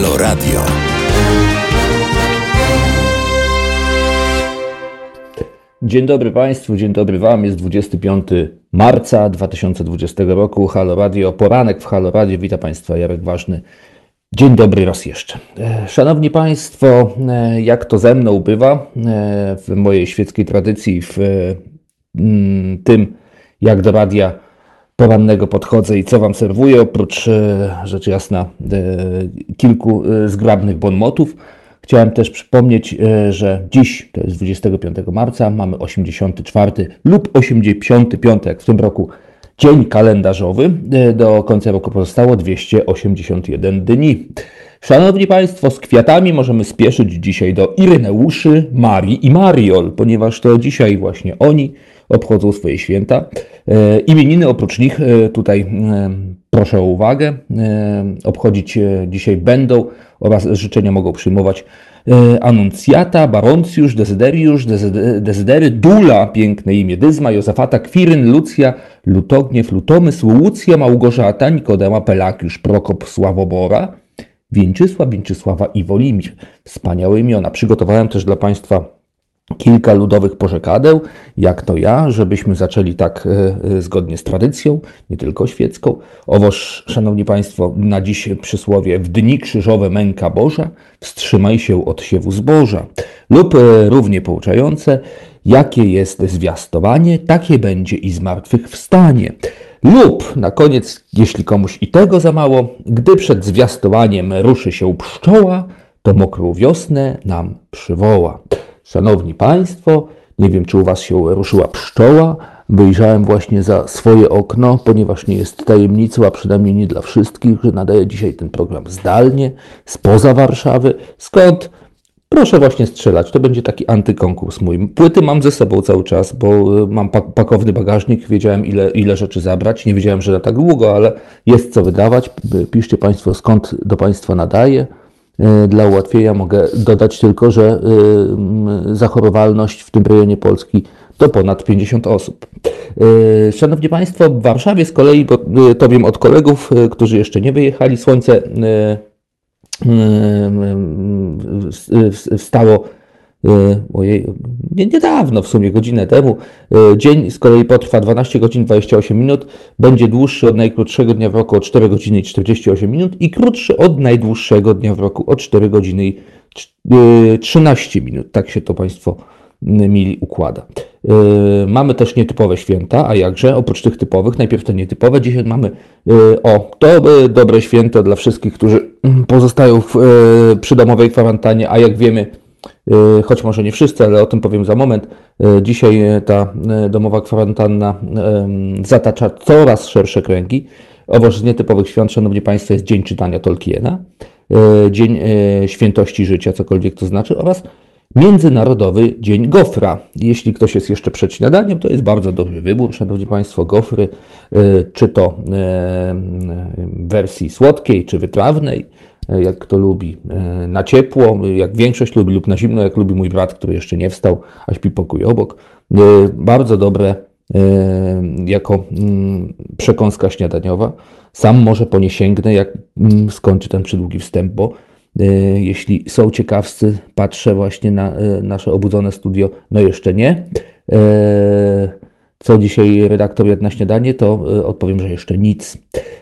Halo Radio. Dzień dobry Państwu, dzień dobry Wam. Jest 25 marca 2020 roku. Halo Radio, poranek w Halo Radio. Witam Państwa, Jarek Ważny. Dzień dobry raz jeszcze. E, Szanowni Państwo, e, jak to ze mną bywa e, w mojej świeckiej tradycji, w tym jak do radia porannego podchodzę i co Wam serwuję, oprócz rzecz jasna kilku zgrabnych bonmotów, Chciałem też przypomnieć, że dziś, to jest 25 marca, mamy 84 lub 85, jak w tym roku, dzień kalendarzowy. Do końca roku pozostało 281 dni. Szanowni Państwo, z kwiatami możemy spieszyć dzisiaj do Iryneuszy, Marii i Mariol, ponieważ to dzisiaj właśnie oni obchodzą swoje święta. E, imieniny oprócz nich e, tutaj e, proszę o uwagę, obchodzić dzisiaj będą oraz życzenia mogą przyjmować Anuncjata, Baroncjusz, Desideriusz, Desidery, Dula, piękne imię, Dyzma, Jozafata, Kwiryn, Lucja, Lutogniew, Lutomysł, Łucja, Małgorzata, Nikodema, Pelakiusz, Prokop, Sławobora, Wieńczysław, Wieńczysława i Wolimir. Wspaniałe imiona. Przygotowałem też dla Państwa kilka ludowych pożekadeł, jak to ja, żebyśmy zaczęli tak e, e, zgodnie z tradycją, nie tylko świecką. Owoż, Szanowni Państwo, na dziś przysłowie w dni krzyżowe męka Boża, wstrzymaj się od siewu zboża. Lub e, równie pouczające, jakie jest zwiastowanie, takie będzie i zmartwychwstanie. Lub na koniec, jeśli komuś i tego za mało, gdy przed zwiastowaniem ruszy się pszczoła, to mokrą wiosnę nam przywoła. Szanowni Państwo, nie wiem, czy u Was się ruszyła pszczoła. Wyjrzałem właśnie za swoje okno, ponieważ nie jest tajemnicą, a przynajmniej nie dla wszystkich, że nadaję dzisiaj ten program zdalnie, spoza Warszawy, skąd proszę właśnie strzelać. To będzie taki antykonkurs mój. Płyty mam ze sobą cały czas, bo y, mam pakowny bagażnik, wiedziałem ile, ile rzeczy zabrać. Nie wiedziałem, że na tak długo, ale jest co wydawać. Piszcie Państwo, skąd do Państwa nadaję. E, dla ułatwienia mogę dodać tylko, że e, zachorowalność w tym rejonie Polski to ponad 50 osób. E, szanowni Państwo, w Warszawie z kolei, bo to wiem od kolegów, którzy jeszcze nie wyjechali, słońce wstało ojej, nie, niedawno, w sumie godzinę temu. E, dzień z kolei potrwa 12 godzin 28 minut, będzie dłuższy od najkrótszego dnia w roku o 4 godziny i 48 minut i krótszy od najdłuższego dnia w roku o 4 godziny i 13 e, minut. Tak się to Państwo mili układa. Mamy też nietypowe święta, a jakże, oprócz tych typowych, najpierw te nietypowe, dzisiaj mamy, o, to dobre święto dla wszystkich, którzy pozostają w przydomowej kwarantannie, a jak wiemy, Y, choć może nie wszyscy, ale o tym powiem za moment. Y, dzisiaj ta y, domowa kwarantanna zatacza coraz szersze kręgi. Owoc z nietypowych świąt, Szanowni Państwo, jest Dzień Czytania Tolkiena, Dzień Świętości Życia, cokolwiek to znaczy, oraz Międzynarodowy Dzień Gofra. Jeśli ktoś jest jeszcze przed śniadaniem, to jest bardzo dobry wybór, Szanowni Państwo, gofry, czy to w wersji słodkiej, czy wytrawnej jak kto lubi, e, na ciepło, jak większość lubi, lub na zimno, jak lubi mój brat, który jeszcze nie wstał, a śpi pokój obok. E, bardzo dobre e, jako mm, przekąska śniadaniowa. Sam może po nie sięgnę, jak mm, skończy ten przydługi wstęp, bo jeśli są ciekawscy, patrzę właśnie na nasze obudzone studio, no jeszcze nie co dzisiaj redaktor jadł na śniadanie, to e, odpowiem, że jeszcze nic.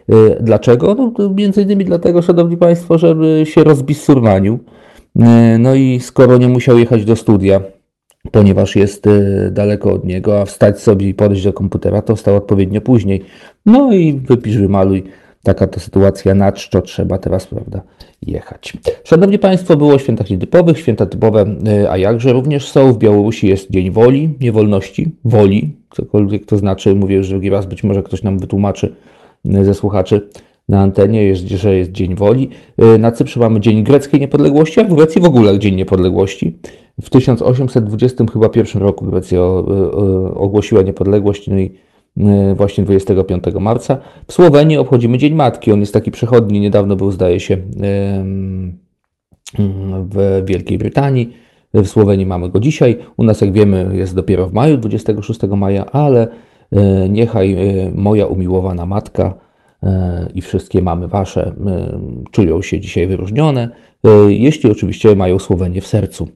E, dlaczego? No, między innymi dlatego, szanowni państwo, żeby się rozbisurmanił. E, no i skoro nie musiał jechać do studia, ponieważ jest daleko od niego, a wstać sobie i podejść do komputera, to wstał odpowiednio później. No i wypisz, wymaluj. Taka to sytuacja, na czczo trzeba teraz, prawda, jechać. Szanowni Państwo, było o świętach nietypowych, święta typowe, a jakże również są. W Białorusi jest Dzień Woli, niewolności, woli, cokolwiek to znaczy. Mówię już drugi raz, być może ktoś nam wytłumaczy e, ze słuchaczy na antenie, jest, że jest Dzień Woli. E, na Cyprze mamy Dzień Greckiej Niepodległości, a w Grecji w ogóle Dzień Niepodległości. W 1820 chyba pierwszym roku Grecja e, ogłosiła niepodległość, no i właśnie 25 marca. W Słowenii obchodzimy Dzień Matki. On jest taki przechodni, niedawno był, zdaje się, w Wielkiej Brytanii. W Słowenii mamy go dzisiaj. U nas, jak wiemy, jest dopiero w maju, 26 maja, ale e, niechaj e, moja umiłowana matka i wszystkie mamy wasze czują się dzisiaj wyróżnione, jeśli oczywiście mają Słowenię w sercu.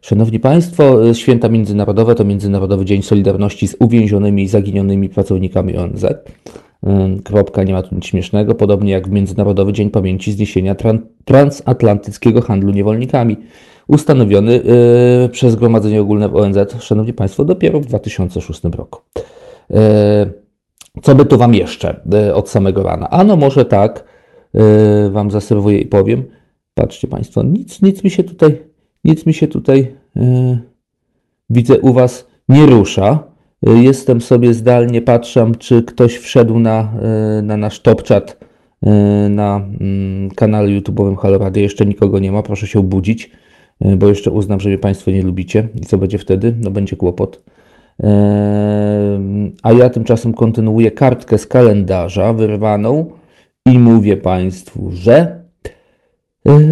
Szanowni Państwo, święta międzynarodowe to Międzynarodowy Dzień Solidarności z uwięzionymi i zaginionymi pracownikami ONZ. Kropka, nie ma tu nic śmiesznego, podobnie jak w Międzynarodowy Dzień Pamięci Zniesienia Transatlantyckiego Handlu Niewolnikami, ustanowiony przez Zgromadzenie Ogólne ONZ, Szanowni Państwo, dopiero w 2006 roku. Co by tu Wam jeszcze od samego rana? Ano może tak, Wam zaserwuję i powiem. Patrzcie Państwo, nic, nic mi się tutaj, nic mi się tutaj widzę u Was nie rusza. Jestem sobie zdalnie, patrzę, czy ktoś wszedł na, na nasz top chat na mm, kanale YouTube'owym Halo Radio. Jeszcze nikogo nie ma, proszę się obudzić, bo jeszcze uznam, że mnie Państwo nie lubicie. I co będzie wtedy? No będzie kłopot. A ja tymczasem kontynuuję kartkę z kalendarza wyrwaną i mówię Państwu, że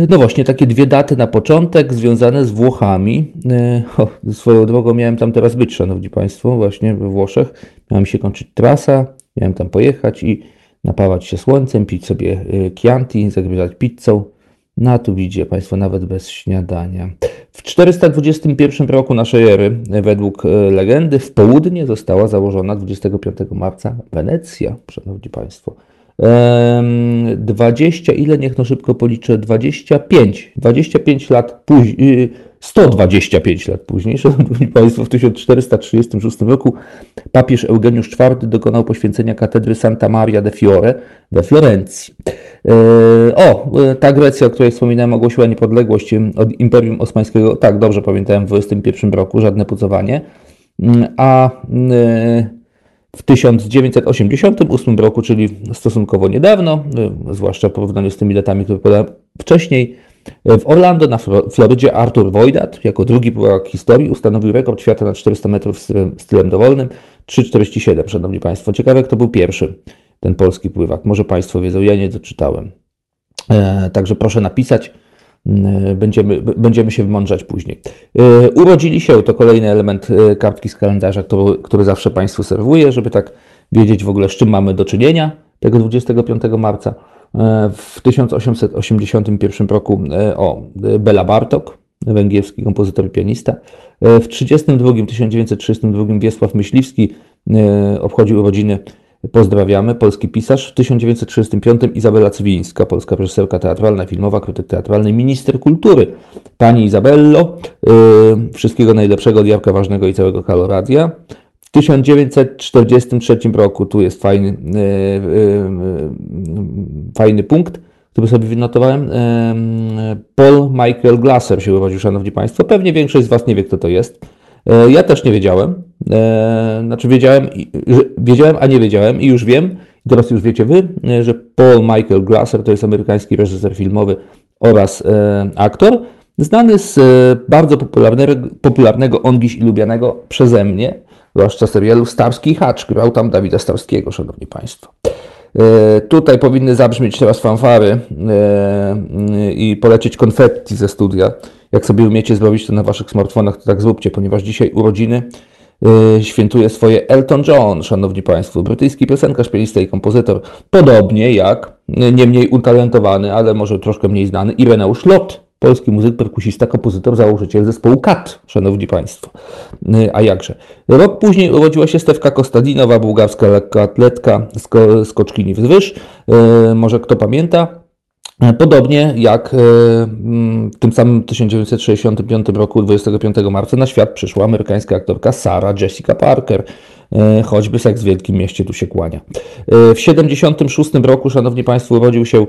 no właśnie, takie dwie daty na początek związane z Włochami. O, swoją drogą miałem tam teraz być, Szanowni Państwo, właśnie we Włoszech. Miałem się kończyć trasa, miałem tam pojechać i napawać się słońcem, pić sobie Chianti, zagrywać pizzą. No a tu widzicie Państwo, nawet bez śniadania. W 421 roku naszej ery, według legendy, w południe została założona 25 marca Wenecja, Szanowni Państwo. 20, ile niech no szybko policzę, 25, 25 lat później, 125 lat później, Szanowni Państwo, w 1436 roku papież Eugeniusz IV dokonał poświęcenia katedry Santa Maria de Fiore we Florencji. O, ta Grecja, o której wspominałem, ogłosiła niepodległość od Imperium Osmańskiego, tak, dobrze pamiętałem, w 21 roku, żadne pucowanie, a w 1988 roku, czyli stosunkowo niedawno, zwłaszcza w porównaniu z tymi datami, które podałem wcześniej, w Orlando na Florydzie Arthur Wojdat jako drugi pływak historii ustanowił rekord świata na 400 metrów stylem, stylem dowolnym 3,47, szanowni Państwo. Ciekawe, kto był pierwszy, ten polski pływak. Może Państwo wiedzą, ja nie doczytałem. E, także proszę napisać, będziemy, będziemy się wymądrzać później. E, urodzili się, to kolejny element e, kartki z kalendarza, który, który zawsze Państwu serwuję, żeby tak wiedzieć w ogóle, z czym mamy do czynienia tego 25 marca. W 1881 roku o Bela Bartok, węgierski kompozytor i pianista. W 1932, 1932 Wiesław Myśliwski obchodził urodziny Pozdrawiamy. Polski pisarz. W 1935 Izabela Cywińska, polska reżyserka teatralna, filmowa, krytyk teatralny, minister kultury. Pani Izabello, yy, wszystkiego najlepszego od Ważnego i całego Kaloradia. W 1943 roku, tu jest fajny, yy, yy, fajny punkt, który sobie wynotowałem. Paul Michael Glasser się urodził, Szanowni Państwo. Pewnie większość z Was nie wie, kto to jest. E, ja też nie wiedziałem. E, znaczy wiedziałem, wiedziałem, a nie wiedziałem i już wiem, teraz już wiecie wy, e, że Paul Michael Glasser to jest amerykański reżyser filmowy oraz aktor, znany z bardzo popularnego, popularnego on dziś i lubianego przeze mnie, zwłaszcza serialu Starski Hacz, grał tam Dawida Starskiego, szanowni państwo. Tutaj powinny zabrzmieć teraz fanfary i polecieć konfetti ze studia. Jak sobie umiecie zrobić to na waszych smartfonach, to tak zróbcie, ponieważ dzisiaj urodziny yy, świętuje swoje Elton John, szanowni państwo, brytyjski piosenkarz, pianista i kompozytor, podobnie jak yy, nie mniej utalentowany, ale może troszkę mniej znany Ireneusz Lot, polski muzyk, perkusista, kompozytor, założyciel zespołu KAT, szanowni państwo. Yy, a jakże. Rok później urodziła się Stefka Kostadinowa, bułgarska lekkoatletka, sko skoczkini wzwyż. Yy, może kto pamięta? E, podobnie jak e, w tym samym 1965 roku, 25 marca, na świat przyszła amerykańska aktorka Sarah Jessica Parker. E, choćby seks w wielkim mieście tu się kłania. W 76 roku, szanowni państwo, urodził się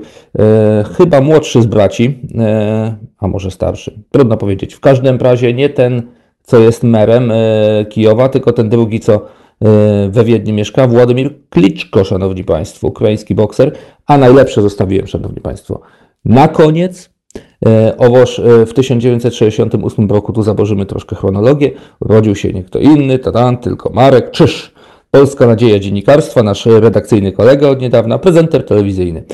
chyba młodszy z braci, a może starszy. Trudno powiedzieć. W każdym razie nie ten, co jest merem Kijowa, tylko ten drugi, co we Wiedniu mieszka Władimir Kliczko, szanowni państwo, ukraiński bokser, a najlepsze zostawiłem, szanowni państwo. Na koniec, e, owoż e, w 1968 roku, tu zaborzymy troszkę chronologię, urodził się nie kto inny, tadan, tylko Marek Czyż. Polska Nadzieja Dziennikarstwa, nasz redakcyjny kolega od niedawna, prezenter telewizyjny.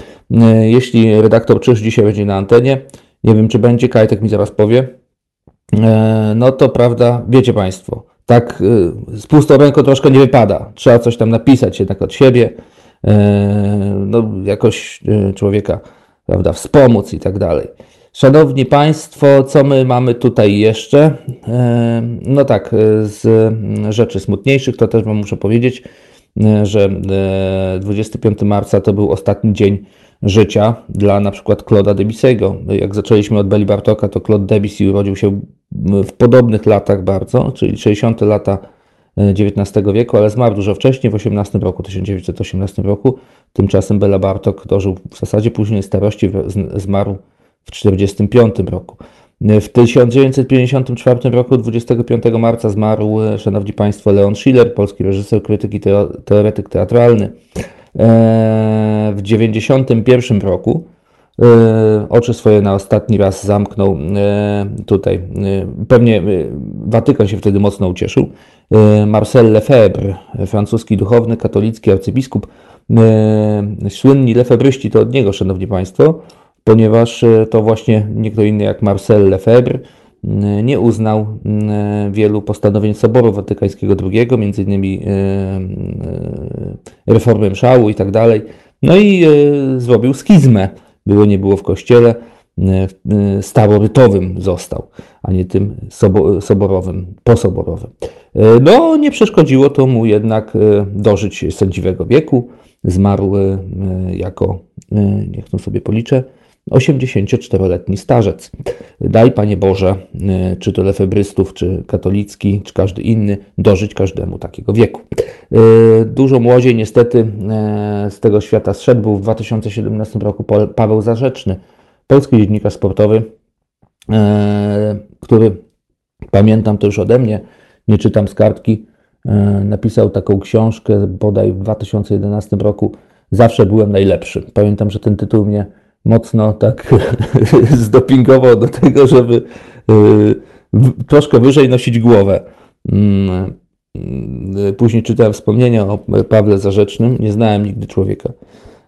Jeśli redaktor Czyż dzisiaj będzie na antenie, nie wiem czy będzie, Kajtek mi zaraz powie, no to prawda, wiecie Państwo, tak y, z pustą ręką troszkę nie wypada. Trzeba coś tam napisać jednak od siebie. no, jakoś człowieka prawda, wspomóc i tak dalej. Szanowni Państwo, co my mamy tutaj jeszcze? No tak, z rzeczy smutniejszych to też Wam muszę powiedzieć, że 25 marca to był ostatni dzień życia dla na przykład Claude'a Debussy'ego. Jak zaczęliśmy od Beli Bartoka, to Claude Debussy urodził się w podobnych latach bardzo, czyli 60 lata XIX wieku, ale zmarł dużo wcześniej, w 18 roku, 1918 roku. Tymczasem Bela Bartok dożył w zasadzie późnej starości, zmarł w 1945 roku. W 1954 roku, 25 marca, zmarł, szanowni państwo, Leon Schiller, polski reżyser, krytyk i teoretyk teatralny. E, w 1991 roku e, oczy swoje na ostatni raz zamknął e, tutaj. Pewnie Watykan się wtedy mocno ucieszył. Marcel Lefebvre, francuski duchowny, katolicki arcybiskup. Słynni lefebryści to od niego, szanowni państwo ponieważ e, to właśnie nie kto inny jak Marcel Lefebvre nie uznał wielu postanowień Soboru Watykańskiego II, e, e, reformy mszału i tak dalej. No i zrobił schizmę. Było nie było w kościele starorytowym został, a nie tym soborowym, posoborowym. No, nie przeszkodziło to mu jednak dożyć sędziwego wieku. Zmarł jako, niech to sobie policzę, 84-letni starzec. Daj, Panie Boże, y, czy to lefebrystów, czy katolicki, czy każdy inny, dożyć każdemu takiego wieku. Y, dużo młodziej niestety y, z tego świata zszedł. Był w 2017 roku Paweł Zarzeczny, polski dziennikarz sportowy, który, pamiętam to już ode mnie, nie czytam z kartki, napisał taką książkę bodaj w 2011 roku Zawsze byłem najlepszy. Pamiętam, że ten tytuł mnie mocno tak zdopingował do tego, żeby y, troszkę wyżej nosić głowę. Mm, y, później czytałem wspomnienia o Pawle Zarzecznym. Nie znałem nigdy człowieka.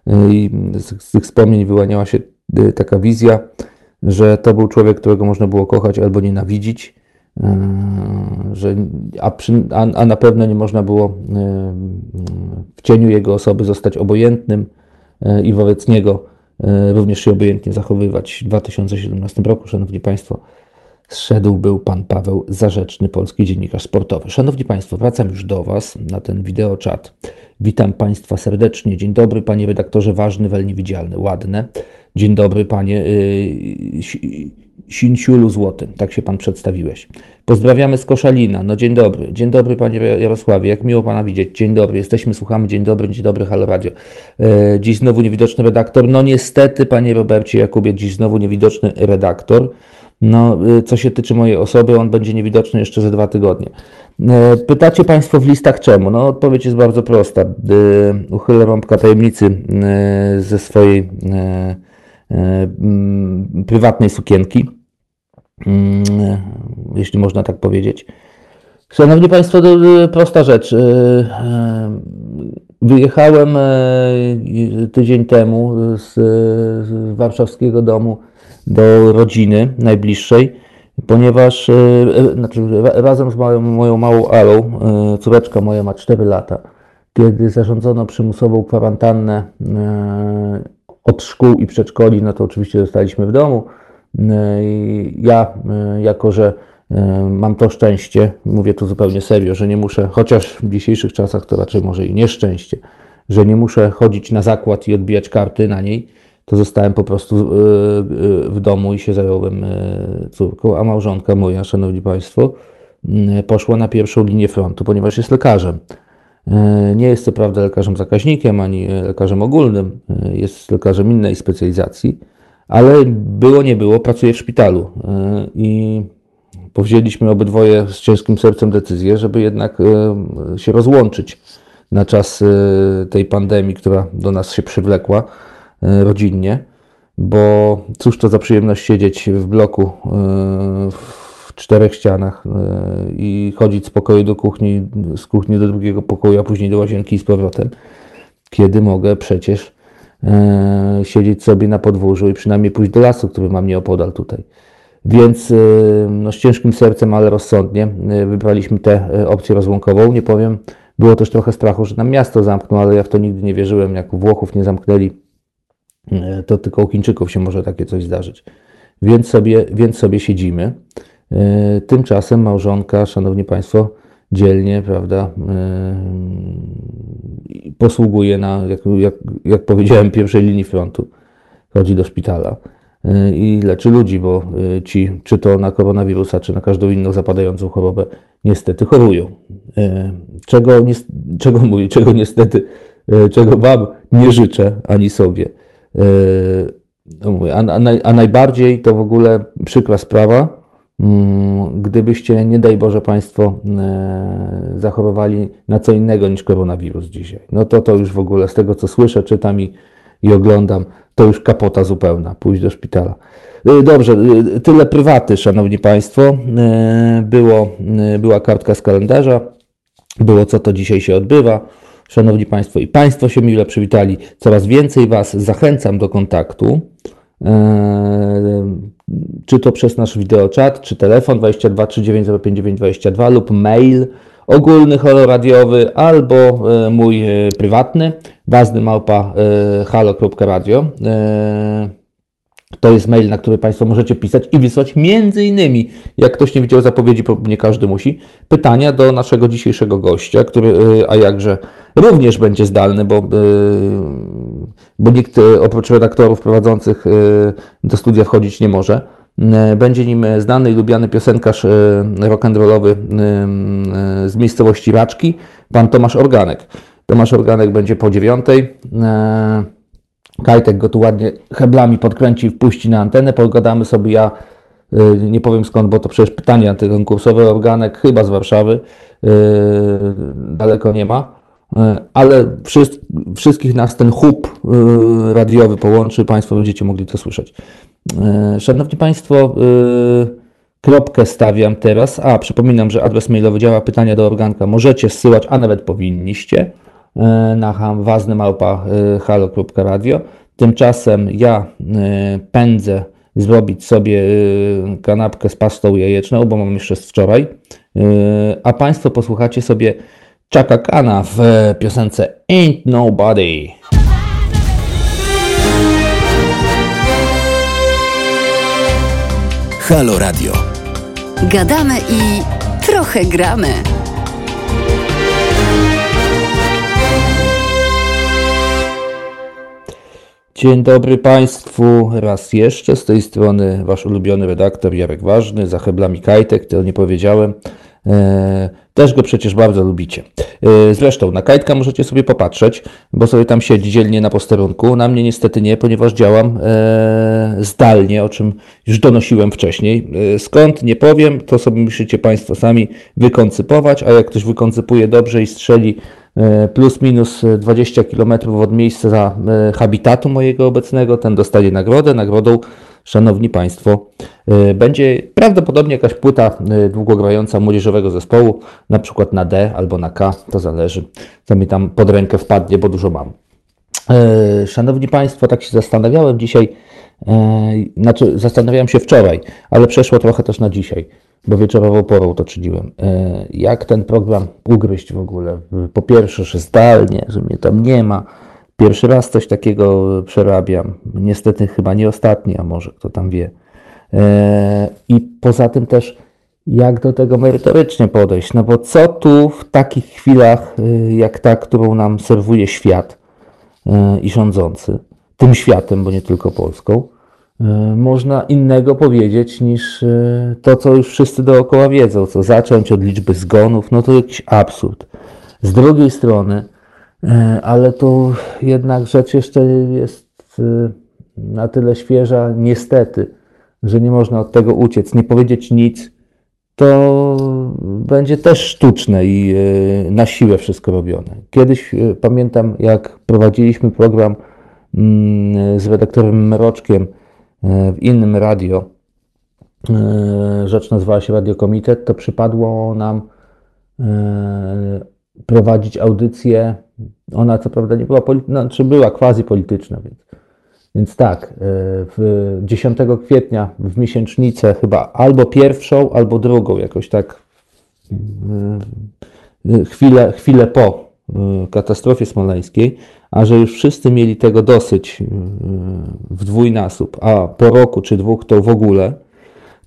Y, I z, tych wspomnień wyłaniała się taka wizja, że to był człowiek, którego można było kochać albo nienawidzić, że, a, przy, a, a na pewno nie można było w cieniu jego osoby zostać obojętnym i wobec niego również się obojętnie zachowywać. W 2017 roku, Szanowni Państwo, zszedł był Pan Paweł Zarzeczny, polski dziennikarz sportowy. Szanowni Państwo, wracam już do Was na ten wideoczat. Witam Państwa serdecznie. Dzień dobry, Panie redaktorze, ważny, wel niewidzialny, ładne. Dzień dobry, Panie yy, Sinciulu Złoty, tak się Pan przedstawiłeś. Pozdrawiamy z Koszalina. No dzień dobry. Dzień dobry Panie Jarosławie, jak miło Pana widzieć. Dzień dobry, jesteśmy, słuchamy. Dzień dobry, dzień dobry, Halo Radio. E, dziś znowu niewidoczny redaktor. No niestety Panie Robercie Jakubie, dziś znowu niewidoczny redaktor. No, e, co się tyczy mojej osoby, on będzie niewidoczny jeszcze za dwa tygodnie. E, pytacie Państwo w listach czemu? No, odpowiedź jest bardzo prosta. E, uchylę rąbka tajemnicy ze swojej prywatnej sukienki Mm, jeśli można tak powiedzieć. Szanowni Państwo, to prosta rzecz. Y, wyjechałem tydzień temu z warszawskiego domu do rodziny najbliższej, ponieważ znaczy, razem z moją, moją małą Alą, córeczka moja ma 4 lata, kiedy zarządzono przymusową kwarantannę od szkół i przedszkoli, no to oczywiście zostaliśmy w domu. E, ja, e, jako że e, mam to szczęście, mówię tu zupełnie serio, że nie muszę, chociaż w dzisiejszych czasach to raczej może i nieszczęście, że nie muszę chodzić na zakład i odbijać karty na niej, to zostałem po prostu w domu i się zająłem córką, a małżonka moja, szanowni państwo, poszła na pierwszą linię frontu, ponieważ jest lekarzem. Nie jest co prawda lekarzem zakaźnikiem ani lekarzem ogólnym, jest lekarzem innej specjalizacji. Ale było, nie było, pracuję w szpitalu. E, i powzięliśmy obydwoje z ciężkim sercem decyzję, żeby jednak e, się rozłączyć na czas e, tej pandemii, która do nas się przywlekła rodzinnie, bo cóż to za przyjemność siedzieć w bloku w czterech ścianach i chodzić z pokoju do kuchni, z kuchni do drugiego pokoju, a później do łazienki i z powrotem, kiedy mogę przecież e, siedzieć sobie na podwórzu i przynajmniej pójść do lasu, który mam nieopodal tutaj. Więc e, no, z ciężkim sercem, ale rozsądnie e, wybraliśmy tę e, opcję rozłąkową. Nie powiem Było też trochę strachu, że nam miasto zamkną, ale ja w to nigdy nie wierzyłem. Jak Włochów nie zamknęli, e, to tylko u Chińczyków się może takie coś zdarzyć. Więc sobie, więc sobie siedzimy. E, tymczasem małżonka, szanowni państwo, dzielnie, prawda, yy, posługuje na, jak, jak, jak powiedziałem, pierwszej linii frontu. Chodzi do szpitala yy, i leczy ludzi, bo ci, czy to na koronawirusa, czy na każdą inną zapadającą chorobę, niestety chorują. Czego, nie, czego mówię, czego niestety, czego Wam nie życzę, ani sobie. No a, a, a najbardziej to w ogóle przykra sprawa, gdybyście, nie daj Boże Państwo, e, zachorowali na co innego niż koronawirus dzisiaj. No to to już w ogóle z tego, co słyszę, czytam i, i oglądam, to już kapota zupełna, pójść do szpitala. E, dobrze, e, tyle prywaty, Szanowni Państwo. Było, była kartka z kalendarza, było co to dzisiaj się odbywa. Szanowni Państwo i Państwo się mile przywitali. Coraz więcej Was zachęcam do kontaktu czy to przez nasz wideoczat, czy telefon 22 22 lub mail ogólny holoradiowy albo e, mój e, prywatny ważny małpa e. To jest mail, na który Państwo możecie pisać i wysłać między innymi, jak ktoś nie widział zapowiedzi, bo nie każdy musi, pytania do naszego dzisiejszego gościa, który, a jakże również będzie zdalny, bo, bo nikt oprócz redaktorów prowadzących do studia wchodzić nie może. E, będzie nim znany i lubiany piosenkarz e, rock'n'rollowy e, z miejscowości Raczki, pan Tomasz Organek. Tomasz Organek będzie po dziewiątej. Kajtek go tu ładnie heblami podkręci i wpuści na antenę. Pogadamy sobie, ja nie powiem skąd, bo to przecież pytanie antykonkursowe. Organek chyba z Warszawy, daleko nie ma. Ale wszystkich nas ten hub radiowy połączy, Państwo będziecie mogli to słyszeć. E, szanowni Państwo, e, kropkę stawiam teraz. A, przypominam, że adres mailowy działa pytania do organka. Możecie zsyłać, a nawet powinniście e, na ważny małpa halo.radio. Tymczasem ja pędzę zrobić sobie kanapkę z pastą jajeczną, bo mam jeszcze z wczoraj. A Państwo posłuchacie sobie Chaka Kana w piosence Ain't Nobody. Halo Radio. Gadamy i trochę gramy. Dzień dobry Państwu raz jeszcze. Z tej strony Wasz ulubiony redaktor Jarek Ważny, za heblami Kajtek, to nie powiedziałem. Też go przecież bardzo lubicie. E, zresztą na Kajtka możecie sobie popatrzeć, bo sobie tam siedzi dzielnie na posterunku. Na mnie niestety nie, ponieważ działam e, zdalnie, o czym już donosiłem wcześniej. Skąd nie powiem, to sobie musicie Państwo sami wykoncypować, a jak ktoś wykoncypuje dobrze i strzeli plus minus 20 km od miejsca habitatu mojego obecnego, ten dostanie nagrodę. Nagrodą Szanowni Państwo, e, będzie prawdopodobnie jakaś płyta e, długogrająca młodzieżowego zespołu, na przykład na D albo na K, to zależy, co mi tam pod rękę wpadnie, bo dużo mam. E, szanowni Państwo, tak się zastanawiałem dzisiaj, znaczy zastanawiałem się wczoraj, ale przeszło trochę też na dzisiaj, bo wieczorową porą to czyniłem. Jak ten program ugryźć w ogóle? Po pierwsze, że zdalnie, że mnie tam nie ma, Pierwszy raz coś takiego przerabiam. Niestety chyba nie ostatni, a może kto tam wie. E, I poza tym też, jak do tego merytorycznie podejść. No bo co tu w takich chwilach, e, jak ta, którą nam serwuje świat e, i rządzący, tym światem, bo nie tylko Polską, można innego powiedzieć niż to, co już wszyscy dookoła wiedzą. Co zacząć od liczby zgonów, no to jakiś absurd. Z drugiej strony, E, ale tu jednak rzecz jeszcze jest e, na tyle świeża, niestety, że nie można od tego uciec. Nie powiedzieć nic, to będzie też sztuczne i e, na siłę wszystko robione. Kiedyś pamiętam, jak prowadziliśmy program mm, z redaktorem Mroczkiem w innym radio, rzecz nazywała się Radiokomitet, to przypadło nam prowadzić audycję. Ona co prawda nie była polityczna, no, czy była quasi polityczna, więc, więc tak, e, w 10 kwietnia w miesięcznicę chyba albo pierwszą, albo drugą, jakoś tak e, chwilę, chwilę po katastrofie smoleńskiej, a że już wszyscy mieli tego dosyć w dwójnasób, a po roku czy dwóch to w ogóle,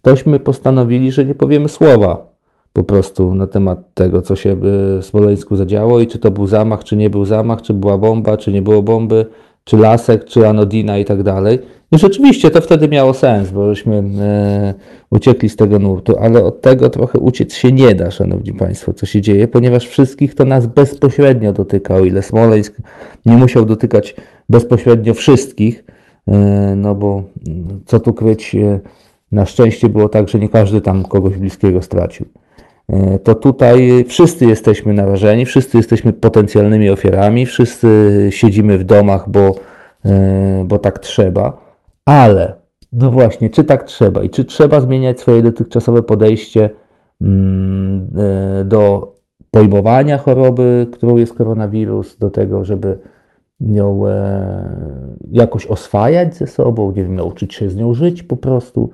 tośmy postanowili, że nie powiemy słowa po prostu na temat tego, co się w Smoleńsku zadziało i czy to był zamach, czy nie był zamach, czy była bomba, czy nie było bomby, czy lasek, czy anodina i tak dalej. I rzeczywiście to wtedy miało sens, bo żeśmy e, uciekli z tego nurtu, ale od tego trochę uciec się nie da, szanowni państwo, co się dzieje, ponieważ wszystkich to nas bezpośrednio dotyka, o ile Smoleńsk nie musiał dotykać bezpośrednio wszystkich, e, no bo co tu kryć, e, na szczęście było tak, że nie każdy tam kogoś bliskiego stracił. E, to tutaj wszyscy jesteśmy narażeni, wszyscy jesteśmy potencjalnymi ofiarami, wszyscy siedzimy w domach, bo, e, bo tak trzeba, ale no właśnie, czy tak trzeba i czy trzeba zmieniać swoje dotychczasowe podejście mm, e, do pojmowania choroby, którą jest koronawirus, do tego, żeby ją jakoś oswajać ze sobą, nie wiem, nauczyć się z nią żyć po prostu,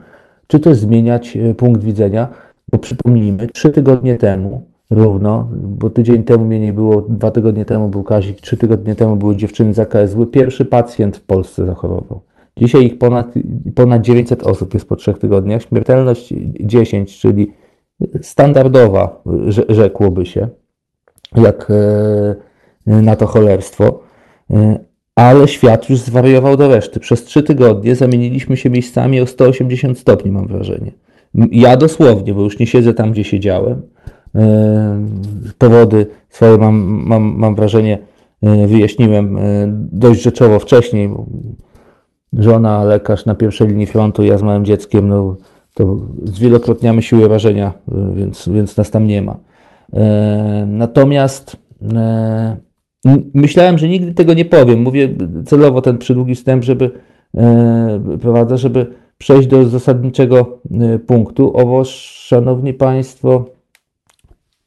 czy też zmieniać punkt widzenia. Bo przypomnijmy, trzy tygodnie temu równo, bo tydzień temu mnie nie było, dwa tygodnie temu był Kazik, trzy tygodnie temu były dziewczyny z AKS-u, pierwszy pacjent w Polsce zachorował. Dzisiaj ich ponad, ponad 900 osób jest po trzech tygodniach, śmiertelność 10, czyli standardowa, rzekłoby się, jak e, na to cholerstwo, e, ale świat już zwariował do reszty. Przez trzy tygodnie zamieniliśmy się miejscami o 180 stopni, mam wrażenie. Ja dosłownie, bo już nie siedzę tam, gdzie siedziałem. E, powody swoje mam, mam, mam wrażenie e, wyjaśniłem e, dość rzeczowo wcześniej. Żona, lekarz na pierwszej linii frontu, ja z małym dzieckiem, no to zwielokrotniamy siłę rażenia, więc, więc nas tam nie ma. Natomiast myślałem, że nigdy tego nie powiem. Mówię celowo ten przydługi wstęp, żeby prowadzę, żeby przejść do zasadniczego y, punktu. Owo, szanowni państwo,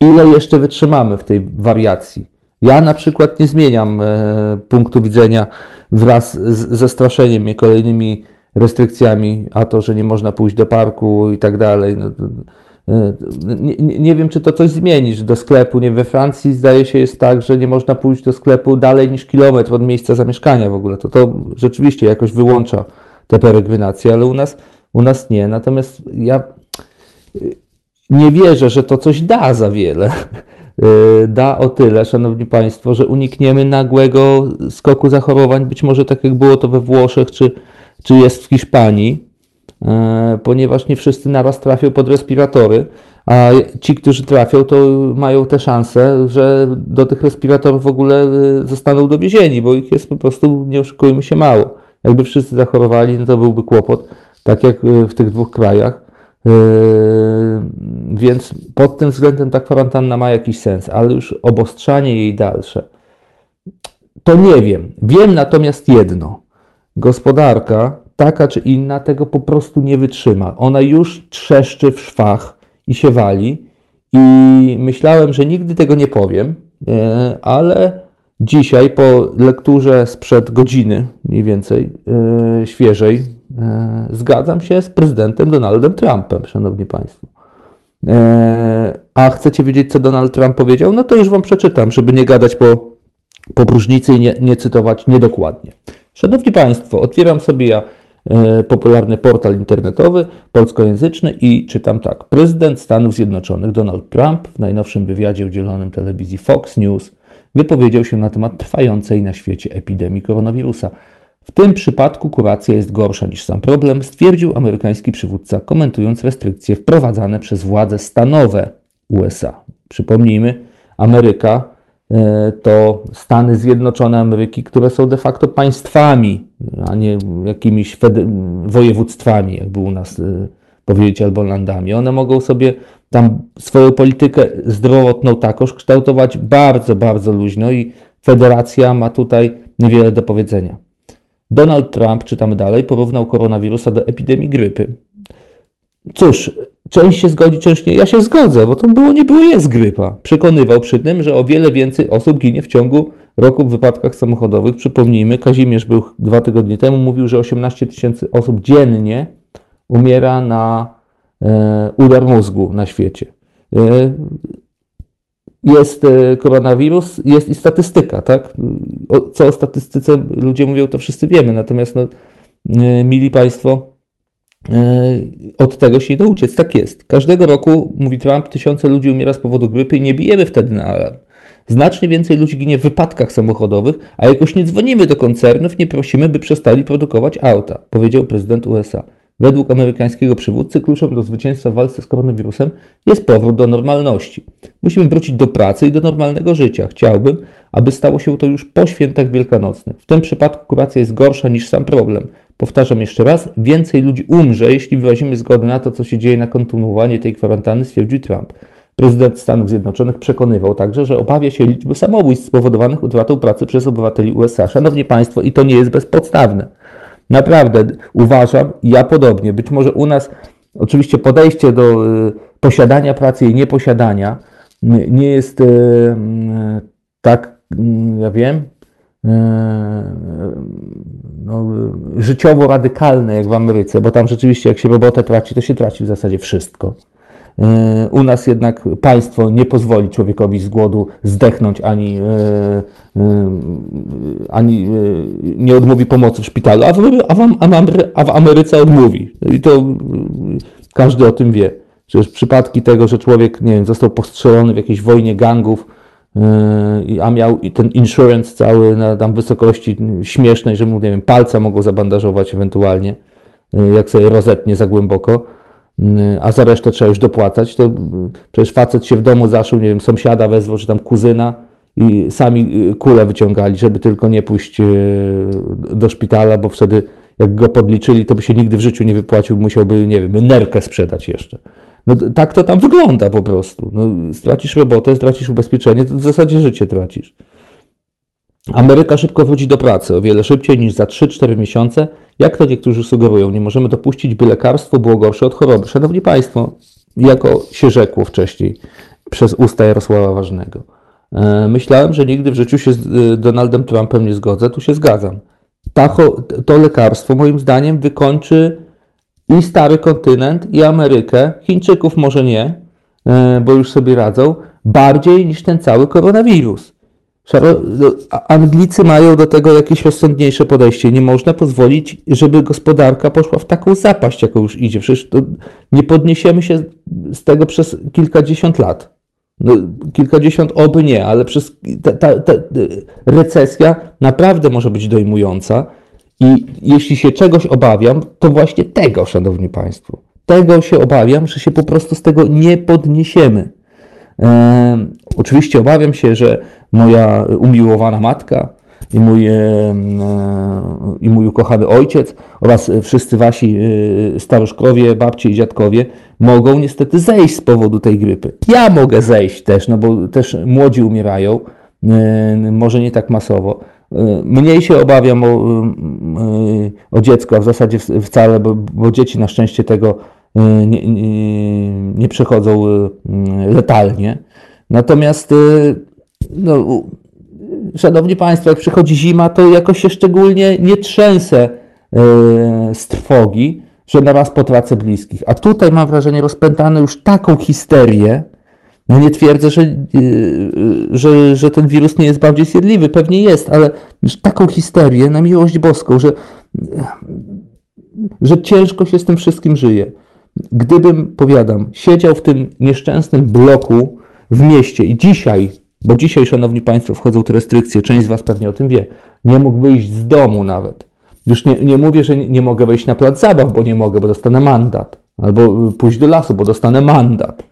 ile jeszcze wytrzymamy w tej wariacji? Ja na przykład nie zmieniam e, punktu widzenia wraz z, ze straszeniem mnie kolejnymi restrykcjami, a to, że nie można pójść do parku i tak dalej. No, e, nie, nie, wiem, czy to coś zmieni, że do sklepu, nie we Francji zdaje się jest tak, że nie można pójść do sklepu dalej niż kilometr od miejsca zamieszkania w ogóle. To to rzeczywiście jakoś wyłącza te peregrinacje, ale u nas, u nas nie. Natomiast ja y, nie wierzę, że to coś da za wiele. Y, da o tyle, Szanowni Państwo, że unikniemy nagłego skoku zachorowań, być może tak jak było to we Włoszech, czy, czy jest w Hiszpanii, y, ponieważ nie wszyscy naraz trafią pod respiratory, a ci, którzy trafią, to mają te szanse, że do tych respiratorów w ogóle zostaną dowiezieni, bo ich jest po prostu, nie oszukujmy się, mało. Jakby wszyscy zachorowali, no to byłby kłopot, tak jak y, w tych dwóch krajach. Yy, więc pod tym względem ta kwarantanna ma jakiś sens, ale już obostrzanie jej dalsze, to nie wiem. Wiem natomiast jedno. Gospodarka, taka czy inna, tego po prostu nie wytrzyma. Ona już trzeszczy w szwach i się wali. I myślałem, że nigdy tego nie powiem, yy, ale Dzisiaj po lekturze sprzed godziny, mniej więcej yy, świeżej, yy, zgadzam się z prezydentem Donaldem Trumpem, szanowni państwo. Yy, a chcecie wiedzieć, co Donald Trump powiedział? No to już wam przeczytam, żeby nie gadać po, po próżnicy i nie, nie cytować niedokładnie. Szanowni państwo, otwieram sobie ja popularny portal internetowy, polskojęzyczny i czytam tak. Prezydent Stanów Zjednoczonych Donald Trump w najnowszym wywiadzie udzielonym telewizji Fox News wypowiedział się na temat trwającej na świecie epidemii koronawirusa. W tym przypadku kuracja jest gorsza niż sam problem, stwierdził amerykański przywódca, komentując restrykcje wprowadzane przez władze stanowe USA. Przypomnijmy, Ameryka e, to Stany Zjednoczone Ameryki, które są de facto państwami, a nie jakimiś województwami, jakby u nas e, powiedzieć, albo landami. One mogą sobie tam swoją politykę zdrowotną takoż kształtować bardzo, bardzo luźno i federacja ma tutaj niewiele do powiedzenia. Donald Trump, czytamy dalej, porównał koronawirusa do epidemii grypy. Cóż, część się zgodzi, część nie. Ja się zgodzę, bo to było, nie było, jest grypa. Przekonywał przy tym, że o wiele więcej osób ginie w ciągu roku w wypadkach samochodowych. Przypomnijmy, Kazimierz był dwa tygodnie temu, mówił, że 18 tysięcy osób dziennie umiera na udar mózgu na świecie. E, jest e, koronawirus, jest i statystyka, tak? Co o statystyce ludzie mówią, to wszyscy wiemy, natomiast no, e, mili Państwo, e, od tego się nie da uciec. Tak jest. Każdego roku, mówi Trump, tysiące ludzi umiera z powodu grypy i nie bijemy wtedy na alarm. Znacznie więcej ludzi ginie w wypadkach samochodowych, a jakoś nie dzwonimy do koncernów, nie prosimy, by przestali produkować auta, powiedział prezydent USA. Według amerykańskiego przywódcy kluczem do zwycięstwa w walce z koronawirusem jest powrót do normalności. Musimy wrócić do pracy i do normalnego życia. Chciałbym, aby stało się to już po świętach wielkanocnych. W tym przypadku kuracja jest gorsza niż sam problem. Powtarzam jeszcze raz, więcej ludzi umrze, jeśli wyrazimy zgodę na to, co się dzieje na kontynuowanie tej kwarantanny, stwierdził Trump. Prezydent Stanów Zjednoczonych przekonywał także, że obawia się liczby samobójstw spowodowanych utratą pracy przez obywateli USA. Szanowni Państwo, i to nie jest bezpodstawne. Naprawdę uważam, ja podobnie, być może u nas oczywiście podejście do y, posiadania pracy i nieposiadania nie jest y, y, tak, ja wiem, no, życiowo radykalne jak w Ameryce, bo tam rzeczywiście jak się robotę traci, to się traci w zasadzie wszystko. E, u nas jednak państwo nie pozwoli człowiekowi z głodu zdechnąć ani, e, e, ani nie odmówi pomocy w szpitalu, a w, a, w, Ameryce odmówi. I to każdy o tym wie. Przecież przypadki tego, że człowiek nie wiem, został postrzelony w jakiejś wojnie gangów, a miał ten insurance cały na tam wysokości śmiesznej, że mu nie wiem, palca mogą zabandażować ewentualnie, jak sobie rozetnie za głęboko a za resztę trzeba już dopłacać, to przecież facet się w domu zaszył, nie wiem, sąsiada wezwał, czy tam kuzyna i sami y, kule wyciągali, żeby tylko nie pójść y, do szpitala, bo wtedy jak go podliczyli, to by się nigdy w życiu nie wypłacił, musiałby, nie wiem, nerkę sprzedać jeszcze. No tak to tam wygląda po prostu. No, stracisz robotę, stracisz ubezpieczenie, to w zasadzie życie tracisz. Ameryka szybko wróci do pracy, o wiele szybciej niż za 3-4 miesiące, jak to niektórzy sugerują. Nie możemy dopuścić, by lekarstwo było gorsze od choroby. Szanowni Państwo, jako się rzekło wcześniej przez usta Jarosława Ważnego. E, myślałem, że nigdy w życiu się z e, Donaldem Trumpem nie zgodzę, tu się zgadzam. to lekarstwo moim zdaniem wykończy i stary kontynent, i Amerykę, Chińczyków może nie, e, bo już sobie radzą, bardziej niż ten cały koronawirus. No, Anglicy mają do tego jakieś rozsądniejsze podejście. Nie można pozwolić, żeby gospodarka poszła w taką zapaść, jaką już idzie. Przecież nie podniesiemy się z tego przez kilkadziesiąt lat. No, kilkadziesiąt oby nie, ale przez ta, ta, ta recesja naprawdę może być dojmująca. I jeśli się czegoś obawiam, to właśnie tego, szanowni państwo. Tego się obawiam, że się po prostu z tego nie podniesiemy. Oczywiście obawiam się, że moja umiłowana matka i mój, e, i mój ukochany ojciec oraz wszyscy wasi e, staruszkowie, babcie i dziadkowie mogą niestety zejść z powodu tej grypy. Ja mogę zejść też, no bo też młodzi umierają, e, może nie tak masowo. Mniej się obawiam o, o dziecko, a w zasadzie wcale, bo, bo dzieci na szczęście tego nie, nie, nie przechodzą letalnie. Natomiast, no, szanowni Państwo, jak przychodzi zima, to jakoś się szczególnie nie trzęsę z trwogi, że na raz potracę bliskich. A tutaj mam wrażenie rozpętane już taką histerię, no nie twierdzę, że, że, że ten wirus nie jest bardziej zjadliwy, pewnie jest, ale taką histerię na miłość boską, że, że ciężko się z tym wszystkim żyje. Gdybym, powiadam, siedział w tym nieszczęsnym bloku w mieście i dzisiaj, bo dzisiaj, szanowni państwo, wchodzą te restrykcje, część z was pewnie o tym wie, nie mógł wyjść z domu nawet. Już nie, nie mówię, że nie, mogę wejść na plac zabaw, bo nie mogę, bo dostanę mandat. Albo pójść do lasu, bo dostanę mandat.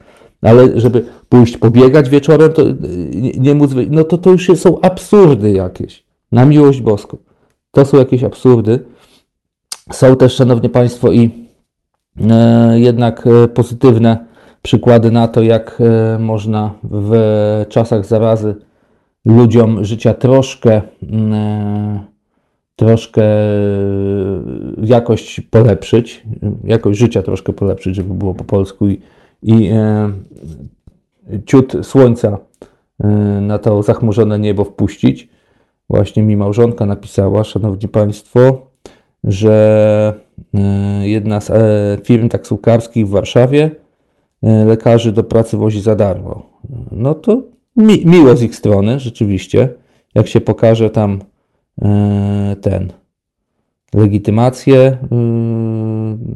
Ale żeby pójść pobiegać wieczorem, to nie, nie móc wyjść, no to to już są absurdy jakieś. Na miłość boską. To są jakieś absurdy. Są też, szanowni państwo, i E, jednak e, pozytywne przykłady na to, jak e, można w czasach zarazy ludziom życia troszkę, mm, troszkę jakość polepszyć, jakość życia troszkę polepszyć, żeby było po polsku i, i ciut słońca na to zachmurzone niebo wpuścić. Właśnie mi małżonka napisała, szanowni państwo, że e, jedna z e, firm taksówkarskich w Warszawie e, lekarzy do pracy wozi za darmo. No to mi, miło z ich strony, rzeczywiście, jak się pokaże tam e, ten legitymację, e,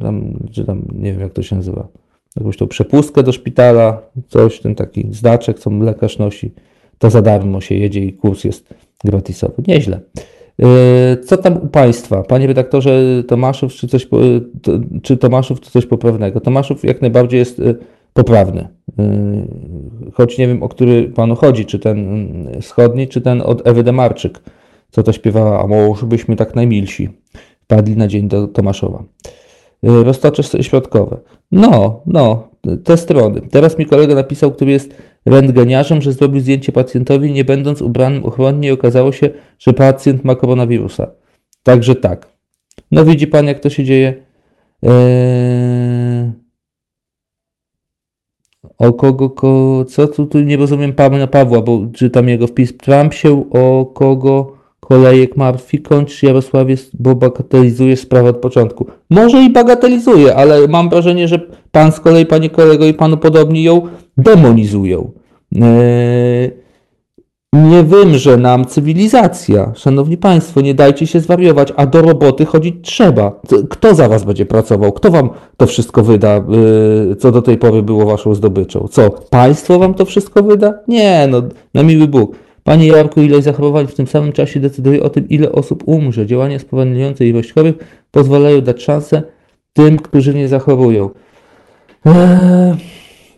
tam, czy tam, nie wiem jak to się nazywa, jakąś tą przepustkę do szpitala, coś, ten taki znaczek, co lekarz nosi, to za darmo się jedzie i kurs jest gratisowy. Nieźle. E, co tam u Państwa? Panie redaktorze Tomaszów, czy, coś, czy Tomaszów, czy coś poprawnego? Tomaszów jak najbardziej jest poprawny. Choć nie wiem, o który Panu chodzi, czy ten wschodni, czy ten od Ewy Demarczyk, co to śpiewała, a może byśmy tak najmilsi padli na dzień do Tomaszowa. Roztocze środkowe. No, no, te strony. Teraz mi kolega napisał, który jest rentgeniarzem, że zrobił zdjęcie pacjentowi, nie będąc ubranym ochronnie i okazało się, że pacjent ma koronawirusa. Także tak. No widzi pan, jak to się dzieje. Eee... O kogo, ko, co tu, tu nie rozumiem Pawła, bo czytam jego wpis. Trump się o kogo kolejek martwi, kończ Jarosławie, bo bagatelizuje sprawę od początku. Może i bagatelizuje, ale mam wrażenie, że pan z kolei, panie kolego i panu podobni ją demonizują. Eee, nie wymrze nam cywilizacja. Szanowni Państwo, nie dajcie się zwariować, a do roboty chodzić trzeba. Kto za Was będzie pracował? Kto Wam to wszystko wyda, y, co do tej pory było Waszą zdobyczą? Co, państwo Wam to wszystko wyda? Nie, no, na miły Bóg. Panie Jarku, ilość zachorowań w tym samym czasie decyduje o tym, ile osób umrze. Działania spowalniające ilość chorych pozwalają dać szansę tym, którzy nie zachorują. Eee...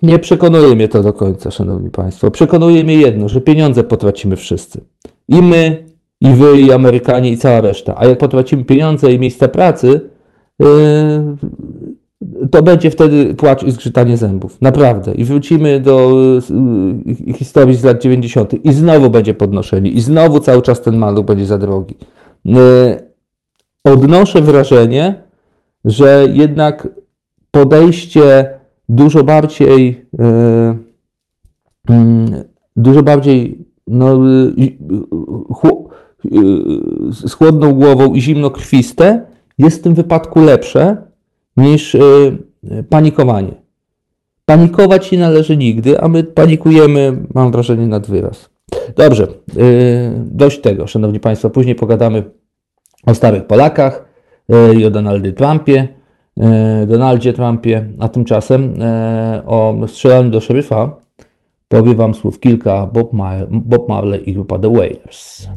Nie przekonuje mnie to do końca, szanowni państwo. Przekonuje mnie jedno, że pieniądze potracimy wszyscy. I my, i wy, i Amerykanie, i cała reszta. A jak potracimy pieniądze i miejsca pracy, yy, to będzie wtedy płacz i zgrzytanie zębów. Naprawdę. I wrócimy do yy, historii z lat 90. i znowu będzie podnoszenie. I znowu cały czas ten maluch będzie za drogi. Yy, odnoszę wrażenie, że jednak podejście dużo bardziej, e, mm, dużo bardziej no, z chłodną głową i zimnokrwiste jest w tym wypadku lepsze niż e, panikowanie. Panikować nie należy nigdy, a my panikujemy, mam wrażenie, nad wyraz. Dobrze, e, dość tego, Szanowni Państwo. Później pogadamy o starych Polakach i o Donaldzie Trumpie. Donaldzie Trumpie, a tymczasem o strzelaniu do szeryfa powie Wam słów kilka Bob Marley i grupa The Wailers.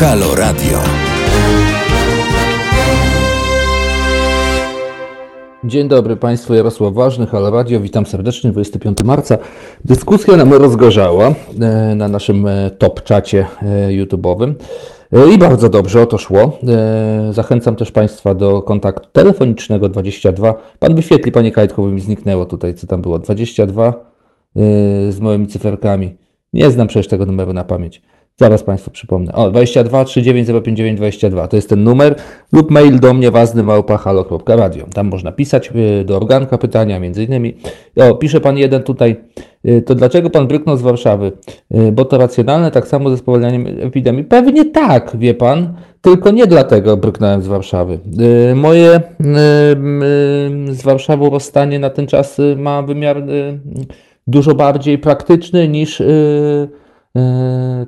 Halo Radio. Dzień dobry Państwu, Jarosław Ważny, Halo Radio, witam serdecznie, 25 marca. Dyskusja nam rozgorzała e, na naszym e, top czacie e, YouTube'owym i bardzo dobrze o to szło. Zachęcam też Państwa do kontaktu telefonicznego 22. Pan wyświetli, Panie Kajtko, bo mi zniknęło tutaj, co tam było, 22 z moimi cyferkami. Nie znam przecież tego numeru na pamięć. Zaraz Państwu przypomnę. O, 22 39 059 22 to jest ten numer lub mail do mnie ważny małpa.halo.radio. Tam można pisać y, do organka pytania między innymi. O, pisze Pan jeden tutaj, y, to dlaczego Pan bryknął z Warszawy? Y, bo to racjonalne, tak samo ze spowalnianiem epidemii. Pewnie tak, wie Pan, tylko nie dlatego bryknąłem z Warszawy. Moje z Warszawą rozstanie na ten czas ma wymiar dużo bardziej praktyczny niż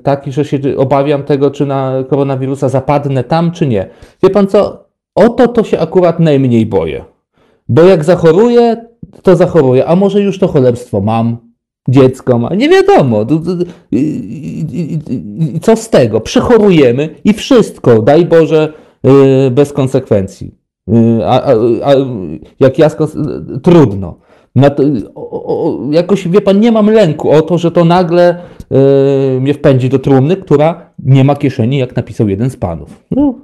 taki, że się obawiam tego, czy na koronawirusa zapadnę tam, czy nie. Wie pan co? O to to się akurat najmniej boję. Bo jak zachoruję, to zachoruję. A może już to cholerstwo mam, dziecko ma. Nie wiadomo. Co z tego? Przechorujemy i wszystko, daj Boże, yy, bez konsekwencji. Yy, a, a, a jak ja, trudno. To, o, o, jakoś, wie pan, nie mam lęku o to, że to nagle yy, mnie wpędzi do trumny, która nie ma kieszeni, jak napisał jeden z panów. No,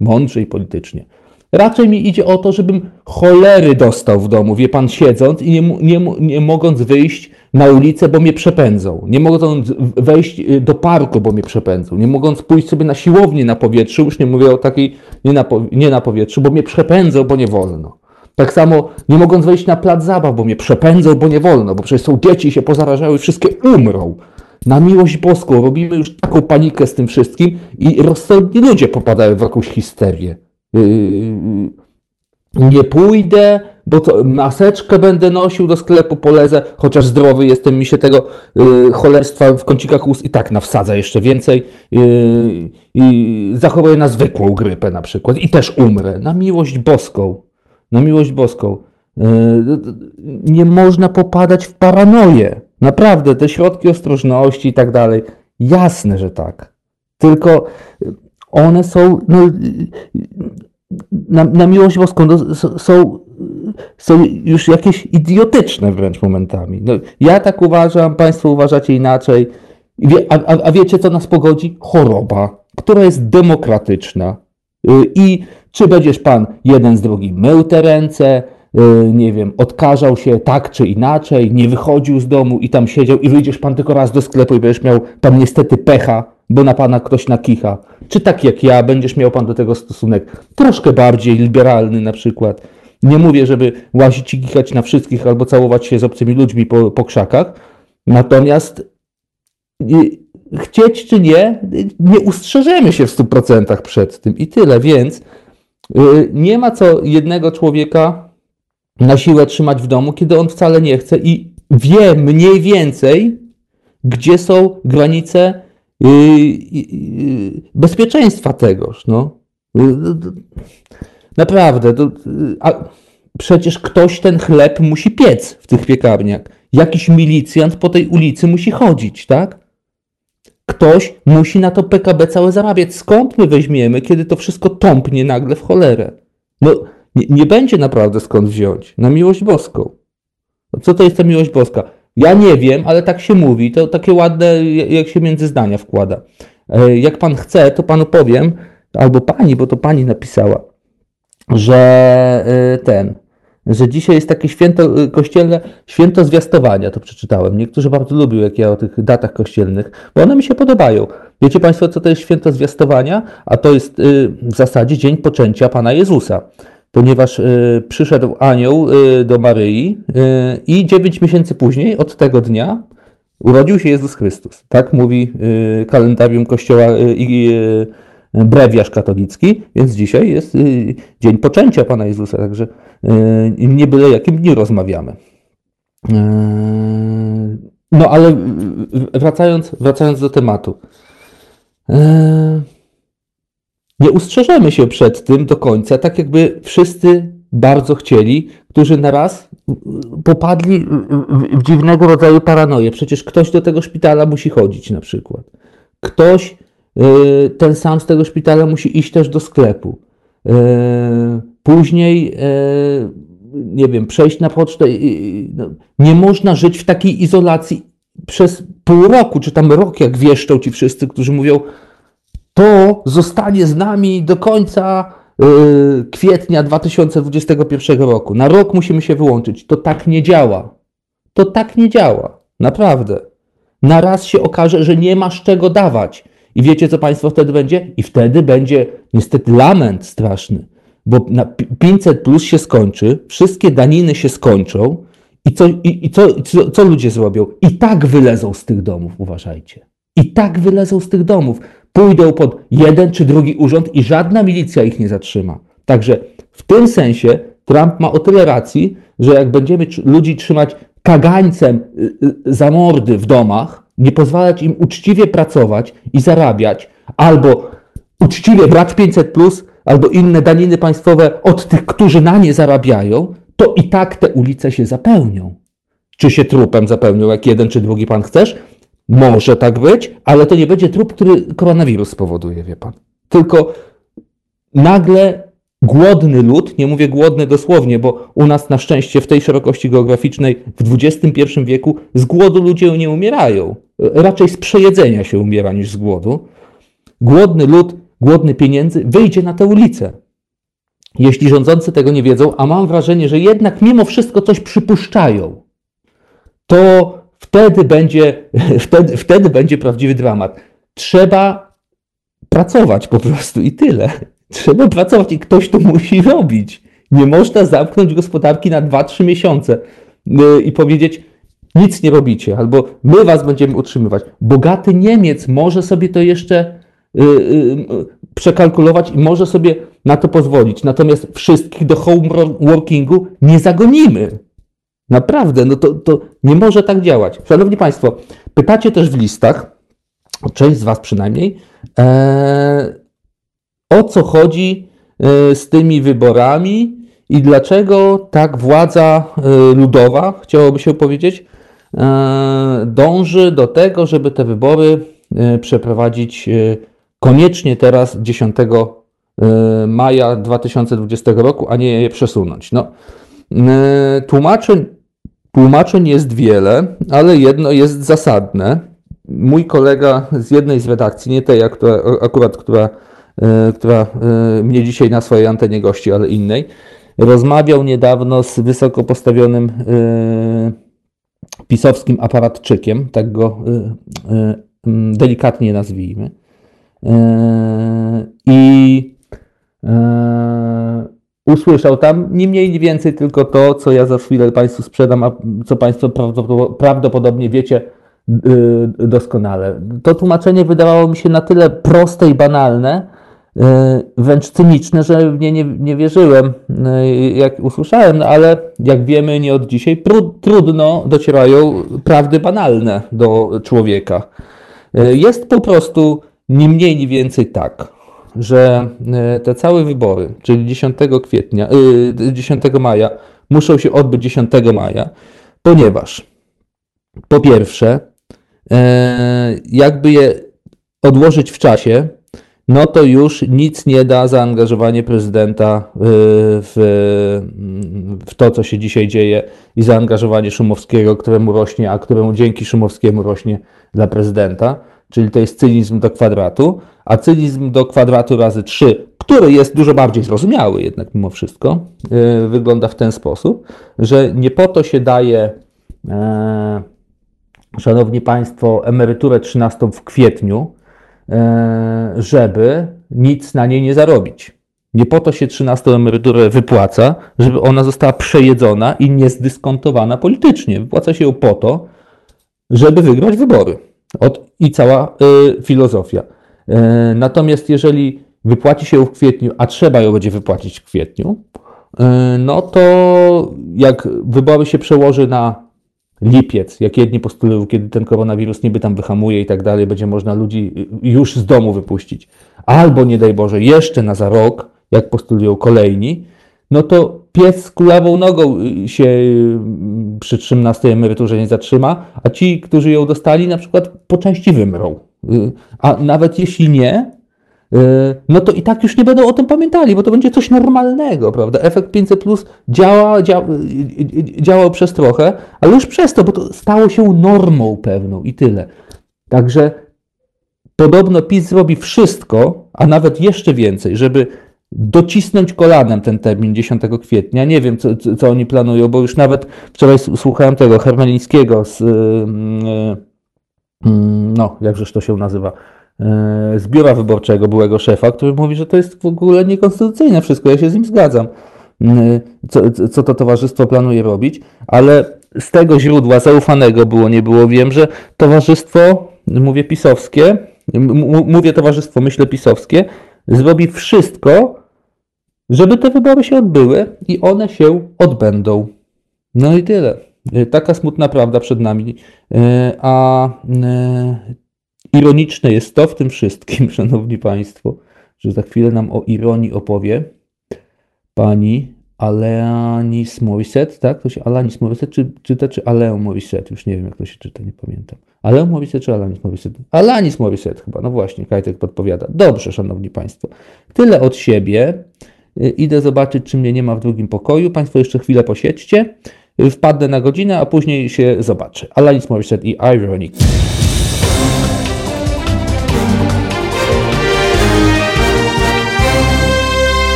mądrze i politycznie. Raczej mi idzie o to, żebym cholery dostał w domu, wie pan, siedząc i nie, nie, nie mogąc wyjść na ulicę, bo mnie przepędzą. Nie mogąc wejść y, do parku, bo mnie przepędzą. Nie mogąc pójść sobie na siłownię na powietrzu, już nie mówię o takiej, nie na, nie na powietrzu, bo mnie przepędzą, bo nie wolno. Tak samo nie mogąc wejść na plac zabaw, bo mnie przepędzą, bo nie wolno, bo przecież są dzieci się pozarażały, wszystkie umrą. Na miłość boską robimy już taką panikę z tym wszystkim i rozsądni ludzie popadają w jakąś histerię. Yy, nie pójdę, bo to maseczkę będę nosił do sklepu, polezę, chociaż zdrowy jestem, mi się tego yy, cholerstwa w kącikach ust i tak nawsadza jeszcze więcej yy, i zachowuję na zwykłą grypę na przykład i też umrę. Na miłość boską, na miłość boską. Yy, nie można popadać w paranoję. Naprawdę, te środki ostrożności i tak dalej. Jasne, że tak. Tylko one są no, na, na miłość boską no, są, są już jakieś idiotyczne wręcz momentami. No, ja tak uważam, Państwo uważacie inaczej. A, a, a wiecie, co nas pogodzi? Choroba, która jest demokratyczna. Y, I czy będziesz Pan jeden z drugim mył te ręce, y, nie wiem, odkażał się tak czy inaczej, nie wychodził z domu i tam siedział i wyjdziesz Pan tylko raz do sklepu i będziesz miał tam niestety pecha, bo na pana ktoś nakicha. Czy tak jak ja, będziesz miał pan do tego stosunek troszkę bardziej liberalny na przykład. Nie mówię, żeby łazić i kichać na wszystkich albo całować się z obcymi ludźmi po, po krzakach. Natomiast chcieć czy nie, nie ustrzeżemy się w 100% przed tym i tyle. Więc y, nie ma co jednego człowieka na siłę trzymać w domu, kiedy on wcale nie chce i wie mniej więcej, gdzie są granice bezpieczeństwa tegoż. No. Naprawdę. To, a przecież ktoś ten chleb musi piec w tych piekarniach. Jakiś milicjant po tej ulicy musi chodzić, tak? Ktoś musi na to PKB całe zarabiać. Skąd my weźmiemy, kiedy to wszystko tąpnie nagle w cholerę? No, nie, nie będzie naprawdę skąd wziąć. Na miłość boską. No, co to jest ta miłość boska? Ja nie wiem, ale tak się mówi. To takie ładne, jak się między zdania wkłada. E, jak pan chce, to panu powiem, albo pani, bo to pani napisała, że e, ten, że dzisiaj jest takie święto e, kościelne, święto zwiastowania, to przeczytałem. Niektórzy bardzo lubią, jak ja o tych datach kościelnych, bo one mi się podobają. Wiecie Państwo, co to jest święto zwiastowania? A to jest w zasadzie dzień poczęcia Pana Jezusa ponieważ y, przyszedł anioł y, do Maryi y, i dziewięć miesięcy później, od tego dnia, urodził się Jezus Chrystus. Tak mówi kalendarium Kościoła i brewiarz katolicki, więc dzisiaj jest dzień poczęcia Pana Jezusa, także nie byle jakim dniu rozmawiamy. No ale wracając, wracając do tematu nie ustrzeżemy się przed tym do końca, tak jakby wszyscy bardzo chcieli, którzy na raz popadli w dziwnego rodzaju paranoję. Przecież ktoś do tego szpitala musi chodzić na przykład. Ktoś y, ten sam z tego szpitala musi iść też do sklepu. Y, później, y, nie wiem, przejść na pocztę. No, nie można żyć w takiej izolacji przez pół roku, czy tam rok, jak wieszczą ci wszyscy, którzy mówią, to zostanie z nami do końca kwietnia 2021 roku. Na rok musimy się wyłączyć. To tak nie działa. To tak nie działa. Naprawdę. Na raz się okaże, że nie masz czego dawać. I wiecie, co Państwo wtedy będzie? I wtedy będzie niestety lament straszny, bo na 500 plus się skończy, wszystkie daniny się skończą i, co, i, i co, co, co ludzie zrobią? I tak wylezą z tych domów, uważajcie. I tak wylezą z tych domów pójdą pod jeden czy drugi urząd i żadna milicja ich nie zatrzyma. Także w tym sensie Trump ma o tyle racji, że jak będziemy ludzi trzymać kagańcem y, y, za mordy w domach, nie pozwalać im uczciwie pracować i zarabiać, albo uczciwie brać 500, plus, albo inne daniny państwowe od tych, którzy na nie zarabiają, to i tak te ulice się zapełnią. Czy się trupem zapełnią, jak jeden czy drugi pan chcesz, może tak być, ale to nie będzie trup, który koronawirus spowoduje, wie pan. Tylko nagle głodny lud, nie mówię głodny dosłownie, bo u nas na szczęście w tej szerokości geograficznej w XXI wieku z głodu ludzie nie umierają. Raczej z przejedzenia się umiera niż z głodu. Głodny lud, głodny pieniędzy wyjdzie na tę ulicę. Jeśli rządzący tego nie wiedzą, a mam wrażenie, że jednak mimo wszystko coś przypuszczają, to Wtedy będzie, wtedy, wtedy będzie prawdziwy dramat. Trzeba pracować po prostu i tyle. Trzeba pracować i ktoś to musi robić. Nie można zamknąć gospodarki na 2-3 miesiące y, i powiedzieć, nic nie robicie, albo my was będziemy utrzymywać. Bogaty Niemiec może sobie to jeszcze y, y, przekalkulować i może sobie na to pozwolić. Natomiast wszystkich do home workingu nie zagonimy. Naprawdę, no to, to nie może tak działać. Szanowni Państwo, pytacie też w listach, część z Was przynajmniej, e, o co chodzi e, z tymi wyborami i dlaczego tak władza e, ludowa, chciałoby się powiedzieć, dąży do tego, żeby te wybory e, przeprowadzić e, koniecznie teraz 10 e, maja 2020 roku, a nie je przesunąć. No, e, tłumaczeń, tłumaczeń jest wiele, ale jedno jest zasadne. Mój kolega z jednej z redakcji, nie tej która, akurat, która, e, która mnie dzisiaj na swojej antenie gości, ale innej, rozmawiał niedawno z wysoko postawionym pisowskim aparatczykiem, tak go delikatnie nazwijmy. I usłyszał tam nie mniej, nie więcej tylko to, co ja za chwilę Państwu sprzedam, a co Państwo prawdopodobnie wiecie y, doskonale. To tłumaczenie wydawało mi się na tyle proste i banalne, y, wręcz cyniczne, że w nie nie, nie wierzyłem, y, jak usłyszałem, no ale jak wiemy nie od dzisiaj, trudno docierają prawdy banalne do człowieka. Jest po prostu nie mniej, nie więcej tak, że e, te całe wybory, czyli 10 kwietnia, 10 e, maja, muszą się odbyć 10 maja, ponieważ po pierwsze, e, jakby je odłożyć w czasie, no to już nic nie da zaangażowanie prezydenta w, w to, co się dzisiaj dzieje i zaangażowanie Szumowskiego, któremu rośnie, a któremu dzięki Szumowskiemu rośnie dla prezydenta. Czyli to jest cynizm do kwadratu, a cynizm do kwadratu razy 3, który jest dużo bardziej zrozumiały jednak mimo wszystko, yy, wygląda w ten sposób, że nie po to się daje, e, szanowni państwo, emeryturę 13 w kwietniu, żeby nic na niej nie zarobić. Nie po to się 13 emeryturę wypłaca, żeby ona została przejedzona i niezdyskontowana politycznie. Wypłaca się ją po to, żeby wygrać wybory. Od, I cała y, filozofia. Y, natomiast jeżeli wypłaci się ją w kwietniu, a trzeba ją będzie wypłacić w kwietniu, y, no to jak wybory się przełoży na lipiec, jak jedni postulują, kiedy ten koronawirus niby tam wyhamuje i tak dalej, będzie można ludzi już z domu wypuścić, albo nie daj Boże, jeszcze na za rok, jak postulują kolejni, no to pies z kulawą nogą y, się y, przy 13 emeryturze nie zatrzyma, a ci, którzy ją dostali, na przykład po części wymrą. Y, a nawet jeśli nie, no to i tak już nie będą o tym pamiętali, bo to będzie coś normalnego, prawda? Efekt 500 plus działa, działa, działał przez trochę, ale już przez to, bo to stało się normą pewną i tyle. Także podobno PiS zrobi wszystko, a nawet jeszcze więcej, żeby docisnąć kolanem ten termin 10 kwietnia. Nie wiem, co, co oni planują, bo już nawet wczoraj słuchałem tego Hermelińskiego z, yy, yy, no, jakżeż to się nazywa, z biura wyborczego byłego szefa, który mówi, że to jest w ogóle niekonstytucyjne wszystko. Ja się z nim zgadzam, co, co to towarzystwo planuje robić, ale z tego źródła zaufanego było, nie było, wiem, że towarzystwo, mówię pisowskie, mówię towarzystwo, myślę pisowskie, zrobi wszystko, żeby te wybory się odbyły i one się odbędą. No i tyle. E, taka smutna prawda przed nami. E, a e, ironiczne jest to w tym wszystkim, szanowni państwo, że za chwilę nam o ironii opowie pani Alanis Morissette, tak? To się Alanis Morissette czy, czyta, czy Aleo Morissette? Już nie wiem, jak to się czyta, nie pamiętam. Aleo Morissette czy Alanis Morissette? Alanis Morissette chyba, no właśnie, Kajtek podpowiada. Dobrze, szanowni państwo. Tyle od siebie. Y, idę zobaczyć, czy mnie nie ma w drugim pokoju. Państwo jeszcze chwilę posiedźcie. Y, wpadnę na godzinę, a później się zobaczę. Alanis Morissette i Ironic.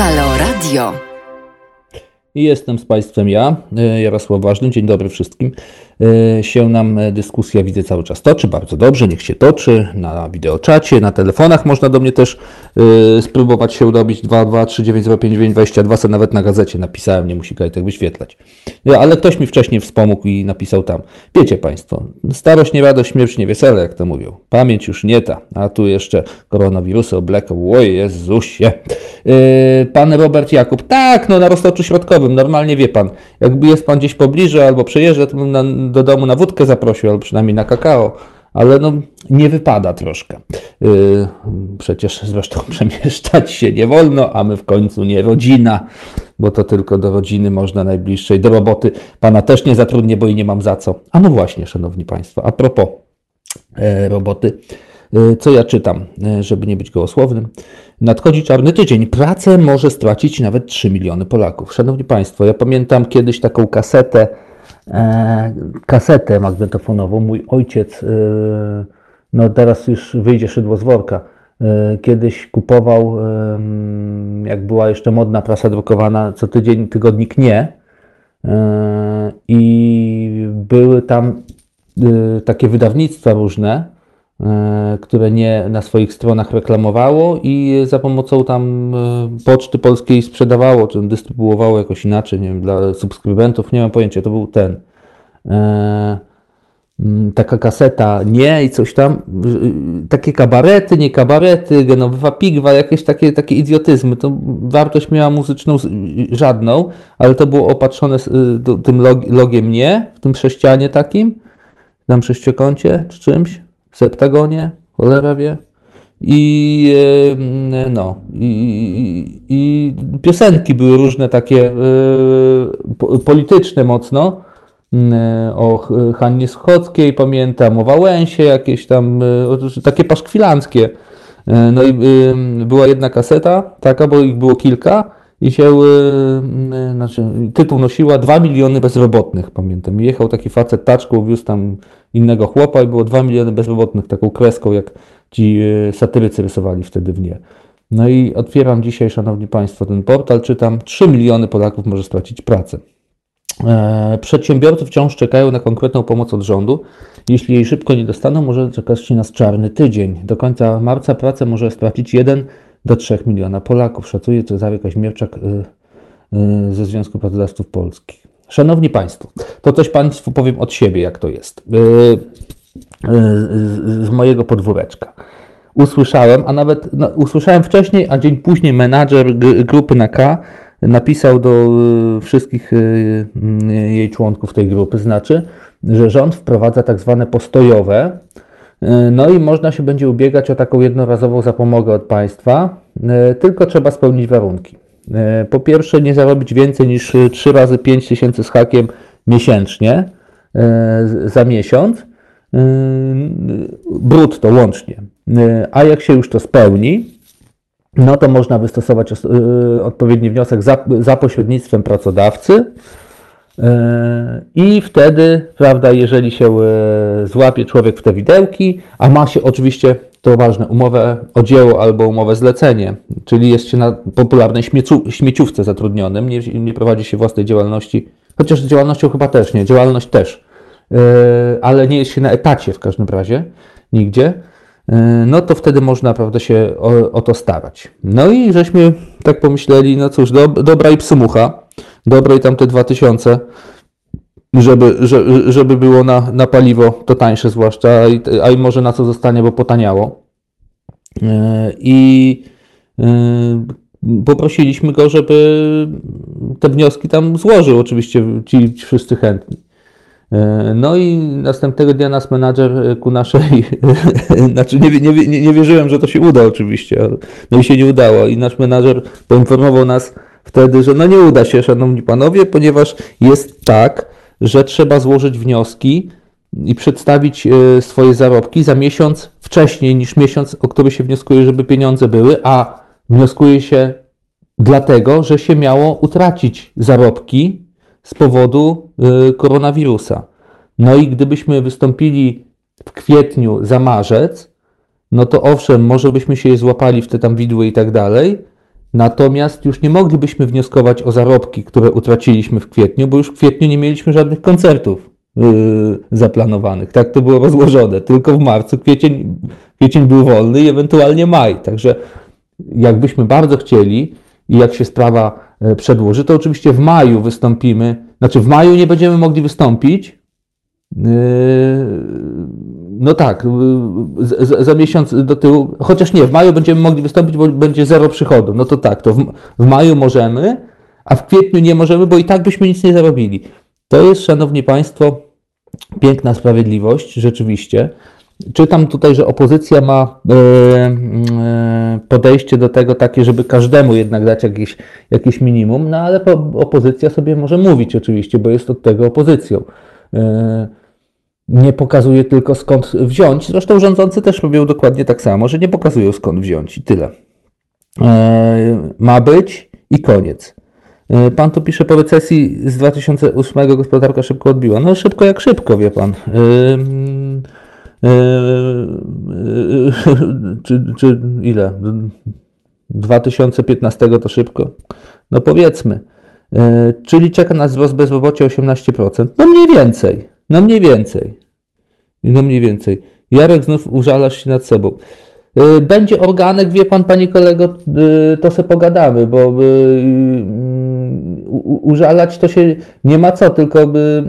Halo Radio. Jestem z Państwem ja, Jarosław Ważny. Dzień dobry wszystkim. E, się nam dyskusja, widzę, cały czas toczy. Bardzo dobrze, niech się toczy. Na wideoczacie, na telefonach można do mnie też spróbować się urobić 223905922, co nawet na gazecie napisałem, nie musi Kajtek wyświetlać. Ale ktoś mi wcześniej wspomógł i napisał tam. Wiecie Państwo, starość nie radość, śmierć nie wesele, jak to mówią. Pamięć już nie ta, a tu jeszcze koronawirusy obleką. O Jezusie. Pan Robert Jakub, tak, no na roztoczu środkowym, normalnie wie Pan, jakby jest Pan gdzieś pobliżu albo przejeżdża, to na, do domu na wódkę zaprosił, albo przynajmniej na kakao ale no, nie wypada troszkę. Yy, przecież zresztą przemieszczać się nie wolno, a my w końcu nie rodzina, bo to tylko do rodziny można najbliższej. Do roboty pana też nie zatrudnię, bo i nie mam za co. A no właśnie, szanowni państwo, a propos e, roboty, e, co ja czytam, e, żeby nie być gołosłownym. Nadchodzi czarny tydzień. Pracę może stracić nawet 3 miliony Polaków. Szanowni Państwo, ja pamiętam kiedyś taką kasetę, kasetę magnetofonową. Mój ojciec, e, no teraz już wyjdzie szydło z worka, e, kiedyś kupował, e, jak była jeszcze modna prasa drukowana, co tydzień tygodnik Nie. E, I były tam e, takie wydawnictwa różne, E, które nie na swoich stronach reklamowało i za pomocą tam e, Poczty Polskiej sprzedawało, czy dystrybuowało jakoś inaczej, nie wiem, dla subskrybentów, nie mam pojęcia, to był ten. E, taka kaseta, nie i coś tam, takie kabarety, nie kabarety, genowa pigwa, jakieś takie, takie idiotyzmy. To wartość miała muzyczną żadną, ale to było opatrzone tym logiem nie, w tym sześcianie takim, tam sześciokącie czy czymś septagonie, cholera wie. I no, i, i piosenki były różne takie e, polityczne mocno. O Hannie Schockiej pamiętam, o Wałęsie jakieś tam, e, takie paszkwilanckie. E, no i była jedna kaseta taka, bo ich było kilka i się, znaczy, tytuł nosiła 2 miliony bezrobotnych, pamiętam. Jechał taki facet taczką, wiózł tam innego chłopa i było 2 miliony bezrobotnych, taką kreską, jak ci e, satyrycy rysowali wtedy w nie. No i otwieram dzisiaj, Szanowni Państwo, ten portal, czytam, 3 miliony Polaków może stracić pracę. E, przedsiębiorcy wciąż czekają na konkretną pomoc od rządu. Jeśli jej szybko nie dostaną, może czekać nas czarny tydzień. Do końca marca pracę może stracić 1 do 3 miliona Polaków. Szacuje Cezary Kaźmierczak e, ze Związku Pracodawców Polskich. Szanowni Państwo, to coś Państwu powiem od siebie, jak to jest. Yy, z mojego podwóreczka. Usłyszałem, a nawet no, usłyszałem wcześniej, a dzień później menadżer grupy na K napisał do wszystkich jej członków tej grupy, znaczy, że rząd wprowadza tak zwane postojowe, no i można się będzie ubiegać o taką jednorazową zapomogę od państwa, tylko trzeba spełnić warunki. E, po pierwsze, nie zarobić więcej niż 3 razy 5 tysięcy z hakiem miesięcznie e, za miesiąc, e, brutto łącznie. A jak się już to spełni, no to można wystosować odpowiedni wniosek za, za pośrednictwem pracodawcy. I wtedy, prawda, jeżeli się złapie człowiek w te widełki, a ma się oczywiście to ważne, umowę o dzieło albo umowę zlecenie, czyli jest się na popularnej śmieciówce zatrudnionym, nie, nie prowadzi się własnej działalności, chociaż działalnością chyba też nie, działalność też, yy, ale nie jest się na etacie w każdym razie, nigdzie, no to wtedy można, prawda, się o, o, to starać. No i żeśmy tak pomyśleli, no cóż, do, dobra i psymucha, dobra i tamte 2000, żeby, żeby było na, na paliwo to tańsze zwłaszcza, a i może na co zostanie, bo potaniało. E, I e, poprosiliśmy go, żeby te wnioski tam złożył, oczywiście ci, wszyscy chętni. E, no i następnego dnia nas menadżer ku naszej, znaczy nie, nie, nie, wierzyłem, że to się uda oczywiście, no i się nie udało i nasz menadżer poinformował nas wtedy, że no nie uda się, szanowni panowie, ponieważ jest tak, że trzeba złożyć wnioski i przedstawić e, swoje zarobki za miesiąc wcześniej niż miesiąc, o który się wnioskuje, żeby pieniądze były, a wnioskuje się dlatego, że się miało utracić zarobki z powodu e, koronawirusa. No i gdybyśmy wystąpili w kwietniu za marzec, no to owszem, może byśmy się je złapali w te tam widły i tak dalej, Natomiast już nie moglibyśmy wnioskować o zarobki, które utraciliśmy w kwietniu, bo już w kwietniu nie mieliśmy żadnych koncertów. zaplanowanych. Tak to było rozłożone. Tylko w marcu, kwiecień, kwiecień był wolny i ewentualnie maj. Także jakbyśmy bardzo chcieli i jak się sprawa przedłoży, to oczywiście w maju wystąpimy. Znaczy w maju nie będziemy mogli wystąpić, no tak, za, za, miesiąc do tyłu, chociaż nie, w maju będziemy mogli wystąpić, bo będzie zero przychodu. No to tak, to w, w maju możemy, a w kwietniu nie możemy, bo i tak byśmy nic nie zarobili. To jest, Szanowni Państwo, piękna sprawiedliwość, rzeczywiście. Czytam tutaj, że opozycja ma e, e, podejście do tego takie, żeby każdemu jednak dać jakieś, jakieś minimum, no ale opozycja sobie może mówić oczywiście, bo jest od tego opozycją. E, nie pokazuje tylko skąd wziąć. Zresztą rządzący też robią dokładnie tak samo, że nie pokazują skąd wziąć i tyle. Ma być i koniec. E, pan tu pisze po recesji z 2008 gospodarka szybko odbiła. No szybko jak szybko, wie pan. E, e, czy, czy ile? 2015 to szybko? No powiedzmy. Czyli czeka nas wzrost bezrobocia 18%. No mniej więcej. No mniej więcej. No mniej więcej. Jarek znów użalasz się nad sobą. Będzie organek, wie pan, panie kolego, to se pogadamy, bo użalać to się nie ma co, tylko by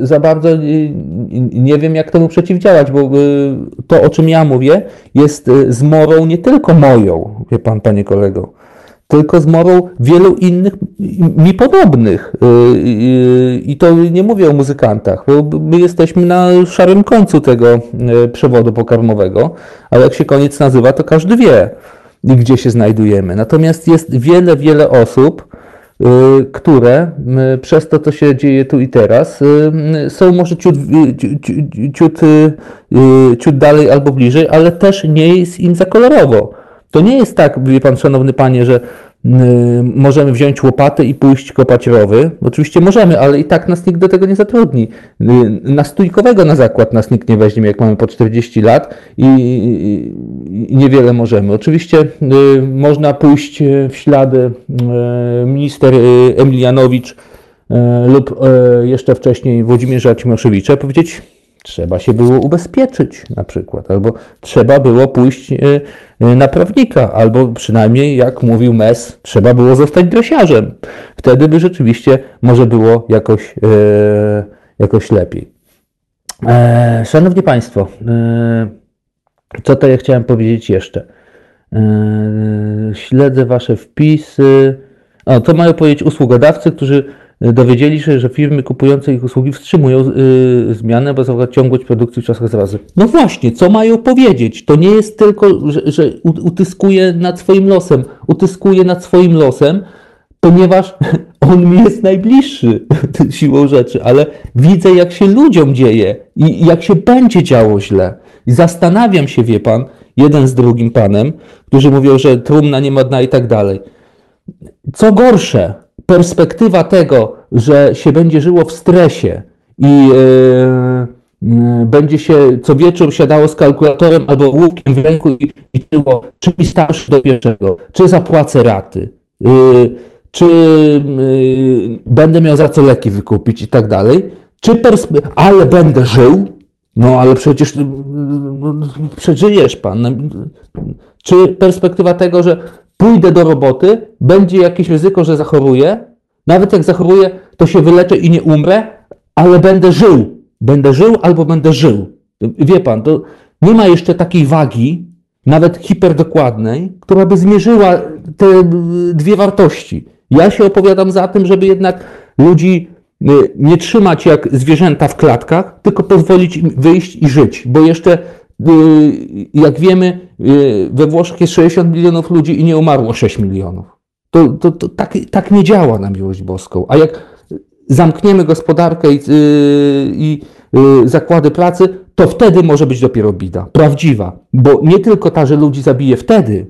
za bardzo nie wiem, jak temu przeciwdziałać, bo to, o czym ja mówię, jest y, zmorą nie tylko moją, wie pan, panie kolego, tylko zmorą wielu innych mi podobnych. Y, y, I to nie mówię o muzykantach, bo my jesteśmy na szarym końcu tego przewodu pokarmowego, ale jak się koniec nazywa, to każdy wie, gdzie się znajdujemy. Natomiast jest wiele, wiele osób, Y, które y, przez to, co się dzieje tu i teraz, y, są może ciut, ciut, ciut dalej albo bliżej, ale też nie jest im za kolorowo. To nie jest tak, wie pan, szanowny panie, że możemy wziąć łopatę i pójść kopać rowy. Oczywiście możemy, ale i tak nas nikt do tego nie zatrudni. Na stójkowego na zakład nas nikt nie weźmie, jak mamy po 40 lat i, i niewiele możemy. Oczywiście można pójść w ślady minister Emilianowicz lub jeszcze wcześniej Włodzimierza Cimoszewicza powiedzieć, trzeba się było ubezpieczyć na przykład, albo trzeba było pójść e, e, na prawnika, albo przynajmniej, jak mówił Mes, trzeba było zostać dresiarzem. Wtedy by rzeczywiście może było jakoś, e, jakoś lepiej. Szanowni Państwo, co to ja chciałem powiedzieć jeszcze? Śledzę Wasze wpisy. O, to mają powiedzieć usługodawcy, którzy dowiedzieli się, że firmy kupujące ich usługi wstrzymują yy, zmianę, bo zachować ciągłość produkcji w czasach zrazy. No właśnie, co mają powiedzieć? To nie jest tylko, że, że utyskuje nad swoim losem. Utyskuje nad swoim losem, ponieważ on mi jest najbliższy siłą rzeczy, ale widzę, jak się ludziom dzieje i jak się będzie działo źle. I zastanawiam się, wie pan, jeden z drugim panem, którzy mówią, że trumna nie ma dna i tak dalej. Co gorsze, perspektywa tego, że się będzie żyło w stresie i yy, yy, będzie się co wieczór siadało z kalkulatorem albo łukiem w ręku i liczyło, czy mi starszy do pierwszego, czy zapłacę raty, yy, czy będę miał za co leki wykupić i tak dalej, czy ale będę żył, no ale przecież no, przeżyjesz pan. Czy perspektywa tego, że pójdę do roboty, będzie jakieś ryzyko, że zachoruję. Nawet jak zachoruję, to się wyleczę i nie umrę, ale będę żył. Będę żył albo będę żył. Wie pan, to nie ma jeszcze takiej wagi, nawet hiperdokładnej, która by zmierzyła te dwie wartości. Ja się opowiadam za tym, żeby jednak ludzi y, nie trzymać jak zwierzęta w klatkach, tylko pozwolić im wyjść i żyć, bo jeszcze Y, jak wiemy, we Włoszech jest 60 milionów ludzi i nie umarło 6 milionów. To, to, to tak, tak nie działa na miłość boską. A jak zamkniemy gospodarkę i, y, i, i zakłady pracy, to wtedy może być dopiero bida, prawdziwa. Bo nie tylko ta, że ludzi zabije wtedy,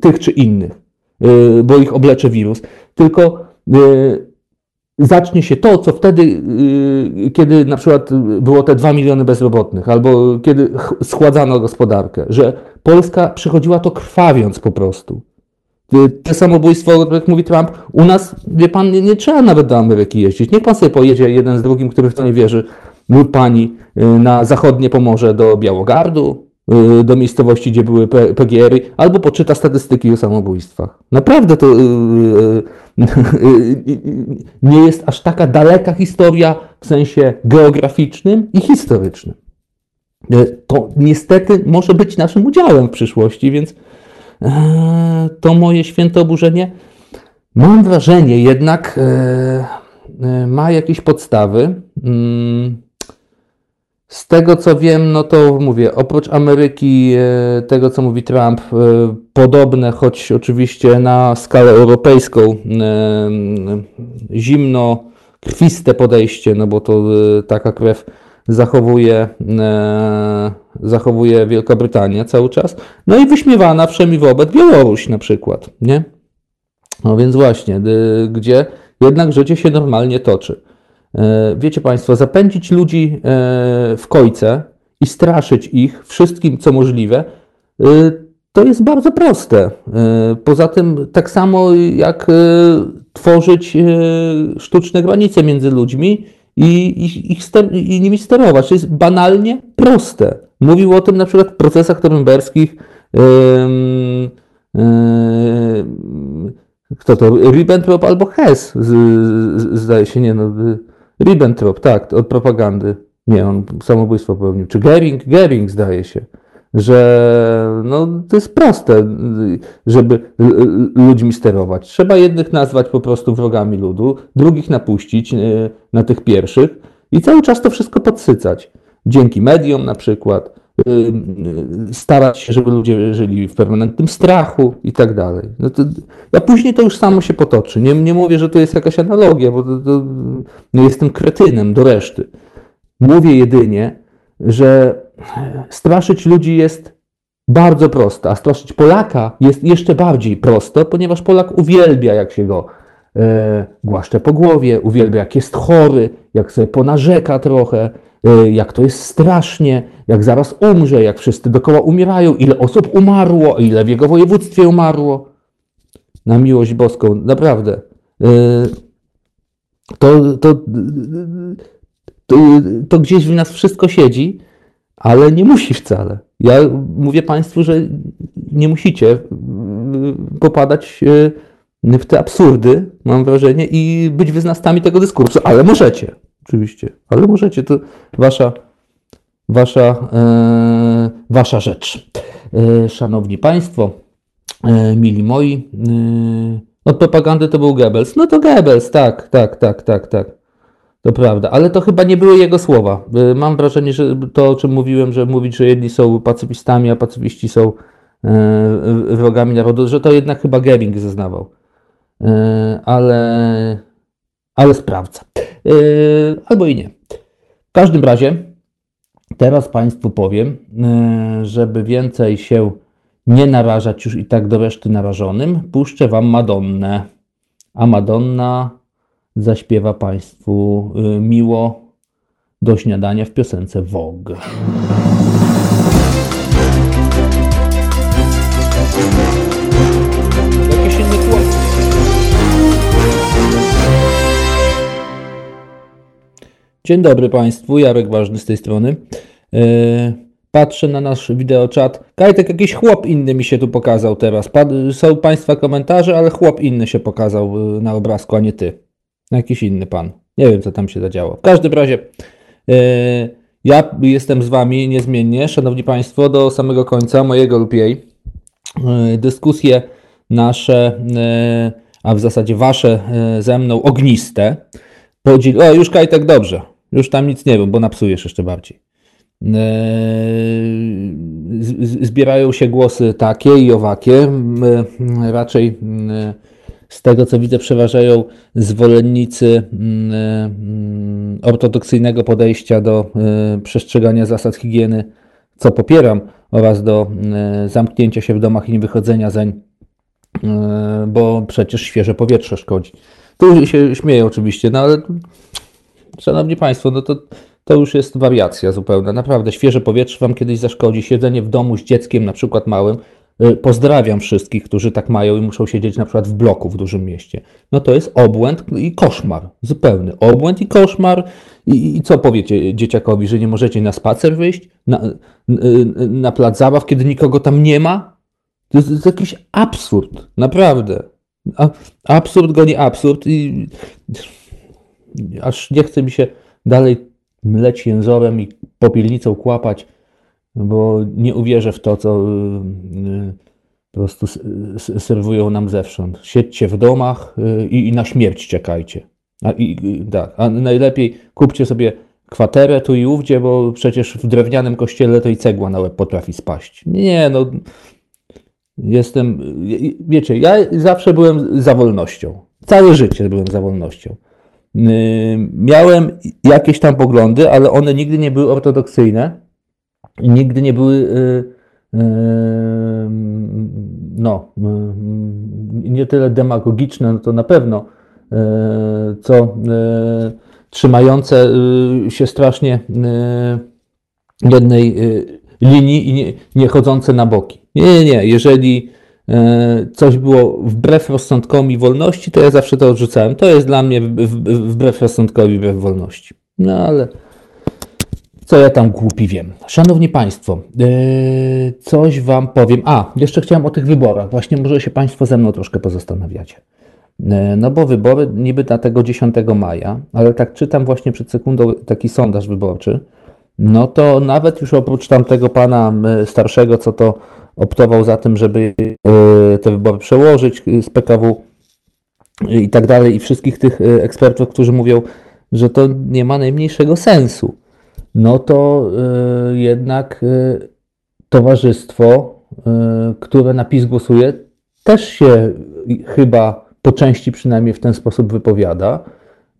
tych czy innych, bo ich oblecze wirus, tylko zacznie się to, co wtedy, kiedy na przykład było te 2 miliony bezrobotnych, albo kiedy schładzano gospodarkę, że Polska przechodziła to krwawiąc po prostu. te samobójstwo, jak mówi Trump, u nas, wie pan, nie, nie trzeba nawet do Ameryki jeździć. Niech pan sobie pojedzie jeden z drugim, który w to nie wierzy, lub pani na zachodnie Pomorze do Białogardu, do miejscowości, gdzie były PGR-y, albo poczyta statystyki o samobójstwach. Naprawdę to nie jest aż taka daleka historia w sensie geograficznym i historycznym. To niestety może być naszym udziałem w przyszłości, więc e, to moje święte oburzenie, mam wrażenie, jednak e, e, ma jakieś podstawy. Mm, z tego co wiem, no to mówię, oprócz Ameryki, e, tego co mówi Trump, e, podobne, choć oczywiście na skalę europejską, e, zimno, krwiste podejście, no bo to taka krew zachowuje, zachowuje Wielka Brytania cały czas. No i wyśmiewana wszemi wobec Białoruś na przykład, nie? No więc właśnie, gdzie jednak życie się normalnie toczy. E, wiecie Państwo, zapędzić ludzi e, w kojce i straszyć ich wszystkim, co możliwe, e, to jest bardzo proste. Poza tym, tak samo jak tworzyć sztuczne granice między ludźmi i, ich ster- i nimi sterować. To jest banalnie proste. Mówił o tym na przykład w procesach norymberskich. Kto to? Ribbentrop albo Hess, zdaje się, nie no. Ribbentrop, tak, od propagandy. Nie, on samobójstwo popełnił. Czy Gering? Gering zdaje się, że no, to jest proste, żeby ludźmi sterować. Trzeba jednych nazwać po prostu wrogami ludu, drugich napuścić e, na tych pierwszych i cały czas to wszystko podsycać. Dzięki mediom na przykład, e, starać się, żeby ludzie żyli w permanentnym strachu i tak dalej. No to, a później to już samo się potoczy. Nie, nie mówię, że to jest jakaś analogia, bo to, to, jestem kretynem do reszty. Mówię jedynie, że straszyć ludzi jest bardzo prosto, a straszyć Polaka jest jeszcze bardziej prosto, ponieważ Polak uwielbia, jak się go e, głaszcze po głowie, uwielbia, jak jest chory, jak sobie ponarzeka trochę, e, jak to jest strasznie, jak zaraz umrze, jak wszyscy dookoła umierają, ile osób umarło, ile w jego województwie umarło. Na miłość boską, naprawdę. E, to, to, to, to gdzieś w nas wszystko siedzi, ale nie musi wcale. Ja mówię Państwu, że nie musicie popadać e, w te absurdy, mam wrażenie, i być wyznawcami tego dyskursu, ale możecie, oczywiście, ale możecie, to wasza, wasza, e, wasza rzecz. E, szanowni Państwo, e, mili moi, e, od propagandy to był Goebbels. No to Goebbels, tak, tak, tak, tak, tak. To prawda, ale to chyba nie były jego słowa. Y, mam wrażenie, że to, o czym mówiłem, że mówić, że jedni są pacyfistami, a pacyfiści są e, wrogami narodu, że to jednak chyba Gering zeznawał. E, ale, ale sprawdza. E, albo i nie. W każdym razie, teraz Państwu powiem, żeby więcej się nie narażać już i tak do reszty narażonym, puszczę Wam Madonnę. A Madonna zaśpiewa Państwu y, miło do śniadania w piosence Vogue. Dzień dobry Państwu, Jarek Ważny z tej strony. Yy, Patrzę na nasz wideoczat. Kajtek, jakiś chłop inny mi się tu pokazał teraz. Są Państwa komentarze, ale chłop inny się pokazał y, na obrazku, a nie Ty. Jakiś inny pan. Nie wiem, co tam się zadziało. W każdym razie, yy, ja jestem z Wami niezmiennie, Szanowni Państwo, do samego końca mojego lub jej. Yy, dyskusje nasze, yy, a w zasadzie Wasze ze mną ogniste. Podziel... O, już Kajtek, dobrze. Już tam nic nie wiem, bo napsujesz jeszcze bardziej. Zbierają się głosy takie i owakie. Raczej z tego co widzę, przeważają zwolennicy ortodoksyjnego podejścia do przestrzegania zasad higieny, co popieram, oraz do zamknięcia się w domach i niewychodzenia zeń, bo przecież świeże powietrze szkodzi. Tu się śmieję oczywiście, no ale szanowni Państwo, no to to już jest wariacja zupełna. Naprawdę, świeże powietrze Wam kiedyś zaszkodzi. Siedzenie w domu z dzieckiem, na przykład małym, pozdrawiam wszystkich, którzy tak mają i muszą siedzieć na przykład w bloku w dużym mieście. No to jest obłęd i koszmar, zupełny obłęd i koszmar. I, i co powiecie dzieciakowi, że nie możecie na spacer wyjść, na, na plac zabaw, kiedy nikogo tam nie ma? To jest, to jest jakiś absurd, naprawdę. A, absurd goni absurd i aż nie chce mi się dalej mleć jęzorem i popielnicą kłapać, bo nie uwierzę w to, co y, y, po prostu serwują nam zewsząd. Siedźcie w domach y, i, na śmierć czekajcie. A, i, tak, a najlepiej kupcie sobie kwaterę tu i ówdzie, bo przecież w drewnianym kościele to i cegła na łeb potrafi spaść. Nie, no jestem, wiecie, ja zawsze byłem za wolnością. Całe życie byłem za wolnością. Miałem jakieś tam poglądy, ale one nigdy nie były ortodoksyjne nigdy nie były y, y, no, y, nie tyle demagogiczne, no to na pewno, co trzymające się strasznie jednej linii i nie, nie chodzące na boki. Nie, nie, nie. Jeżeli coś było wbrew rozsądkowi wolności, to ja zawsze to odrzucałem. To jest dla mnie wbrew rozsądkowi, wbrew wolności. No ale co ja tam głupi wiem. Szanowni Państwo, yy, coś Wam powiem. A, jeszcze chciałem o tych wyborach. Właśnie może się Państwo ze mną troszkę pozastanawiacie. Yy, no bo wybory niby na tego 10 maja, ale tak czytam właśnie przed sekundą taki sondaż wyborczy, no to nawet już oprócz tamtego pana yy, starszego, co to optował za tym, żeby yy, te wybory przełożyć z PKW i tak dalej, i wszystkich tych ekspertów, którzy mówią, że to nie ma najmniejszego sensu no to y, jednak y, towarzystwo, y, które na PiS głosuje, też się chyba po części przynajmniej w ten sposób wypowiada,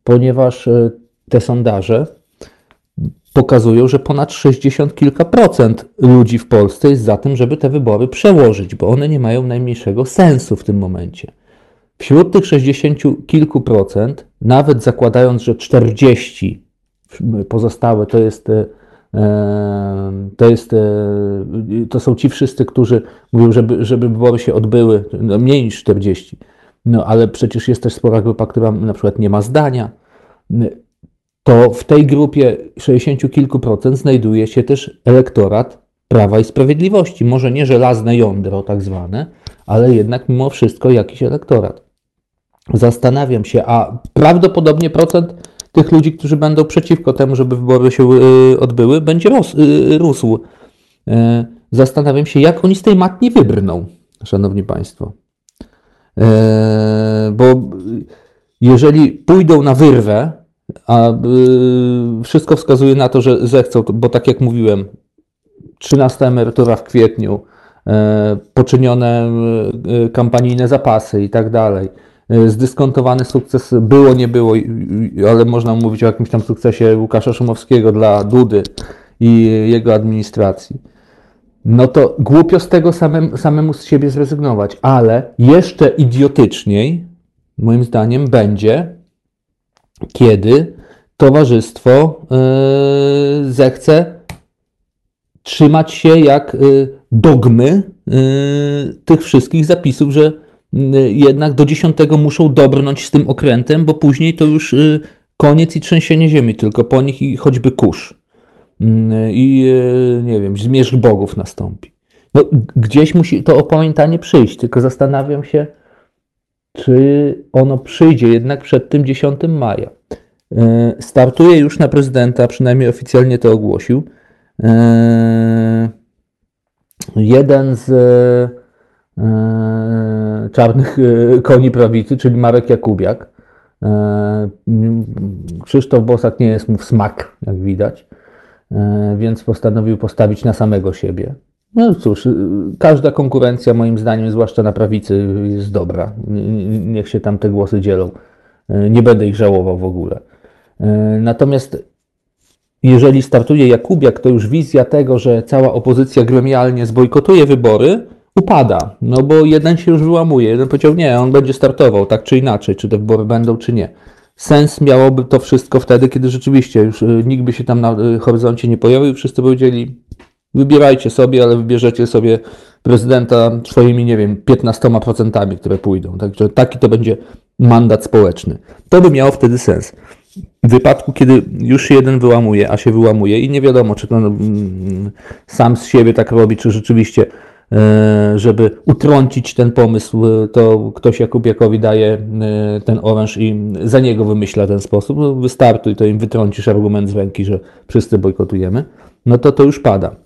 ponieważ te sondaże pokazują, że ponad 60 kilka procent ludzi w Polsce jest za tym, żeby te wybory przełożyć, bo one nie mają najmniejszego sensu w tym momencie. Wśród tych 60 kilku procent, nawet zakładając, że 40 pozostałe to jest, e, to jest, e, to są ci wszyscy, którzy mówią, żeby, żeby wybory się odbyły, no mniej niż 40. No ale przecież jest też spora grupa, która na przykład nie ma zdania. To w tej grupie 60 kilku procent znajduje się też elektorat Prawa i Sprawiedliwości. Może nie żelazne jądro tak zwane, ale jednak mimo wszystko jakiś elektorat. Zastanawiam się, a prawdopodobnie procent tych ludzi, którzy będą przeciwko temu, żeby wybory się y, odbyły, będzie y, rósł. E, zastanawiam się, jak oni z tej matni wybrną, szanowni państwo. Bo jeżeli pójdą na wyrwę, a y, wszystko wskazuje na to, że zechcą, bo tak jak mówiłem, 13 emerytura w kwietniu, poczynione kampanijne zapasy i tak dalej zdyskontowany sukces było, nie było, ale można mówić o jakimś tam sukcesie Łukasza Szumowskiego dla Dudy i jego administracji. No to głupio z tego samemu, samemu z siebie zrezygnować, ale jeszcze idiotyczniej, moim zdaniem, będzie, kiedy towarzystwo yy, zechce trzymać się jak yy, dogmy yy, tych wszystkich zapisów, że jednak do dziesiątego muszą dobrnąć z tym okrętem, bo później to już y, koniec i trzęsienie ziemi, tylko po nich i choćby kurz. Y, I nie wiem, zmierzch bogów nastąpi. No, gdzieś musi to opamiętanie przyjść, tylko zastanawiam się, czy ono przyjdzie jednak przed tym 10 maja. Startuje już na prezydenta, przynajmniej oficjalnie to ogłosił. Jeden z czarnych e, koni prawicy, czyli Marek Jakubiak. E, Krzysztof Bosak nie jest mu w smak, jak widać, więc postanowił postawić na samego siebie. No cóż, każda konkurencja moim zdaniem, zwłaszcza na prawicy, jest dobra. Niech się tam te głosy dzielą. Nie będę ich żałował w ogóle. Natomiast jeżeli startuje Jakubiak, to już wizja tego, że cała opozycja gremialnie zbojkotuje wybory, upada, no bo jeden się już wyłamuje. Jeden powiedział, nie, on będzie startował, tak czy inaczej, czy te wybory będą, czy nie. Sens miałoby to wszystko wtedy, kiedy rzeczywiście już y, nikt by się tam na y, horyzoncie nie pojawił, wszyscy powiedzieli, Wybierajcie sobie, ale wybierzecie sobie prezydenta swoimi, nie wiem, 15%, które pójdą. Także taki to będzie mandat społeczny. To by miało wtedy sens. W wypadku, kiedy już jeden wyłamuje, a się wyłamuje i nie wiadomo, czy to mm, sam z siebie tak robi, czy rzeczywiście, żeby utrącić ten pomysł, e, to ktoś Jakubiakowi daje e, ten oręż i za niego wymyśla ten sposób. No, wystartuj, to im wytrącisz argument z ręki, że wszyscy bojkotujemy. No to to już pada.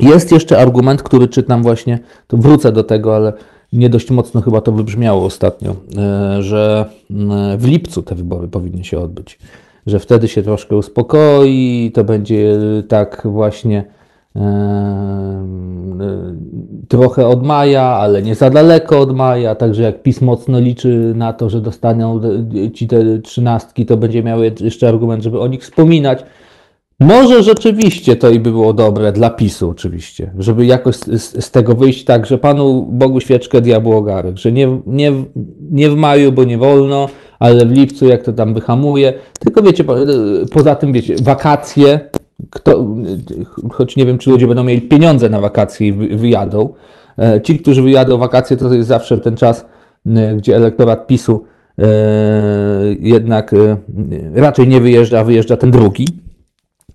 Jest jeszcze argument, który czytam właśnie, to wrócę do tego, ale nie dość mocno chyba to wybrzmiało ostatnio, e, że e, w lipcu te wybory powinny się odbyć, że wtedy się troszkę uspokoi, to będzie tak właśnie e, trochę od maja, ale nie za daleko od maja, także jak PiS mocno liczy na to, że dostaną ci te trzynastki, to będzie miał jeszcze argument, żeby o nich wspominać. Może rzeczywiście to i by było dobre dla PiSu oczywiście, żeby jakoś z, z, tego wyjść tak, że Panu Bogu świeczkę, diabłu ogarek, że nie, nie, nie w maju, bo nie wolno, ale w lipcu jak to tam wyhamuje. Tylko wiecie, poza tym wiecie, wakacje, kto, choć nie wiem, czy ludzie będą mieli pieniądze na wakacje i wyjadą. E, ci, którzy wyjadą wakacje, to jest zawsze ten czas, e, gdzie elektorat PiSu e, jednak raczej nie wyjeżdża, a wyjeżdża ten drugi.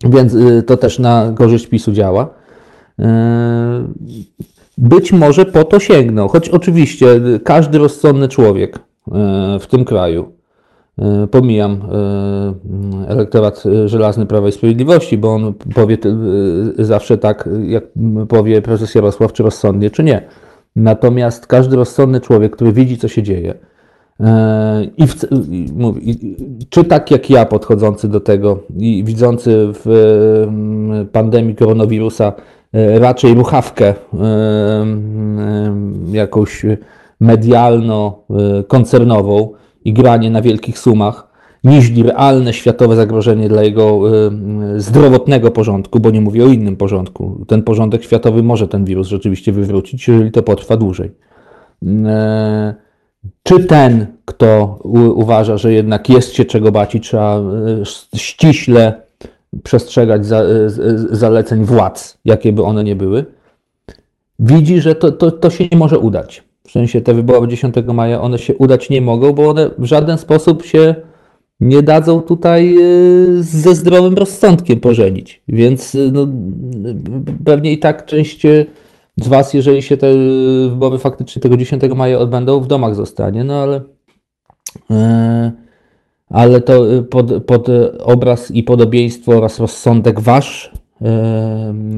Więc to też na korzyść PiSu działa. Być może po to sięgnął, choć oczywiście każdy rozsądny człowiek w tym kraju, pomijam elektorat żelazny Prawa i Sprawiedliwości, bo on powie zawsze tak, jak powie prezes Jarosław, czy rozsądnie, czy nie. Natomiast każdy rozsądny człowiek, który widzi, co się dzieje, E, I, w, i, czy tak jak ja podchodzący do tego i widzący w mm, pandemii koronawirusa e, raczej ruchawkę e, jakąś medialno-koncernową i granie na wielkich sumach, niż realne światowe zagrożenie dla jego zdrowotnego porządku, bo nie mówię o innym porządku. Ten porządek światowy może ten wirus rzeczywiście wywrócić, jeżeli to potrwa dłużej czy ten, kto uważa, że jednak jest się czego bać i trzeba e, ściśle przestrzegać za, zaleceń władz, jakie by one nie były, widzi, że to, to, to się nie może udać. W sensie te wybory 10 maja, one się udać nie mogą, bo one w żaden sposób się nie dadzą tutaj e, ze zdrowym rozsądkiem pożenić. Więc no, pewnie i tak część z Was, jeżeli się te wybory faktycznie tego 10 maja odbędą, w domach zostanie, no ale ale to pod, pod obraz i podobieństwo oraz rozsądek Wasz,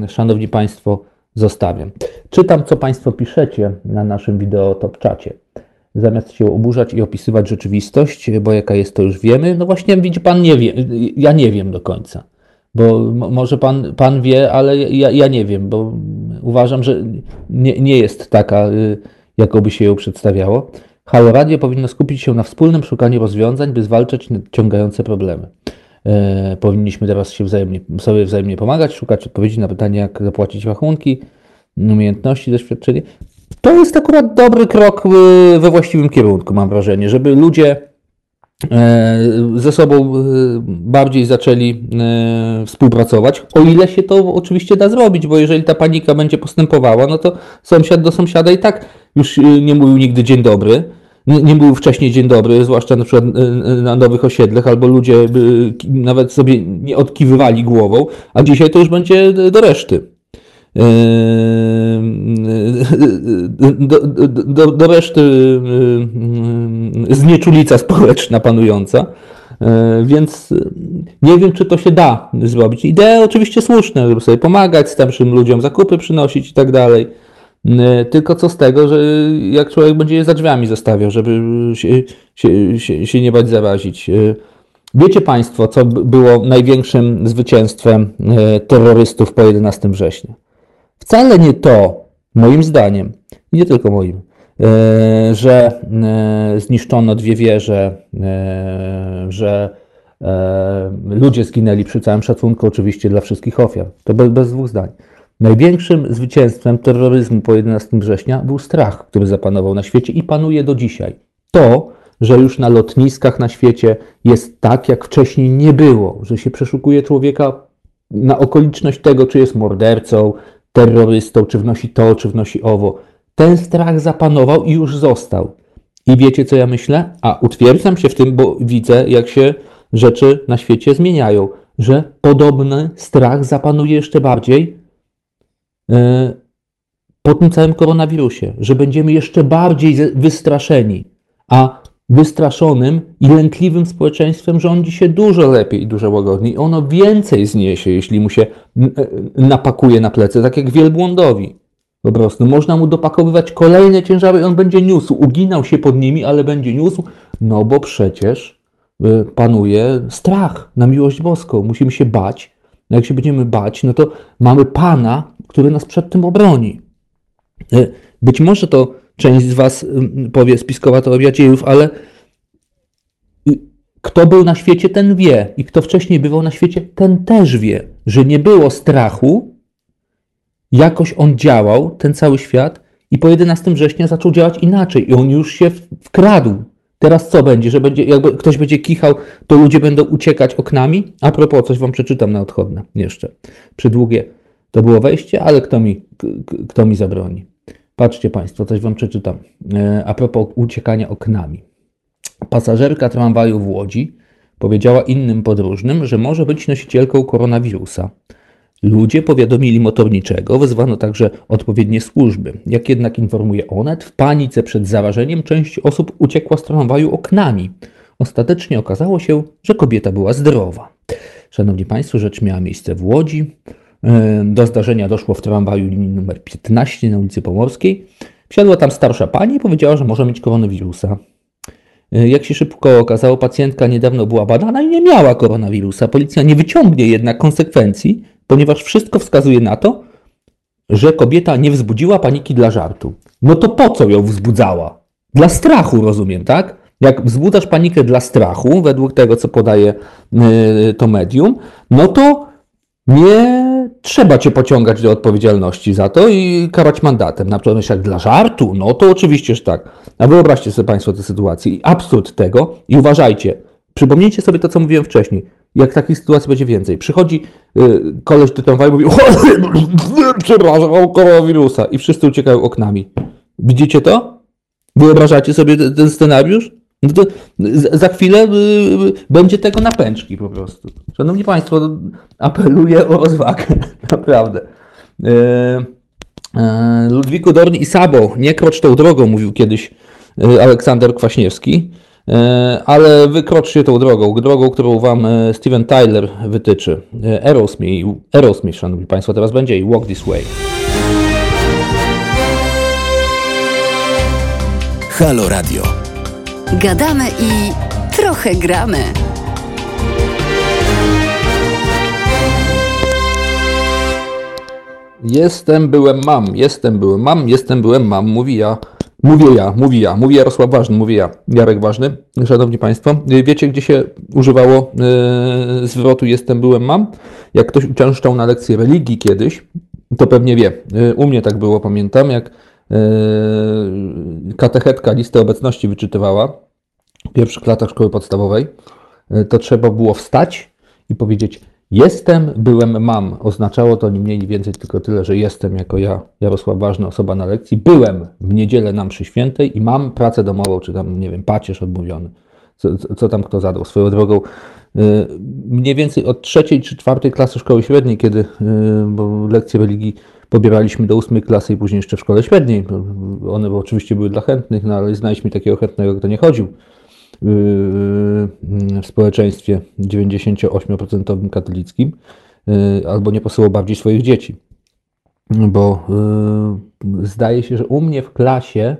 Szanowni Państwo, zostawiam. Czytam, co Państwo piszecie na naszym wideo top czacie. Zamiast się oburzać i opisywać rzeczywistość, bo jaka jest, to już wiemy. No właśnie, widzi Pan, nie wie, ja nie wiem do końca. Bo może pan, pan wie, ale ja, ja nie wiem, bo uważam, że nie, nie jest taka, y, jakoby się ją przedstawiało. Halo Radio powinno skupić się na wspólnym szukaniu rozwiązań, by zwalczać ciągające problemy. E, powinniśmy teraz się wzajemnie, sobie wzajemnie pomagać, szukać odpowiedzi na pytanie, jak zapłacić rachunki, umiejętności, doświadczenie. To jest akurat dobry krok y, we właściwym kierunku, mam wrażenie, żeby ludzie E, ze sobą e, bardziej zaczęli e, współpracować, o ile się to oczywiście da zrobić, bo jeżeli ta panika będzie postępowała, no to sąsiad do sąsiada i tak już nie mówił nigdy dzień dobry, nie mówił wcześniej dzień dobry, zwłaszcza na przykład na nowych osiedlach, albo ludzie nawet sobie nie odkiwywali głową, a dzisiaj to już będzie do reszty. Do, do, do reszty znieczulica społeczna panująca. Więc nie wiem, czy to się da zrobić. Idee oczywiście słuszne, żeby sobie pomagać starszym ludziom, zakupy przynosić i tak dalej. Tylko co z tego, że jak człowiek będzie je za drzwiami zostawiał, żeby się, się, się, się nie bać zarazić. Wiecie Państwo, co było największym zwycięstwem terrorystów po 11 września? Wcale nie to, moim zdaniem, nie tylko moim, e, że e, zniszczono dwie wieże, e, że ludzie zginęli przy całym szacunku oczywiście dla wszystkich ofiar. To bez, bez dwóch zdań. Największym zwycięstwem terroryzmu po 11 września był strach, który zapanował na świecie i panuje do dzisiaj. To, że już na lotniskach na świecie jest tak, jak wcześniej nie było, że się przeszukuje człowieka na okoliczność tego, czy jest mordercą, terrorystą, czy wnosi to, czy wnosi owo. Ten strach zapanował i już został. I wiecie, co ja myślę? A utwierdzam się w tym, bo widzę, jak się rzeczy na świecie zmieniają, że podobny strach zapanuje jeszcze bardziej po tym całym koronawirusie, że będziemy jeszcze bardziej wystraszeni, a wystraszonym i lękliwym społeczeństwem rządzi się dużo lepiej i dużo łagodniej. Ono więcej zniesie, jeśli mu się e, napakuje na plecy, tak jak wielbłądowi. Po prostu można mu dopakowywać kolejne ciężary i on będzie niósł, uginał się pod nimi, ale będzie niósł, no bo przecież e, panuje strach na miłość boską. Musimy się bać. No jak się będziemy bać, no to mamy Pana, który nas przed tym obroni. E, być może to część z Was powie spiskowa teoria dziejów, ale kto był na świecie, ten wie. I kto wcześniej bywał na świecie, ten też wie, że nie było strachu. Jakoś on działał, ten cały świat, i po 11 września zaczął działać inaczej. I on już się wkradł. Teraz co będzie? Że będzie, jakby ktoś będzie kichał, to ludzie będą uciekać oknami? A propos, coś wam przeczytam na odchodne jeszcze. Przydługie to było wejście, ale kto mi, kto mi zabroni? Patrzcie Państwo, coś Wam przeczytam. E, a propos uciekania oknami. Pasażerka tramwaju w Łodzi powiedziała innym podróżnym, że może być nosicielką koronawirusa. Ludzie powiadomili motorniczego, wezwano także odpowiednie służby. Jak jednak informuje Onet, w panice przed zarażeniem część osób uciekła z tramwaju oknami. Ostatecznie okazało się, że kobieta była zdrowa. Szanowni Państwo, rzecz miała miejsce w Łodzi. E, do zdarzenia doszło w tramwaju linii numer 15 na ulicy Pomorskiej. Wsiadła tam starsza pani i powiedziała, że może mieć koronawirusa. E, jak się szybko okazało, pacjentka niedawno była badana i nie miała koronawirusa. Policja nie wyciągnie jednak konsekwencji, ponieważ wszystko wskazuje na to, że kobieta nie wzbudziła paniki dla żartu. No to po co ją wzbudzała? Dla strachu, rozumiem, tak? Jak wzbudzasz panikę dla strachu, według tego, co podaje yy, to medium, no to nie trzeba cię pociągać do odpowiedzialności za to i karać mandatem. Natomiast jak dla żartu, no to oczywiście, że tak. A wyobraźcie sobie Państwo tę sytuację i absurd tego i uważajcie, przypomnijcie sobie to, co mówiłem wcześniej. Jak takich sytuacji będzie więcej. Przychodzi yy, koleś do tramwaju i mówi przepraszam, mam koronawirusa i wszyscy uciekają oknami. Widzicie to? Wyobrażacie sobie ten scenariusz? No to za chwilę y, y, będzie tego na pęczki po prostu. Szanowni Państwo, apeluję o rozwagę, naprawdę. E, Ludwiku Dorni i Sabo, nie krocz tą drogą, mówił kiedyś Aleksander Kwaśniewski, ale wykroczcie tą drogą, drogą, którą Wam Steven Tyler wytyczy. Aerosmith, Aerosmith, Szanowni Państwo, teraz będzie i Walk This Way. Halo Radio. Gadamy i trochę gramy. Jestem, byłem, mam, jestem, byłem, mam, jestem, byłem, mam, mówi ja. Mówię ja, mówi ja, mówi Jarosław Ważny, mówi ja, Jarek Ważny. Szanowni Państwo, wiecie gdzie się używało yy, zwrotu jestem, byłem, mam? Jak ktoś uczęszczał na lekcję religii kiedyś, to pewnie wie. Yy, u mnie tak było, pamiętam, jak katechetka listę obecności wyczytywała w pierwszych latach szkoły podstawowej, yy, to trzeba było wstać i powiedzieć Jestem, byłem, mam. Oznaczało to nie mniej, nie więcej tylko tyle, że jestem jako ja, Jarosław Ważny, osoba na lekcji. Byłem w niedzielę na mszy świętej i mam pracę domową, czy tam, nie wiem, pacierz odmówiony. Co, co tam kto zadał. Swoją drogą yy, mniej więcej od trzeciej czy czwartej klasy szkoły średniej, kiedy, yy, lekcje religii pobieraliśmy do ósmej klasy i później jeszcze w szkole średniej. One oczywiście były dla chętnych, no ale znaliśmy takiego chętnego, kto nie chodził w społeczeństwie 98% katolickim y, albo nie posyłał bardziej swoich dzieci. Bo y, zdaje się, że u mnie w klasie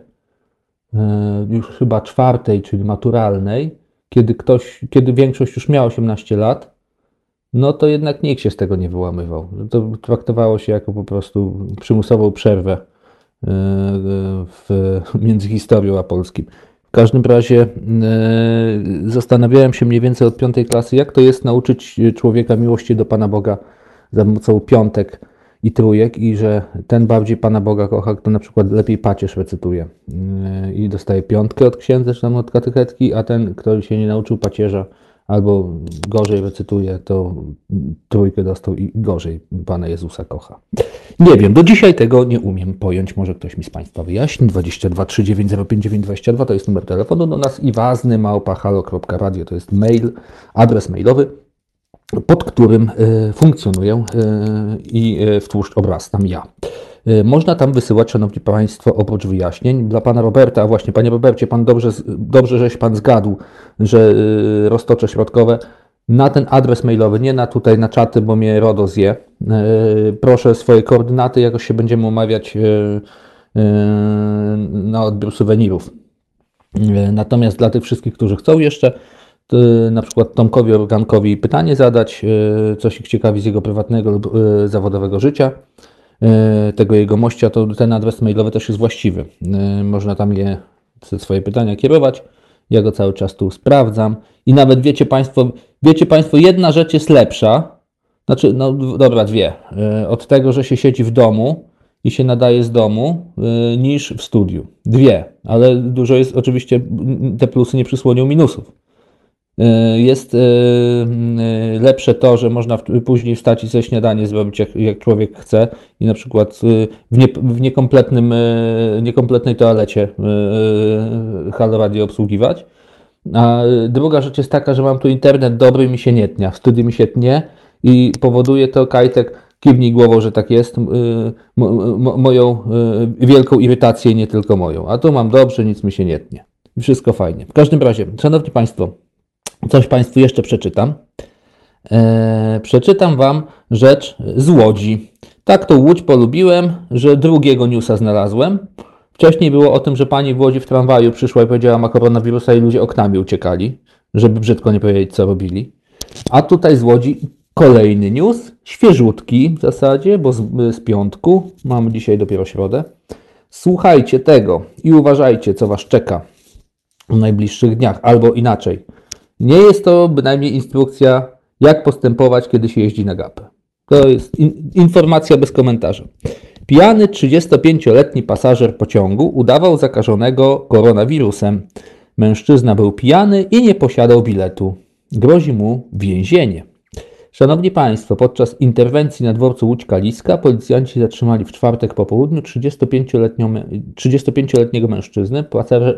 już chyba czwartej, czyli maturalnej, kiedy ktoś, kiedy większość już miała 18 lat, no to jednak nikt się z tego nie wyłamywał. To traktowało się jako po prostu przymusową przerwę w, między historią a polskim. W każdym razie e, zastanawiałem się mniej więcej od piątej klasy, jak to jest nauczyć człowieka miłości do Pana Boga za pomocą piątek i trójek i że ten bardziej Pana Boga kocha, kto na przykład lepiej pacierz recytuje e, i dostaje piątkę od księdza czy tam od katechetki, a ten, kto się nie nauczył pacierza, albo gorzej recytuje, to trójkę dostał i gorzej Pana Jezusa kocha. Nie wiem, do dzisiaj tego nie umiem pojąć. Może ktoś mi z Państwa wyjaśni. 22 3905 22 to jest numer telefonu do nas i ważny małpa halo.radio to jest mail, adres mailowy pod którym e, funkcjonuję e, i e, w tłuszcz obrastam ja. Można tam wysyłać, Szanowni Państwo, oprócz wyjaśnień. Dla Pana Roberta, a właśnie Panie Robercie, Pan dobrze, dobrze żeś Pan zgadł, że roztocze środkowe na ten adres mailowy, nie na tutaj na czaty, bo mnie RODO zje. Proszę swoje koordynaty, jakoś się będziemy umawiać na odbiór suwenirów. Natomiast dla tych wszystkich, którzy chcą jeszcze, na przykład Tomkowi Organkowi pytanie zadać, coś ich ciekawi z jego prywatnego lub zawodowego życia, tego jego mościa, to ten adres mailowy też jest właściwy. Można tam je swoje pytania kierować. Ja go cały czas tu sprawdzam. I nawet wiecie Państwo, wiecie Państwo, jedna rzecz jest lepsza, znaczy, no dobra, dwie, od tego, że się siedzi w domu i się nadaje z domu, niż w studiu. Dwie, ale dużo jest, oczywiście te plusy nie przysłonią minusów. E, jest e, e, lepsze to, że można później wstać i sobie śniadanie zrobić jak, jak człowiek chce i na przykład w, nie, w niekompletnym, niekompletnej toalecie Halo Radio obsługiwać. A druga rzecz jest taka, że mam tu internet dobry mi się nie tnia. W studiu mi się tnie i powoduje to Kajtek, kiwnij głową, że tak jest, moją wielką irytację, nie tylko moją. A tu mam dobrze, nic mi się nie tnie. Wszystko fajnie. W każdym razie, Szanowni Państwo, Coś Państwu jeszcze przeczytam. Eee, przeczytam Wam rzecz z Łodzi. Tak tą Łódź polubiłem, że drugiego newsa znalazłem. Wcześniej było o tym, że pani w Łodzi w tramwaju przyszła i powiedziała ma koronawirusa i ludzie oknami uciekali, żeby brzydko nie powiedzieć co robili. A tutaj z Łodzi kolejny news, świeżutki w zasadzie, bo z, z piątku, mamy dzisiaj dopiero środę. Słuchajcie tego i uważajcie, co Was czeka w najbliższych dniach, albo inaczej. Nie jest to bynajmniej instrukcja, jak postępować, kiedy się jeździ na gapę. To jest in, informacja bez komentarza. Pijany 35-letni pasażer pociągu udawał zakażonego koronawirusem. Mężczyzna był pijany i nie posiadał biletu. Grozi mu więzienie. Szanowni Państwo, podczas interwencji na dworcu Łódź-Kaliska policjanci zatrzymali w czwartek po południu 35-letniego mężczyznę,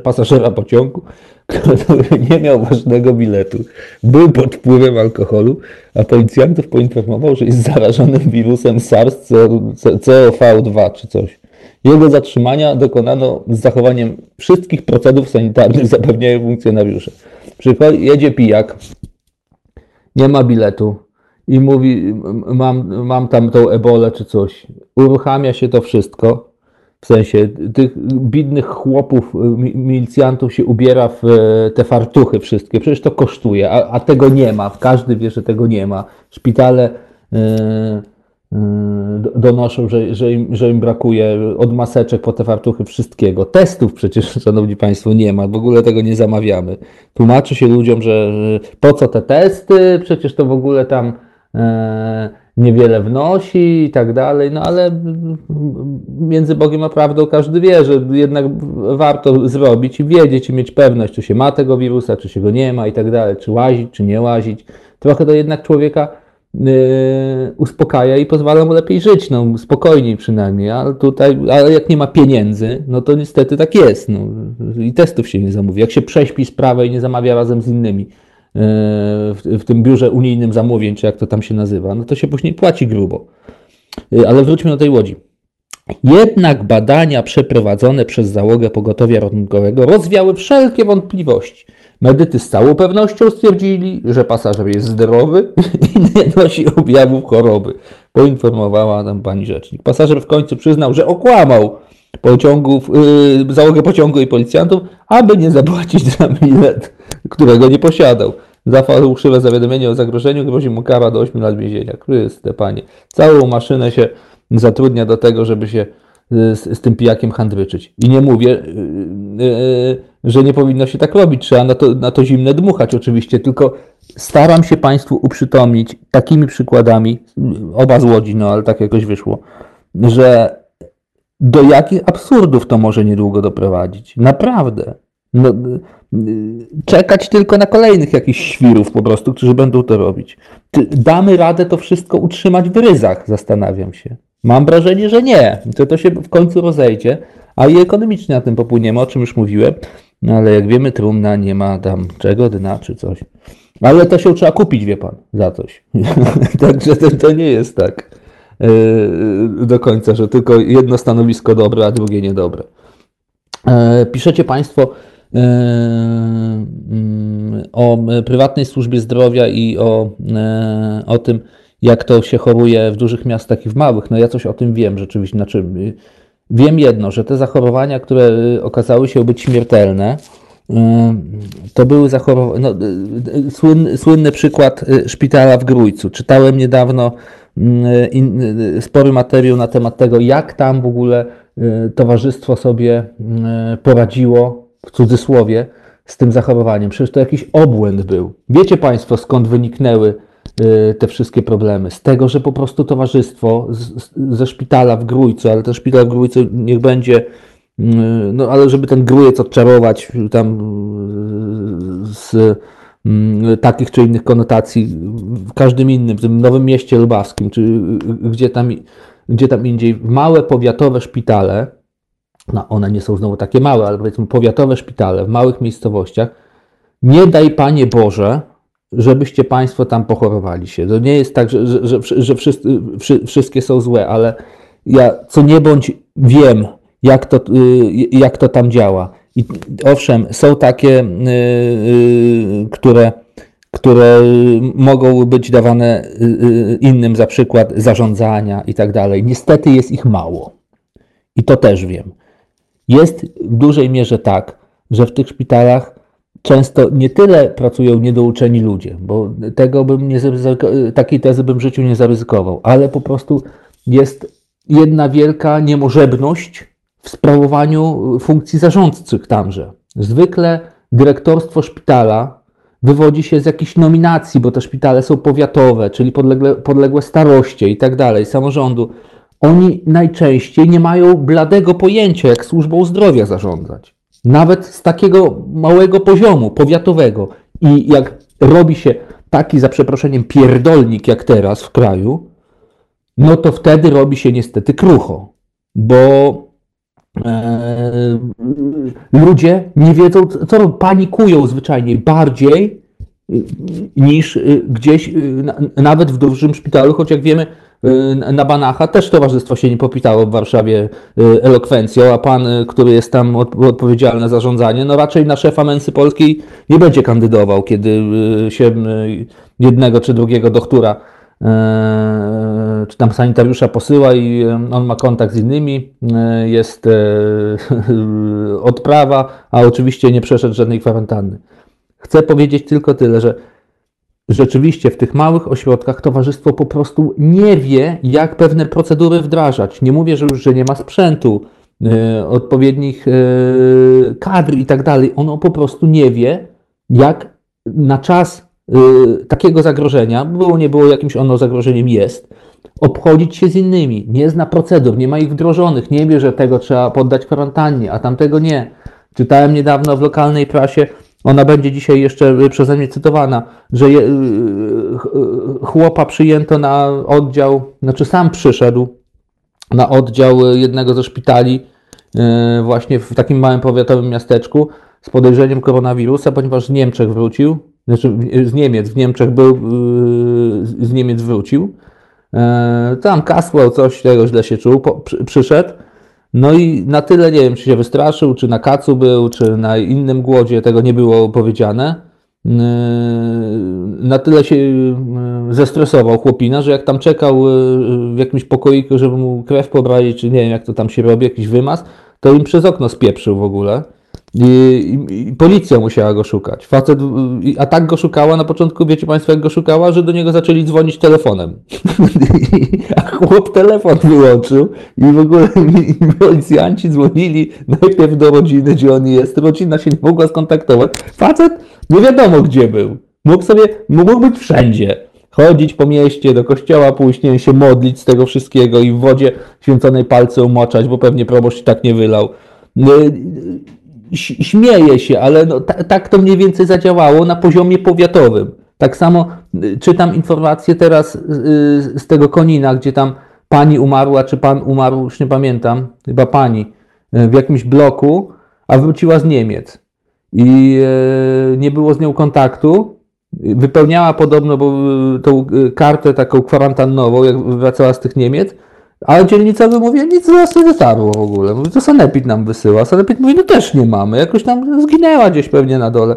pasażera pociągu, który nie miał ważnego biletu. Był pod wpływem alkoholu, a policjantów poinformował, że jest zarażonym wirusem SARS-CoV-2 czy coś. Jego zatrzymania dokonano z zachowaniem wszystkich procedur sanitarnych zapewniają funkcjonariusze. Jedzie pijak, nie ma biletu, i mówi, mam, mam tam tą ebolę czy coś. Uruchamia się to wszystko. W sensie tych bidnych chłopów, y, milicjantów się ubiera w e, te fartuchy wszystkie. Przecież to kosztuje, a, a tego nie ma. Każdy wie, że tego nie ma. Szpitale yy, yy, donoszą, że, że, im, że im brakuje od maseczek po te fartuchy wszystkiego. Testów przecież, szanowni państwo, nie ma. W ogóle tego nie zamawiamy. Tłumaczy się ludziom, że, po co te testy? Przecież to w ogóle tam niewiele wnosi i tak dalej, no ale między Bogiem a prawdą każdy wie, że jednak warto zrobić i wiedzieć i mieć pewność, czy się ma tego wirusa, czy się go nie ma i tak dalej, czy łazić, czy nie łazić. Trochę to jednak człowieka yy, uspokaja i pozwala mu lepiej żyć, no spokojniej przynajmniej, ale tutaj, ale jak nie ma pieniędzy, no to niestety tak jest, no i testów się nie zamówi. Jak się prześpi sprawę i nie zamawia razem z innymi, w, w tym biurze unijnym zamówień, czy jak to tam się nazywa, no to się później płaci grubo. Y, ale wróćmy do tej łodzi. Jednak badania przeprowadzone przez załogę pogotowia ratunkowego rozwiały wszelkie wątpliwości. Medycy z całą pewnością stwierdzili, że pasażer jest zdrowy i nie nosi objawów choroby, poinformowała nam pani rzecznik. Pasażer w końcu przyznał, że okłamał pociągów, yy, załogę pociągu i policjantów, aby nie zapłacić za bilet, którego nie posiadał. Za fałszywe zawiadomienie o zagrożeniu grozi mu kara do 8 lat więzienia. Chryste panie. Całą maszynę się zatrudnia do tego, żeby się y, z, z tym pijakiem handryczyć. I nie mówię, yy, yy, że nie powinno się tak robić. Trzeba na to, na to zimne dmuchać oczywiście, tylko staram się Państwu uprzytomnić takimi przykładami, oba z Łodzi, no ale tak jakoś wyszło, że do jakich absurdów to może niedługo doprowadzić. Naprawdę. No, czekać tylko na kolejnych jakichś świrów po prostu, którzy będą to robić. Damy radę to wszystko utrzymać w ryzach, zastanawiam się. Mam wrażenie, że nie. To to się w końcu rozejdzie, a i ekonomicznie na tym popłyniemy, o czym już mówiłem. No ale jak wiemy, trumna nie ma tam czego, dna czy coś. Ale to się trzeba kupić, wie pan, za coś. Także to, to, nie jest tak do końca, że tylko jedno stanowisko dobre, a drugie niedobre. Yy, piszecie Państwo yy, o prywatnej służbie zdrowia i o, o tym, jak to się choruje w dużych miastach i w małych. No ja coś o tym wiem rzeczywiście. Znaczy, wiem jedno, że te zachorowania, które okazały się być śmiertelne, to były zachorowania. No, słynny, słynny przykład szpitala w Grójcu. Czytałem niedawno spory materiał na temat tego, jak tam w ogóle towarzystwo sobie poradziło, w cudzysłowie, z tym zachorowaniem. Przecież to jakiś obłęd był. Wiecie Państwo, skąd wyniknęły Y, te wszystkie problemy. Z tego, że po prostu towarzystwo z, ze szpitala w Grójcu, ale ten szpital w Grójcu niech będzie, y, no ale żeby ten Grójec odczarować tam y, z takich czy innych konotacji w każdym innym, w tym Nowym Mieście Lubawskim, czy gdzie tam, gdzie tam indziej, małe powiatowe szpitale, no one nie są znowu takie małe, ale powiedzmy powiatowe szpitale w małych miejscowościach, nie daj Panie Boże, żebyście Państwo tam pochorowali się. To nie jest tak, że, że, że, że wszyscy, wszystkie są złe, ale ja co nie bądź wiem, jak to, y, jak to tam działa. I owszem, są takie, y, y, które, które mogą być dawane innym za przykład zarządzania i tak dalej. Niestety jest ich mało. I to też wiem. Jest w dużej mierze tak, że w tych szpitalach często nie tyle pracują niedouczeni ludzie, bo tego bym nie takiej tezy bym w życiu nie zaryzykował, ale po prostu jest jedna wielka niemożebność w sprawowaniu funkcji zarządczych tamże. Zwykle dyrektorstwo szpitala wywodzi się z jakichś nominacji, bo te szpitale są powiatowe, czyli podległe staroście i tak dalej, samorządu. Oni najczęściej nie mają bladego pojęcia, jak służbą zdrowia zarządzać nawet z takiego małego poziomu, powiatowego. I jak robi się taki, za przeproszeniem, pierdolnik jak teraz w kraju, no to wtedy robi się niestety krucho, bo ludzie nie wiedzą, co panikują zwyczajnie bardziej niż gdzieś, nawet w dużym szpitalu, choć jak wiemy, Y, na Banacha też towarzystwo się nie popitało w Warszawie y, elokwencją, a pan, y, który jest tam odpowiedzialny za zarządzanie, no raczej na szefa Mensy Polskiej nie będzie kandydował, kiedy się jednego czy drugiego doktora czy tam sanitariusza posyła i on ma kontakt z innymi, jest odprawa, a oczywiście nie przeszedł żadnej kwarantanny. Chcę powiedzieć tylko tyle, że rzeczywiście w tych małych ośrodkach towarzystwo po prostu nie wie, jak pewne procedury wdrażać. Nie mówię, że już że nie ma sprzętu, e, odpowiednich e, kadr i tak dalej. Ono po prostu nie wie, jak na czas e, takiego zagrożenia, było nie było jakimś ono zagrożeniem jest, obchodzić się z innymi. Nie zna procedur, nie ma ich wdrożonych, nie wie, że tego trzeba poddać kwarantannie, a tamtego nie. Czytałem niedawno w lokalnej prasie, ona będzie dzisiaj jeszcze przeze mnie cytowana, że je, y, y, chłopa przyjęto na oddział, znaczy sam przyszedł na oddział jednego ze szpitali, y, właśnie w takim małym powiatowym miasteczku, z podejrzeniem koronawirusa, ponieważ z Niemczech wrócił, znaczy z Niemiec, w Niemczech był, z Niemiec wrócił. E, tam kasłał coś, tego źle się czuł, przyszedł no i na tyle, nie wiem, czy się wystraszył, czy na kacu był, czy na innym głodzie, tego nie było powiedziane. Yy, na tyle się yy, zestresował chłopina, że jak tam czekał yy, w jakimś pokoiku, żeby mu krew pobrali, czy nie wiem, jak to tam się robi, jakiś wymaz, to im przez okno spieprzył w ogóle. I, i, I, policja musiała go szukać. Facet, a tak go szukała na początku, wiecie Państwo, jak go szukała, że do niego zaczęli dzwonić telefonem. a chłop telefon wyłączył i w ogóle policjanci dzwonili najpierw do rodziny, gdzie on jest. Rodzina się nie mogła skontaktować. Facet nie wiadomo gdzie był. Mógł sobie, mógł być wszędzie. Chodzić po mieście, do kościoła pójść, nie się modlić z tego wszystkiego i w wodzie święconej palce umoczać, bo pewnie proboszcz tak nie wylał śmieję się, ale no, tak to mniej więcej zadziałało na poziomie powiatowym. Tak samo y, czytam informacje teraz y, z tego Konina, gdzie tam pani umarła, czy pan umarł, już nie pamiętam, chyba pani, w jakimś bloku, a wróciła z Niemiec. I nie było z nią kontaktu. Wypełniała podobno bo, tą kartę taką kwarantannową, jak wracała z tych Niemiec a dzielnicowy mówi, nic do nas nie dotarło w ogóle. Mówi, to Sanepid nam wysyła. Sanepid mówi, no też nie mamy. Jakoś tam zginęła gdzieś pewnie na dole.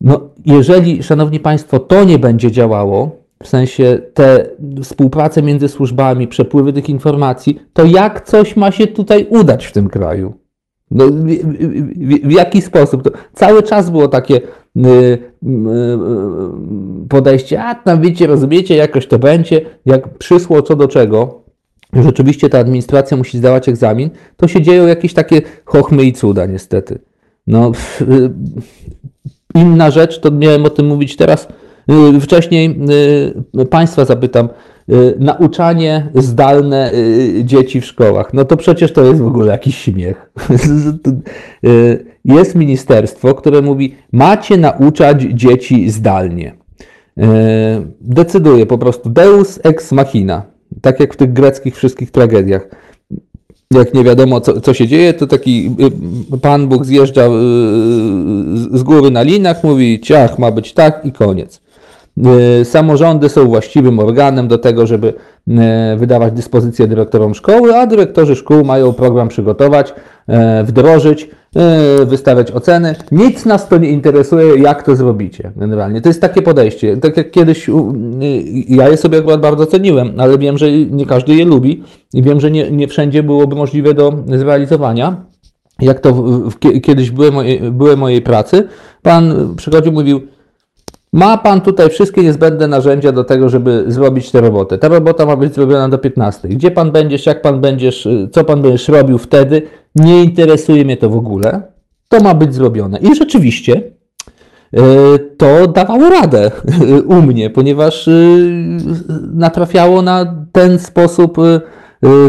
No, jeżeli, szanowni państwo, to nie będzie działało, w sensie te współprace między służbami, przepływy tych informacji, to jak coś ma się tutaj udać w tym kraju? No, w, w, w, jaki sposób? To cały czas było takie y, y, y, podejście, a tam wiecie, rozumiecie, jakoś to będzie. Jak przyszło co do czego, rzeczywiście ta administracja musi zdawać egzamin, to się dzieją jakieś takie chochmy i cuda niestety. No, inna rzecz, to miałem o tym mówić teraz, wcześniej Państwa zapytam, Y, nauczanie zdalne y, dzieci w szkołach. No to przecież to jest w ogóle jakiś śmiech. Y, jest ministerstwo, które mówi, macie nauczać dzieci zdalnie. Decyduje po prostu Deus ex machina. Tak jak w tych greckich wszystkich tragediach. Jak nie wiadomo, co, co się dzieje, to taki Pan Bóg zjeżdża z góry na linach, mówi ciach, ma być tak i koniec. E, samorządy są właściwym organem do tego, żeby e, wydawać dyspozycje dyrektorom szkoły, a dyrektorzy szkół mają program przygotować, e, wdrożyć, wystawiać oceny. Nic nas to nie interesuje, jak to zrobicie generalnie. To jest takie podejście. Tak jak kiedyś, ja je sobie akurat bardzo ceniłem, ale wiem, że nie każdy je lubi i wiem, że nie, nie wszędzie byłoby możliwe do zrealizowania. Jak to w, w, kiedyś były moje, były mojej pracy, pan przychodził, mówił, ma Pan tutaj wszystkie niezbędne narzędzia do tego, żeby zrobić tę robotę. Ta robota ma być zrobiona do 15. Gdzie Pan będziesz, jak Pan będziesz, co Pan będziesz robił wtedy, nie interesuje mnie to w ogóle. To ma być zrobione. I rzeczywiście e, to dawało radę u mnie, ponieważ e, natrafiało na ten sposób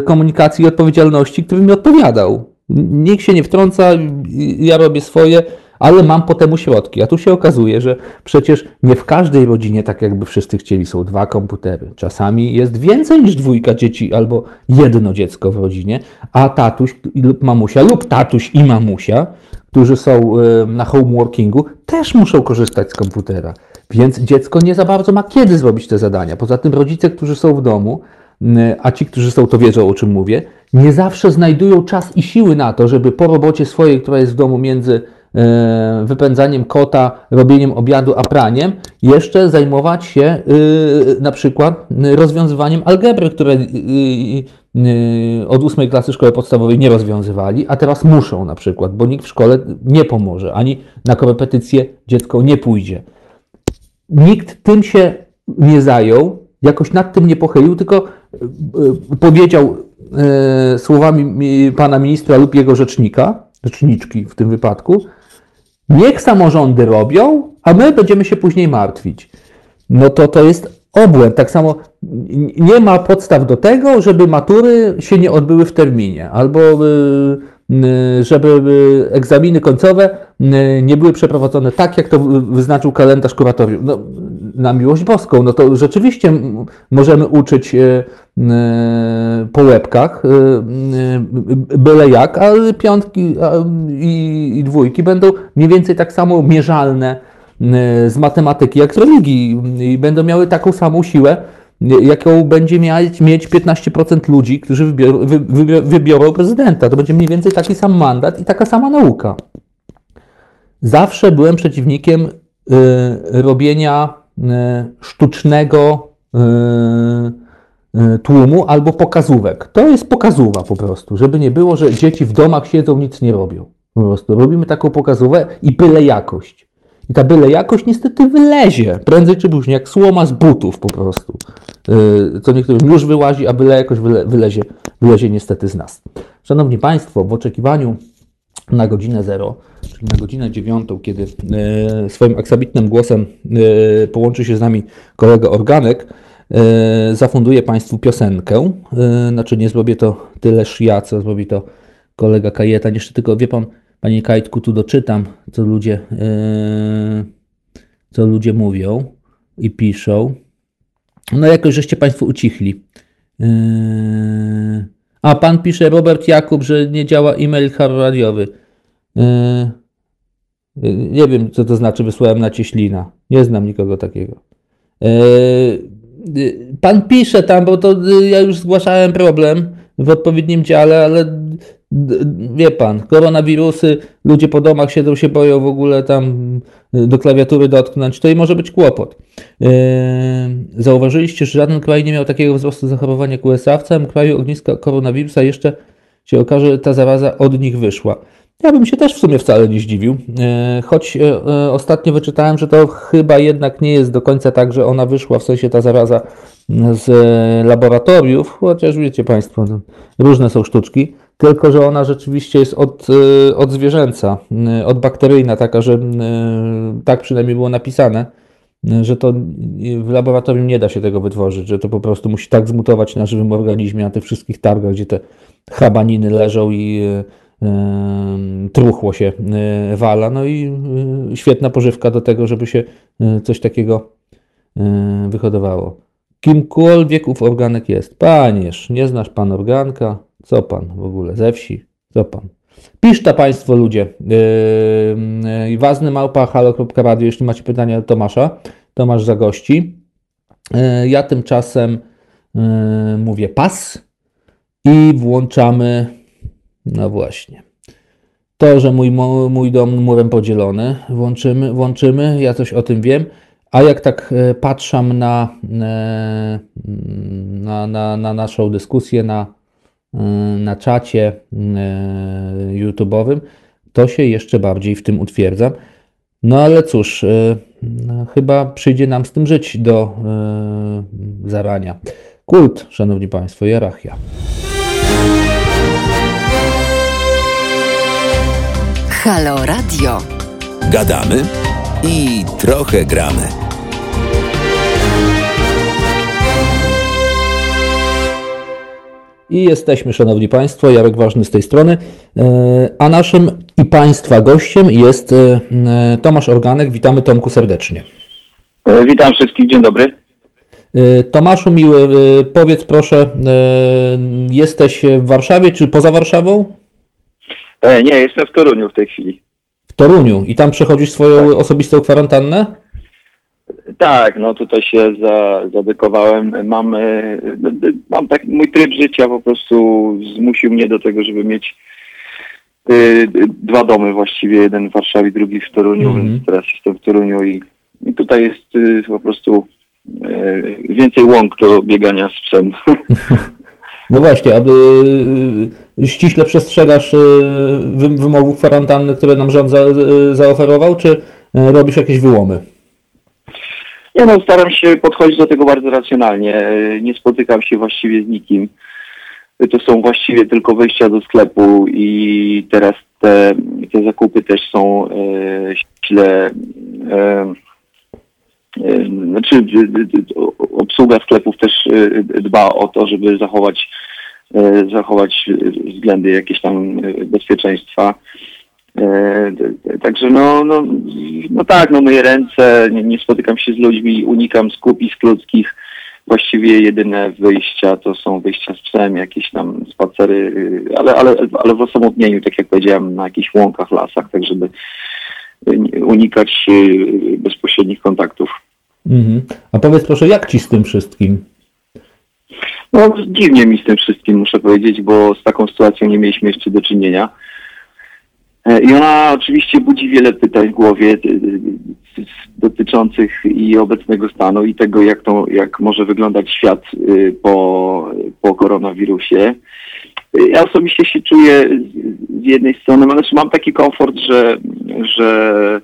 komunikacji i odpowiedzialności, który mi odpowiadał. Nikt się nie wtrąca, ja robię swoje ale mam po temu środki. A tu się okazuje, że przecież nie w każdej rodzinie, tak jakby wszyscy chcieli, są dwa komputery. Czasami jest więcej niż dwójka dzieci albo jedno dziecko w rodzinie, a tatuś lub mamusia lub tatuś i mamusia, którzy są na homeworkingu, też muszą korzystać z komputera. Więc dziecko nie za bardzo ma kiedy zrobić te zadania. Poza tym rodzice, którzy są w domu, a ci, którzy są, to wiedzą o czym mówię, nie zawsze znajdują czas i siły na to, żeby po robocie swojej, która jest w domu między wypędzaniem kota, robieniem obiadu, a praniem, jeszcze zajmować się e, na przykład rozwiązywaniem algebry, które e, od ósmej klasy szkoły podstawowej nie rozwiązywali, a teraz muszą na przykład, bo nikt w szkole nie pomoże, ani na korepetycję dziecko nie pójdzie. Nikt tym się nie zajął, jakoś nad tym nie pochylił, tylko powiedział słowami pana ministra lub jego rzecznika, rzeczniczki w tym wypadku, Niech samorządy robią, a my będziemy się później martwić. No to to jest obłęd. Tak samo nie ma podstaw do tego, żeby matury się nie odbyły w terminie, albo y, y, żeby y, egzaminy końcowe nie były przeprowadzone tak, jak to wyznaczył kalendarz kuratorium. No, na miłość boską, no to rzeczywiście możemy uczyć po łebkach byle jak, ale piątki i dwójki będą mniej więcej tak samo mierzalne z matematyki jak z religii i będą miały taką samą siłę, jaką będzie mieć, mieć 15% ludzi, którzy wybiorą, prezydenta. To będzie mniej więcej taki sam mandat i taka sama nauka. Zawsze byłem przeciwnikiem robienia sztucznego y, tłumu albo pokazówek. To jest pokazówa po prostu, żeby nie było, że dzieci w domach siedzą, nic nie robią. Po prostu robimy taką pokazówę i byle jakość. I ta byle jakość niestety wylezie, prędzej czy później, jak słoma z butów po prostu. Co niektórym już wyłazi, a byle jakość wyle, wylezie, wylezie niestety z nas. Szanowni Państwo, w oczekiwaniu na godzinę zero, czyli na godzinę dziewiątą, kiedy e, swoim aksabitnym głosem e, połączy się z nami kolega Organek, e, zafunduję Państwu piosenkę. Znaczy nie zrobię to tyleż ja, co zrobi to kolega Kajeta. Jeszcze tylko, wie Pan, Panie Kajtku, tu doczytam, co ludzie, co ludzie mówią i piszą. No jakoś żeście Państwo ucichli. A pan pisze Robert Jakub, że nie działa e-mail radiowy. Nie wiem, co to znaczy, wysłałem na cieślina. Nie znam nikogo takiego. Pan pisze tam, bo to ja już zgłaszałem problem w odpowiednim dziale, ale wie pan, koronawirusy, ludzie po domach siedzą, się boją w ogóle tam do klawiatury dotknąć, to i może być kłopot. Zauważyliście, że żaden kraj nie miał takiego wzrostu zachorowania jak USA. W całym kraju ogniska koronawirusa jeszcze się okaże, że ta zaraza od nich wyszła. Ja bym się też w sumie wcale nie zdziwił, choć ostatnio wyczytałem, że to chyba jednak nie jest do końca tak, że ona wyszła, w sensie ta zaraza z laboratoriów, chociaż wiecie Państwo, no, różne są sztuczki, tylko że ona rzeczywiście jest od, od zwierzęca, odbakteryjna, taka, że tak przynajmniej było napisane, że to w laboratorium nie da się tego wytworzyć, że to po prostu musi tak zmutować na żywym organizmie, na tych wszystkich targach, gdzie te chabaniny leżą i truchło się wala. No i świetna pożywka do tego, żeby się coś takiego wyhodowało. Kimkolwiek ów organek jest. Panież, nie znasz pan organka? Co pan w ogóle? Ze wsi? Co pan? Piszta Państwo ludzie. Ważny małpa halo.radio, jeśli macie pytania do Tomasza. Tomasz zagości. Yy, ja tymczasem mówię pas i włączamy, no właśnie, to, że mój, mój dom murem podzielony, włączymy, włączymy, ja coś o tym wiem. A jak tak patrzę na, na, na, na naszą dyskusję na, na czacie YouTube'owym, to się jeszcze bardziej w tym utwierdzam. No ale cóż, no, chyba przyjdzie nam z tym żyć do zarania. Kult, szanowni państwo, jerarchia. Halo Radio. Gadamy i trochę gramy. I jesteśmy, szanowni państwo, Jarek Ważny z tej strony, a naszym i państwa gościem jest Tomasz Organek. Witamy Tomku serdecznie. Witam wszystkich, dzień dobry. Tomaszu miły, powiedz proszę, jesteś w Warszawie czy poza Warszawą? Nie, jestem w Toruniu w tej chwili. W Toruniu i tam przechodzisz swoją tak. osobistą kwarantannę? Tak, no tutaj się za, zadekowałem. Mam, mam tak, mój tryb życia po prostu zmusił mnie do tego, żeby mieć y, dwa domy właściwie, jeden w Warszawie, drugi w Toruniu, mm -hmm. więc teraz jestem w Toruniu i, i tutaj jest y, po prostu y, więcej łąk do biegania z psem. No właśnie, aby ściśle przestrzegasz wymogów kwarantanny, które nam rząd za, zaoferował, czy robisz jakieś wyłomy? Ja no, staram się podchodzić do tego bardzo racjonalnie. Nie spotykam się właściwie z nikim. To są właściwie tylko wejścia do sklepu i teraz te, te zakupy też są e, źle. E, e, znaczy, obsługa sklepów też e, dba o to, żeby zachować, e, zachować względy jakieś tam bezpieczeństwa. E, także no, no, no tak, no myję ręce, nie, nie, spotykam się z ludźmi, unikam skupisk ludzkich. Właściwie jedyne wyjścia to są wyjścia z psem, jakieś tam spacery, ale, ale, ale w osamotnieniu, tak jak powiedziałem, na jakichś łąkach, lasach, tak żeby unikać e, bezpośrednich kontaktów. Mhm. A powiedz proszę, jak ci z tym wszystkim? No dziwnie mi z tym wszystkim, muszę powiedzieć, bo z taką sytuacją nie mieliśmy jeszcze do czynienia. E, I ona oczywiście budzi wiele pytań w głowie e, dotyczących i obecnego stanu i tego, jak, to, jak może wyglądać świat e, po, po koronawirusie. Ja osobiście się czuję z jednej strony, znaczy mam taki komfort, że, że,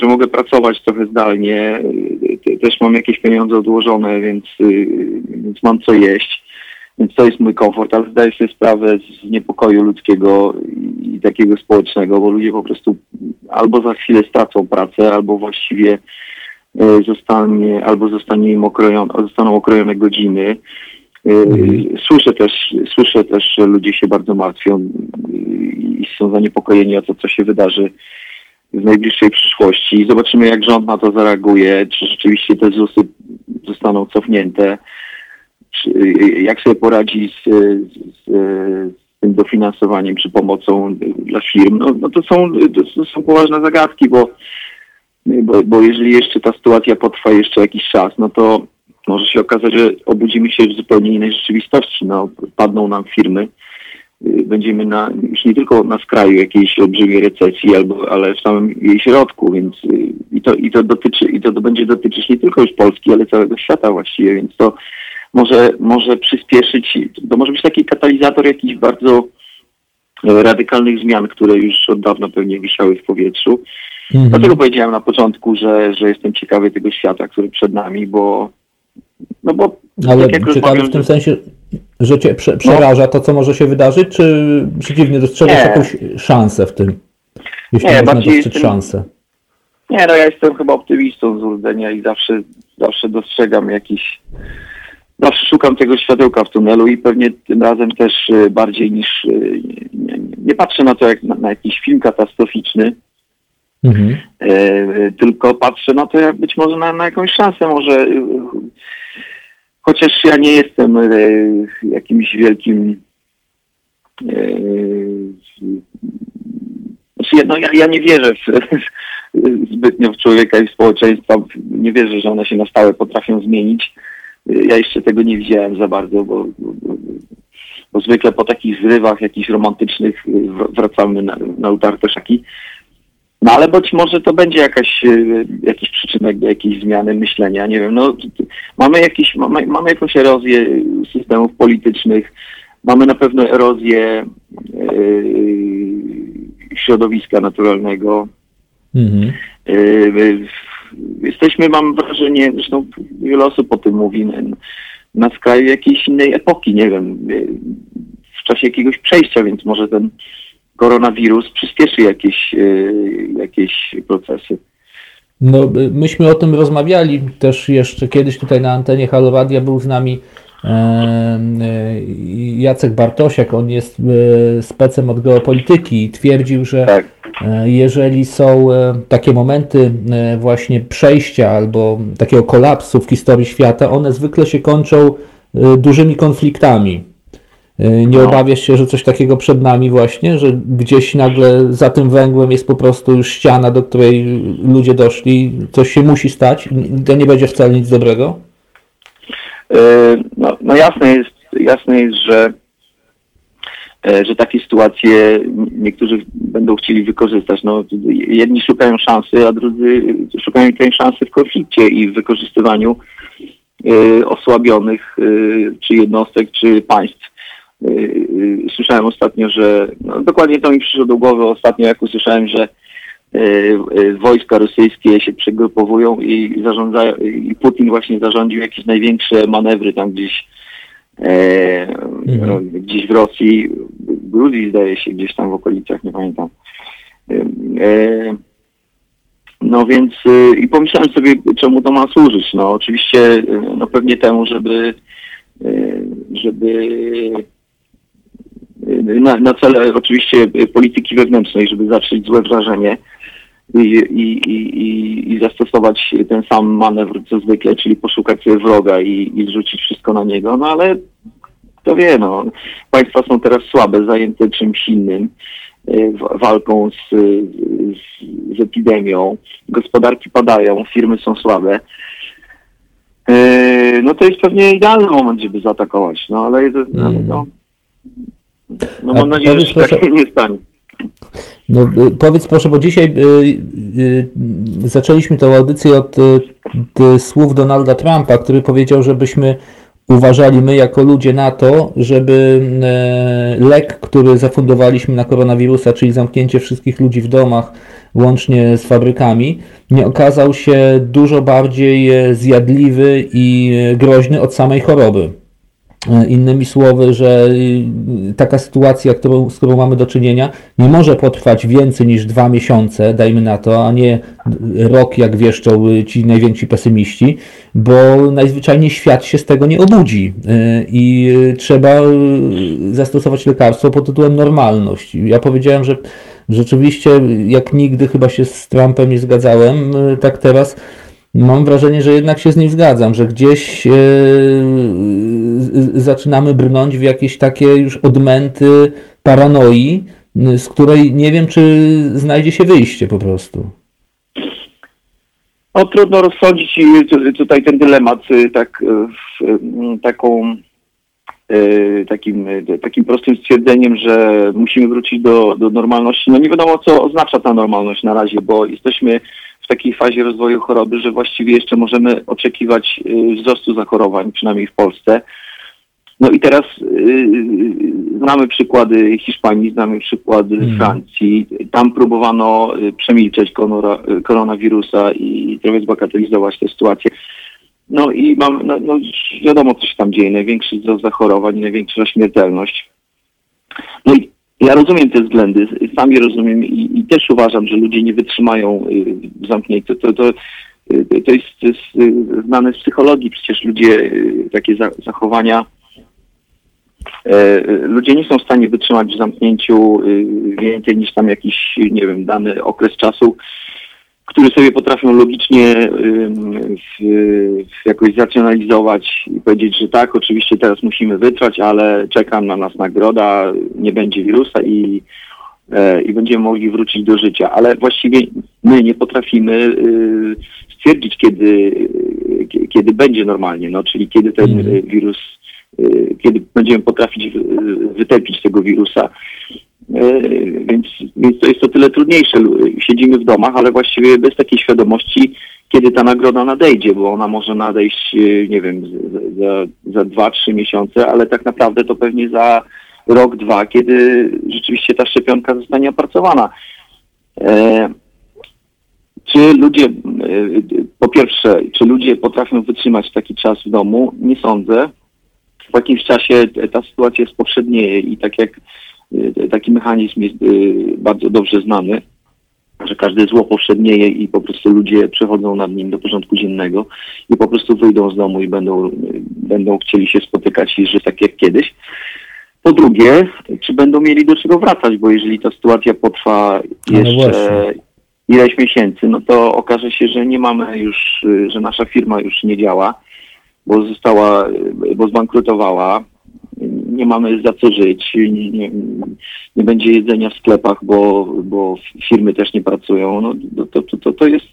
że mogę pracować trochę zdalnie. Też mam jakieś pieniądze odłożone, więc, więc mam co jeść. Więc to jest mój komfort, ale zdaję sobie sprawę z niepokoju ludzkiego i takiego społecznego, bo ludzie po prostu albo za chwilę stracą pracę, albo właściwie e, zostanie, albo zostanie im okrojone, zostaną okrojone godziny, Y, Słyszę też, słyszę też, że ludzie się bardzo martwią y, i są zaniepokojeni o to, co się wydarzy w najbliższej przyszłości. Zobaczymy, jak rząd na to zareaguje, czy rzeczywiście te ZUSy zostaną cofnięte, czy, y, jak sobie poradzi z, z, z tym dofinansowaniem czy pomocą dla firm. No, no to, są, to są poważne zagadki, bo, bo, bo jeżeli jeszcze ta sytuacja potrwa jeszcze jakiś czas, no to może się okazać, że obudzimy się w zupełnie innej rzeczywistości. No, padną nam firmy, y, będziemy na, już nie tylko na skraju jakiejś olbrzymiej recesji, albo, ale w samym jej środku, więc y, i to, i to dotyczy, i to będzie dotyczyć nie tylko już Polski, ale całego świata właściwie, więc to może, może przyspieszyć, to może być taki katalizator jakichś bardzo e, radykalnych zmian, które już od dawna pewnie wisiały w powietrzu. Mhm. Dlatego powiedziałem na początku, że, że jestem ciekawy tego świata, który przed nami, bo no bo Ale tak jak ciekawy w tym sensie, że cię prze, przeraża to, co może się wydarzyć, czy przeciwnie, dostrzegasz Nie. jakąś szansę w tym? Jeśli Nie, można dostrzec szansę. Nie, no ja jestem chyba optymistą z urodzenia i zawsze, zawsze dostrzegam jakiś, zawsze szukam tego światełka w tunelu i pewnie tym razem też y, bardziej niż, y, nie, nie, patrzę na to jak na, na jakiś film katastroficzny, Mhm. e, tylko patrzę na to jak być może na, na jakąś szansę, może y, chociaż ja nie jestem e, jakimś wielkim e, znaczy, no, ja, ja nie wierzę w, zbytnio w człowieka i w społeczeństwa. Nie wierzę, że one się na stałe potrafią zmienić. Ja jeszcze tego nie widziałem za bardzo, bo, bo, bo zwykle po takich zrywach jakichś romantycznych wr- wracamy na, na utarte szaki. No ale być może to będzie jakaś, e, jakiś przyczynek do jakiejś zmiany myślenia, nie wiem, no mamy jakiś, mamy, mamy jakąś erozję systemów politycznych, mamy na pewno erozję e, środowiska naturalnego. Mhm. E, jesteśmy, mam wrażenie, zresztą wiele osób o tym mówi, na, na skraju jakiejś innej epoki, nie wiem, w czasie jakiegoś przejścia, więc może ten koronawirus przyspieszy jakieś, e, jakieś procesy. No, y, myśmy o tym rozmawiali też jeszcze kiedyś tutaj na antenie Halo Radia był z nami e, e, Jacek Bartosiak, on jest e, specem od geopolityki i twierdził, że Tak. e, jeżeli są e, takie momenty e, właśnie przejścia albo takiego kolapsu w historii świata, one zwykle się kończą e, dużymi konfliktami. E, Nie No. obawiasz się, że coś takiego przed nami właśnie, że gdzieś nagle za tym węgłem jest po prostu już ściana, do której ludzie doszli, coś się musi stać to nie będzie wcale nic dobrego? E, No, no jasne jest, jasne jest, że, e, że takie sytuacje niektórzy będą chcieli wykorzystać. No, jedni szukają szansy, a drudzy szukają tej szansy w konflikcie i w wykorzystywaniu osłabionych czy jednostek, czy państw. E, e, Słyszałem ostatnio, że no, dokładnie to mi przyszło do głowy ostatnio, jak usłyszałem, że e, wojska rosyjskie się przegrupowują i zarządzają, i Putin właśnie zarządził jakieś największe manewry tam gdzieś e, no, gdzieś w Rosji, w Gruzji zdaje się, gdzieś tam w okolicach, nie pamiętam. E, no więc e, i pomyślałem sobie, czemu to ma służyć. No oczywiście, no pewnie temu, żeby żeby na, na cele oczywiście e, polityki wewnętrznej, żeby zatrzeć złe wrażenie i, i, i, i- zastosować ten sam manewr co zwykle, czyli poszukać sobie wroga i, i zrzucić wszystko na niego, no ale kto wie, no. Państwa są teraz słabe, zajęte czymś innym, y, walką z, z, z epidemią, gospodarki padają, firmy są słabe. Y, No to jest pewnie idealny moment, żeby zaatakować, no ale to, no, no, no A mam nadzieję, że się proszę- tak nie stanie. No, y, powiedz proszę, bo dzisiaj y, y, zaczęliśmy tę audycję od y, y, słów Donalda Trumpa, który powiedział, żebyśmy uważali my jako ludzie na to, żeby e, lek, który zafundowaliśmy na koronawirusa, czyli zamknięcie wszystkich ludzi w domach, łącznie z fabrykami, nie okazał się dużo bardziej zjadliwy i groźny od samej choroby. E, innymi słowy, że y, taka sytuacja, którą, z którą mamy do czynienia, nie może potrwać więcej niż dwa miesiące, dajmy na to, a nie rok, jak wieszczą y, ci najwięksi pesymiści, bo najzwyczajniej świat się z tego nie obudzi e, i y, trzeba zastosować lekarstwo pod tytułem normalność. Ja powiedziałem, że rzeczywiście jak nigdy chyba się z Trumpem nie zgadzałem, tak teraz mam wrażenie, że jednak się z nim zgadzam, że gdzieś e, zaczynamy brnąć w jakieś takie już odmęty paranoi, z której nie wiem, czy znajdzie się wyjście po prostu. No, trudno rozsądzić tutaj ten dylemat y, tak, y, taką, y, takim, takim prostym stwierdzeniem, że musimy wrócić do, do normalności. No nie wiadomo, co oznacza ta normalność na razie, bo jesteśmy w takiej fazie rozwoju choroby, że właściwie jeszcze możemy oczekiwać y, wzrostu zachorowań, przynajmniej w Polsce. No i teraz yy, znamy przykłady Hiszpanii, znamy przykłady hmm. Francji. Tam próbowano y, przemilczeć konora, y, koronawirusa i trochę zbagatelizować tę sytuację. No i mam, no, no wiadomo, co się tam dzieje. Największy wzrost zachorowań, największa śmiertelność. No i ja rozumiem te względy, sami rozumiem i, i też uważam, że ludzie nie wytrzymają y, zamknięcia. To, to, y, to, jest, to jest y, znane z psychologii, przecież ludzie takie zachowania, ludzie nie są w stanie wytrzymać w zamknięciu więcej niż tam jakiś, nie wiem, dany okres czasu który sobie potrafią logicznie jakoś zracjonalizować i powiedzieć, że tak, oczywiście teraz musimy wytrwać, ale czeka na nas nagroda, nie będzie wirusa i, e, i będziemy mogli wrócić do życia. Ale właściwie my nie potrafimy y, stwierdzić, kiedy, kiedy będzie normalnie, no, czyli kiedy ten mhm. wirus, y, kiedy będziemy potrafić wytępić tego wirusa. E, więc, więc to jest o tyle trudniejsze. Siedzimy w domach, ale właściwie bez takiej świadomości, kiedy ta nagroda nadejdzie, bo ona może nadejść, e, nie wiem, za, za dwa, trzy miesiące, ale tak naprawdę to pewnie za rok, dwa, kiedy rzeczywiście ta szczepionka zostanie opracowana. E, czy ludzie, e, po pierwsze, czy ludzie potrafią wytrzymać taki czas w domu? Nie sądzę. W jakimś czasie ta sytuacja spowszednieje i tak jak taki mechanizm jest y, bardzo dobrze znany, że każde zło powszednieje i po prostu ludzie przechodzą nad nim do porządku dziennego i po prostu wyjdą z domu i będą, y, będą chcieli się spotykać i żyć tak jak kiedyś. Po drugie, czy będą mieli do czego wracać, bo jeżeli ta sytuacja potrwa no jeszcze no ileś miesięcy, no to okaże się, że nie mamy już, że nasza firma już nie działa, bo została, bo zbankrutowała, nie mamy za co żyć, nie, nie, nie, będzie jedzenia w sklepach, bo, bo firmy też nie pracują, no, to, to, to, to, jest,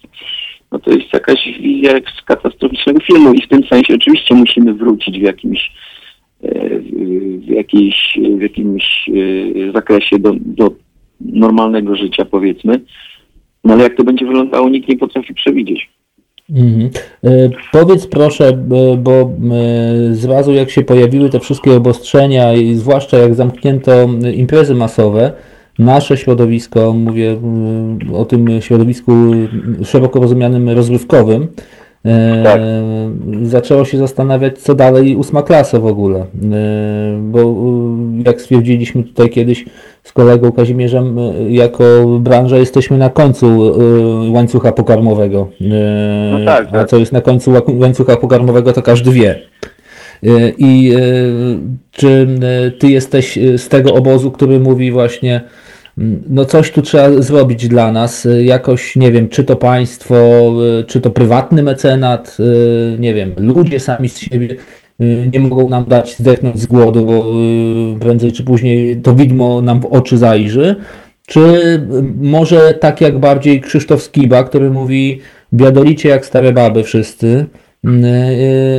no, to jest jakaś wizja z katastroficznego filmu i w tym sensie oczywiście musimy wrócić w jakimś e, w, jakiejś, w jakimś e, zakresie do, do normalnego życia powiedzmy, no ale jak to będzie wyglądało nikt nie potrafi przewidzieć. Mhm. E, powiedz proszę, e, bo e, z razu jak się pojawiły te wszystkie obostrzenia i zwłaszcza jak zamknięto imprezy masowe, nasze środowisko, mówię o tym środowisku szeroko rozumianym rozrywkowym, tak. zaczęło się zastanawiać, co dalej ósma klasa w ogóle. Bo jak stwierdziliśmy tutaj kiedyś z kolegą Kazimierzem, jako branża jesteśmy na końcu łańcucha pokarmowego. No tak, tak. A co jest na końcu łańcucha pokarmowego, to każdy wie. I czy ty jesteś z tego obozu, który mówi właśnie, no coś tu trzeba zrobić dla nas, jakoś, nie wiem, czy to państwo, czy to prywatny mecenat, nie wiem, ludzie sami z siebie nie mogą nam dać zdechnąć z głodu, bo prędzej czy później to widmo nam w oczy zajrzy, czy może tak jak bardziej Krzysztof Skiba, który mówi biadolicie jak stare baby wszyscy, Y,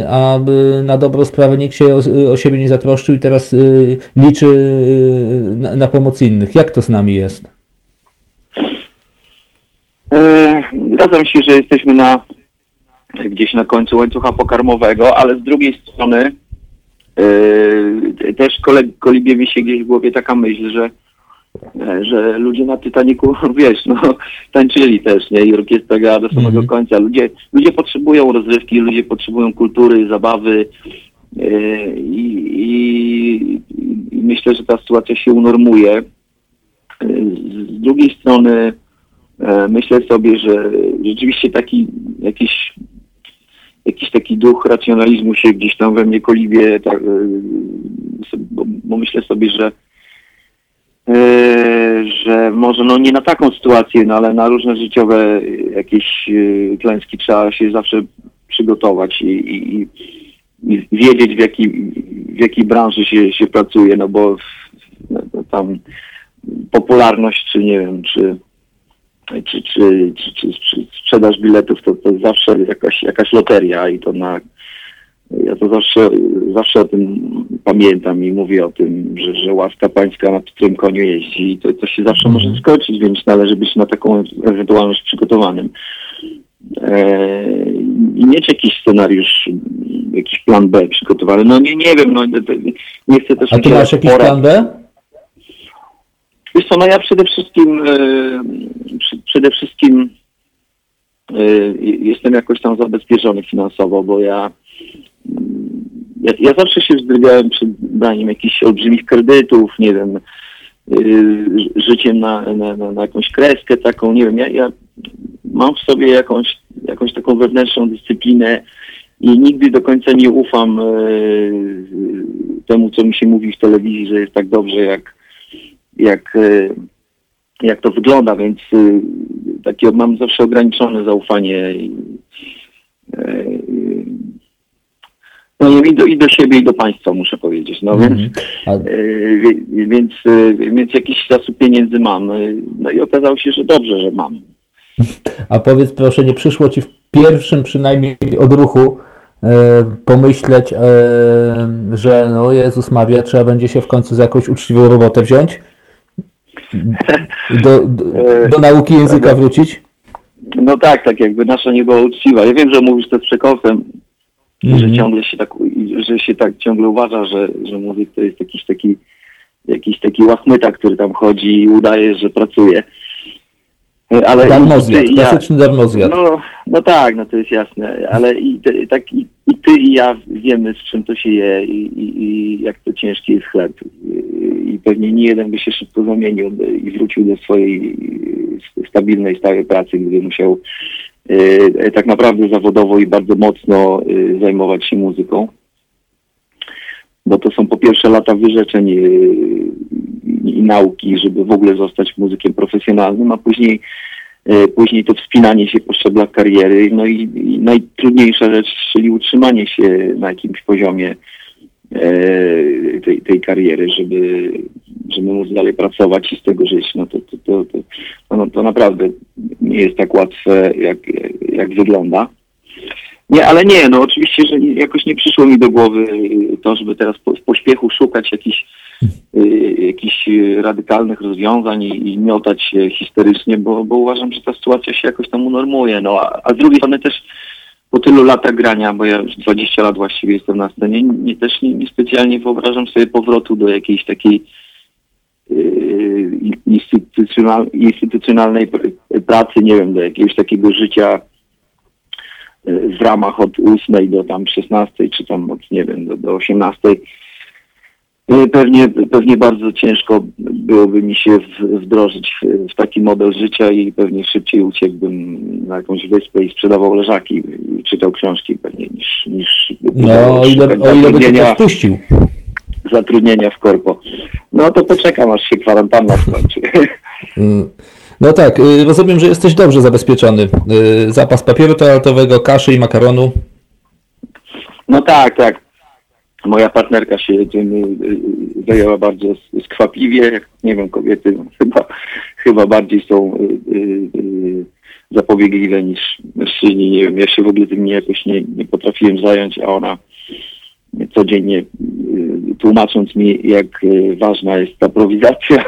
a na dobrą sprawę nikt się o, o siebie nie zatroszczył i teraz y, liczy y, na, na pomoc innych. Jak to z nami jest? E, zgadzam się, że jesteśmy na gdzieś na końcu łańcucha pokarmowego, ale z drugiej strony też kolibie mi się gdzieś w głowie taka myśl, że E, że ludzie na Titaniku, wiesz, no, tańczyli też, nie, i orkiestra grała do samego -hmm. końca. Ludzie, ludzie potrzebują rozrywki, ludzie potrzebują kultury, zabawy E, I, i, myślę, że ta sytuacja się unormuje. E, Z drugiej strony e, myślę sobie, że rzeczywiście taki jakiś, jakiś taki duch racjonalizmu się gdzieś tam we mnie kolibie, tak, e, bo, myślę sobie, że e, że może no nie na taką sytuację, no ale na różne życiowe jakieś e, klęski trzeba się zawsze przygotować i, i, i wiedzieć w jakiej, w jakiej branży się, się pracuje, no bo no, tam popularność, czy nie wiem, czy, czy, czy, czy, czy, czy sprzedaż biletów, to, to zawsze jakaś, jakaś loteria i to na ja to zawsze, zawsze o tym pamiętam i mówię o tym, że, że łaska pańska na którym koniu jeździ i to, to się zawsze może skończyć, więc należy być na taką ewentualność przygotowanym. I mieć jakiś scenariusz, jakiś plan B przygotowany. No nie, nie wiem, no nie chcę też... A ty masz jakiś porad. plan B? Wiesz co, no ja przede wszystkim e, przede wszystkim e, jestem jakoś tam zabezpieczony finansowo, bo ja ja, ja zawsze się wzdrygałem przed braniem jakichś olbrzymich kredytów, nie wiem, y, życiem na, na, na, jakąś kreskę taką, nie wiem, ja, ja mam w sobie jakąś, jakąś taką wewnętrzną dyscyplinę i nigdy do końca nie ufam y, temu, co mi się mówi w telewizji, że jest tak dobrze, jak, jak, y, jak to wygląda, więc takie mam zawsze ograniczone zaufanie no i do, i do siebie, i do państwa muszę powiedzieć. No Mhm. więc, A, e, wie- więc, e, więc jakiś zasób pieniędzy mam. E, No i okazało się, że dobrze, że mam. a powiedz proszę, nie przyszło ci w pierwszym przynajmniej odruchu e, pomyśleć, że no Jezus Maria, trzeba będzie się w końcu za jakąś uczciwą robotę wziąć? Do, do, do nauki języka wrócić? No tak, tak jakby nasza nie była uczciwa. Ja wiem, że mówisz to z przekąsem, że Mhm. ciągle się tak, że się tak ciągle uważa, że, że muzyk to jest jakiś taki jakiś taki łachmyta, który tam chodzi i udaje, że pracuje. Ale Darmozjad, ja- klasyczny darmozjad. No, no tak, no to jest jasne, ale i, te, tak, i, i ty i ja wiemy, z czym to się je i, i, i jak to ciężki jest chleb. I, pewnie nie jeden by się szybko zamienił i wrócił do swojej e, stabilnej, stałej pracy, gdyby musiał tak naprawdę zawodowo i bardzo mocno e, zajmować się muzyką. Bo to są po pierwsze lata wyrzeczeń e, i, nauki, żeby w ogóle zostać muzykiem profesjonalnym, a później E, Później to wspinanie się po szczeblach kariery, no i, i najtrudniejsza rzecz, czyli utrzymanie się na jakimś poziomie e, tej, tej kariery, żeby, żeby móc dalej pracować i z tego żyć. No to, to, to, to, no, to naprawdę nie jest tak łatwe, jak, jak wygląda. Nie, ale nie, no oczywiście, że jakoś nie przyszło mi do głowy to, żeby teraz po, w pośpiechu szukać jakichś y, jakichś radykalnych rozwiązań i, i miotać się histerycznie, bo, bo uważam, że ta sytuacja się jakoś tam unormuje. No, a, a z drugiej strony też po tylu latach grania, bo ja już 20 lat właściwie jestem na scenie, nie, też nie, nie specjalnie wyobrażam sobie powrotu do jakiejś takiej y, instytucjonal, instytucjonalnej pr- pracy, nie wiem, do jakiegoś takiego życia y, w ramach od 8 do tam 16, czy tam od, nie wiem, do, do 18. Y, Pewnie, pewnie bardzo ciężko byłoby mi się wdrożyć w, w taki model życia i pewnie szybciej uciekłbym na jakąś wyspę i sprzedawał leżaki i czytał książki pewnie niż, niż No, o ile, o ile by cię zatrudnienia, ktoś puścił. zatrudnienia w korpo. No to poczekam, aż się kwarantanna skończy. Mm. No tak, y, rozumiem, że jesteś dobrze zabezpieczony. Y, Zapas papieru toaletowego, kaszy i makaronu. No tak, tak. Moja partnerka się tym y, y, zajęła bardzo skwapliwie. Nie wiem, kobiety chyba, chyba bardziej są y, zapobiegliwe niż mężczyźni. Nie wiem, ja się w ogóle tym nie, jakoś nie, nie potrafiłem zająć, a ona codziennie tłumacząc mi, jak ważna jest ta prowizacja,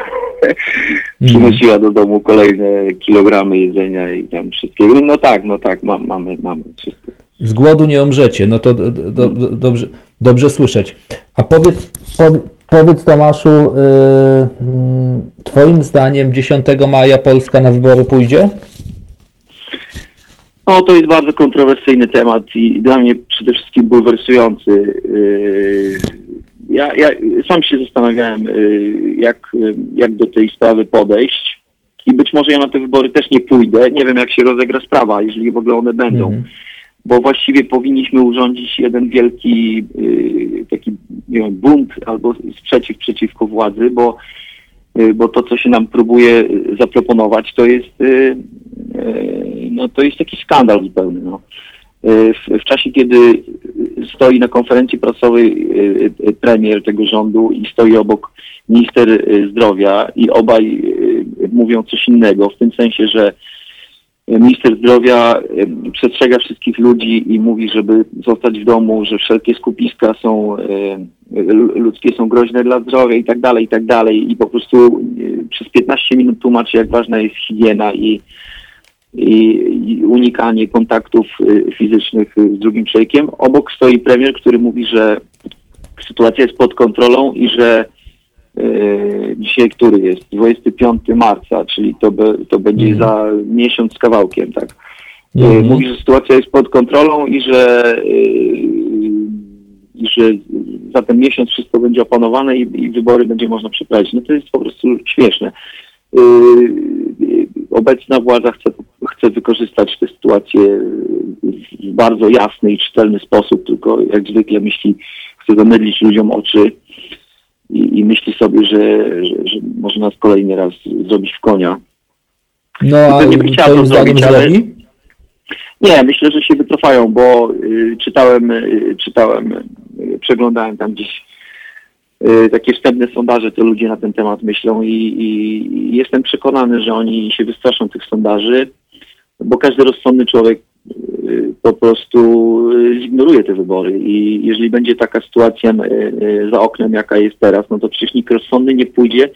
przynosiła do domu kolejne kilogramy jedzenia i tam wszystkiego. No tak, no tak, mam, mamy, mamy wszystko. Z głodu nie umrzecie, no to do, do, do, dobrze, dobrze słyszeć. A powiedz, po, powiedz Tomaszu, y, mm, twoim zdaniem 10 maja Polska na wybory pójdzie? No to jest bardzo kontrowersyjny temat i dla mnie przede wszystkim bulwersujący. Yy, Ja, ja sam się zastanawiałem, yy, jak, jak do tej sprawy podejść i być może ja na te wybory też nie pójdę. Nie wiem, jak się rozegra sprawa, jeżeli w ogóle one będą. Mhm. Bo właściwie powinniśmy urządzić jeden wielki yy, taki nie wiem, bunt albo sprzeciw przeciwko władzy, bo Y, bo to, co się nam próbuje y, zaproponować, to jest, y, y, no, to jest taki skandal zupełny. No. Y, W, w czasie, kiedy stoi na konferencji prasowej y, y, premier tego rządu i stoi obok minister y, zdrowia i obaj y, mówią coś innego, w tym sensie, że minister zdrowia przestrzega wszystkich ludzi i mówi, żeby zostać w domu, że wszelkie skupiska są ludzkie są groźne dla zdrowia i tak dalej, i tak dalej. I po prostu y, przez 15 minut tłumaczy, jak ważna jest higiena i, i, i unikanie kontaktów y, fizycznych z drugim człowiekiem. Obok stoi premier, który mówi, że sytuacja jest pod kontrolą i że dzisiaj który jest? 25 marca, czyli to, be, to będzie Mhm. za miesiąc z kawałkiem, tak? Y, Mhm. Mówi, że sytuacja jest pod kontrolą i że, y, i że za ten miesiąc wszystko będzie opanowane i, i wybory będzie można przeprowadzić. No to jest po prostu śmieszne. Y, y, Obecna władza chce, chce wykorzystać tę sytuację w bardzo jasny i czytelny sposób, tylko jak zwykle myśli, chce zamydlić ludziom oczy i, i myśli sobie, że, że, że może nas kolejny raz zrobić w konia. No a nie by twoim to zrobić, ale-? Nie, myślę, że się wycofają, bo y, czytałem, y, czytałem, y, przeglądałem tam gdzieś y, takie wstępne sondaże, co ludzie na ten temat myślą i, i, jestem przekonany, że oni się wystraszą tych sondaży, bo każdy rozsądny człowiek po prostu y, zignoruje te wybory i jeżeli będzie taka sytuacja y, y, za oknem, jaka jest teraz, no to przecież nikt rozsądny nie pójdzie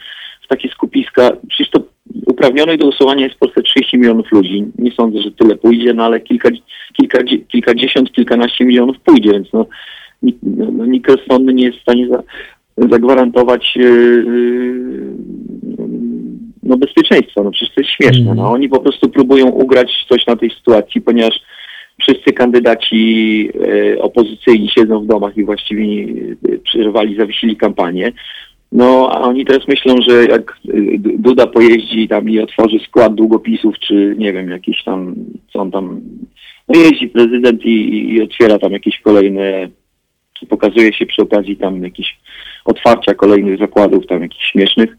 w takie skupiska, przecież to uprawnionych do głosowania jest w Polsce 30 milionów ludzi. Nie sądzę, że tyle pójdzie, no ale kilka, kilka, kilkadziesiąt, kilkanaście milionów pójdzie, więc no, nikt, no, nikt rozsądny nie jest w stanie za, zagwarantować yy, no, bezpieczeństwa. No przecież to jest śmieszne. No. Oni po prostu próbują ugrać coś na tej sytuacji, ponieważ wszyscy kandydaci e, opozycyjni siedzą w domach i właściwie e, przerwali, zawiesili kampanię. No, a oni teraz myślą, że jak D- Duda pojeździ tam i otworzy skład długopisów, czy nie wiem, jakieś tam, co on tam, no jeździ prezydent i, i otwiera tam jakieś kolejne, pokazuje się przy okazji tam jakieś otwarcia kolejnych zakładów tam jakichś śmiesznych.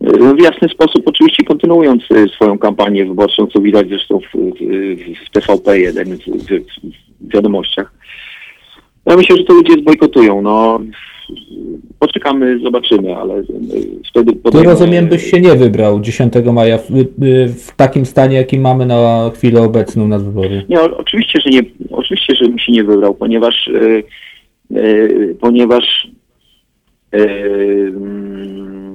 W jasny sposób oczywiście kontynuując y, swoją kampanię wyborczą, co widać zresztą w, w, w TVP1, w, w, wiadomościach. Ja myślę, że to ludzie zbojkotują. No, poczekamy, zobaczymy, ale y, wtedy podejmę- rozumiem, byś się nie wybrał 10 maja w, y, w takim stanie, jaki mamy na chwilę obecną na wybory. Nie, oczywiście, że nie, oczywiście, że bym się nie wybrał, ponieważ ponieważ y, mm, y,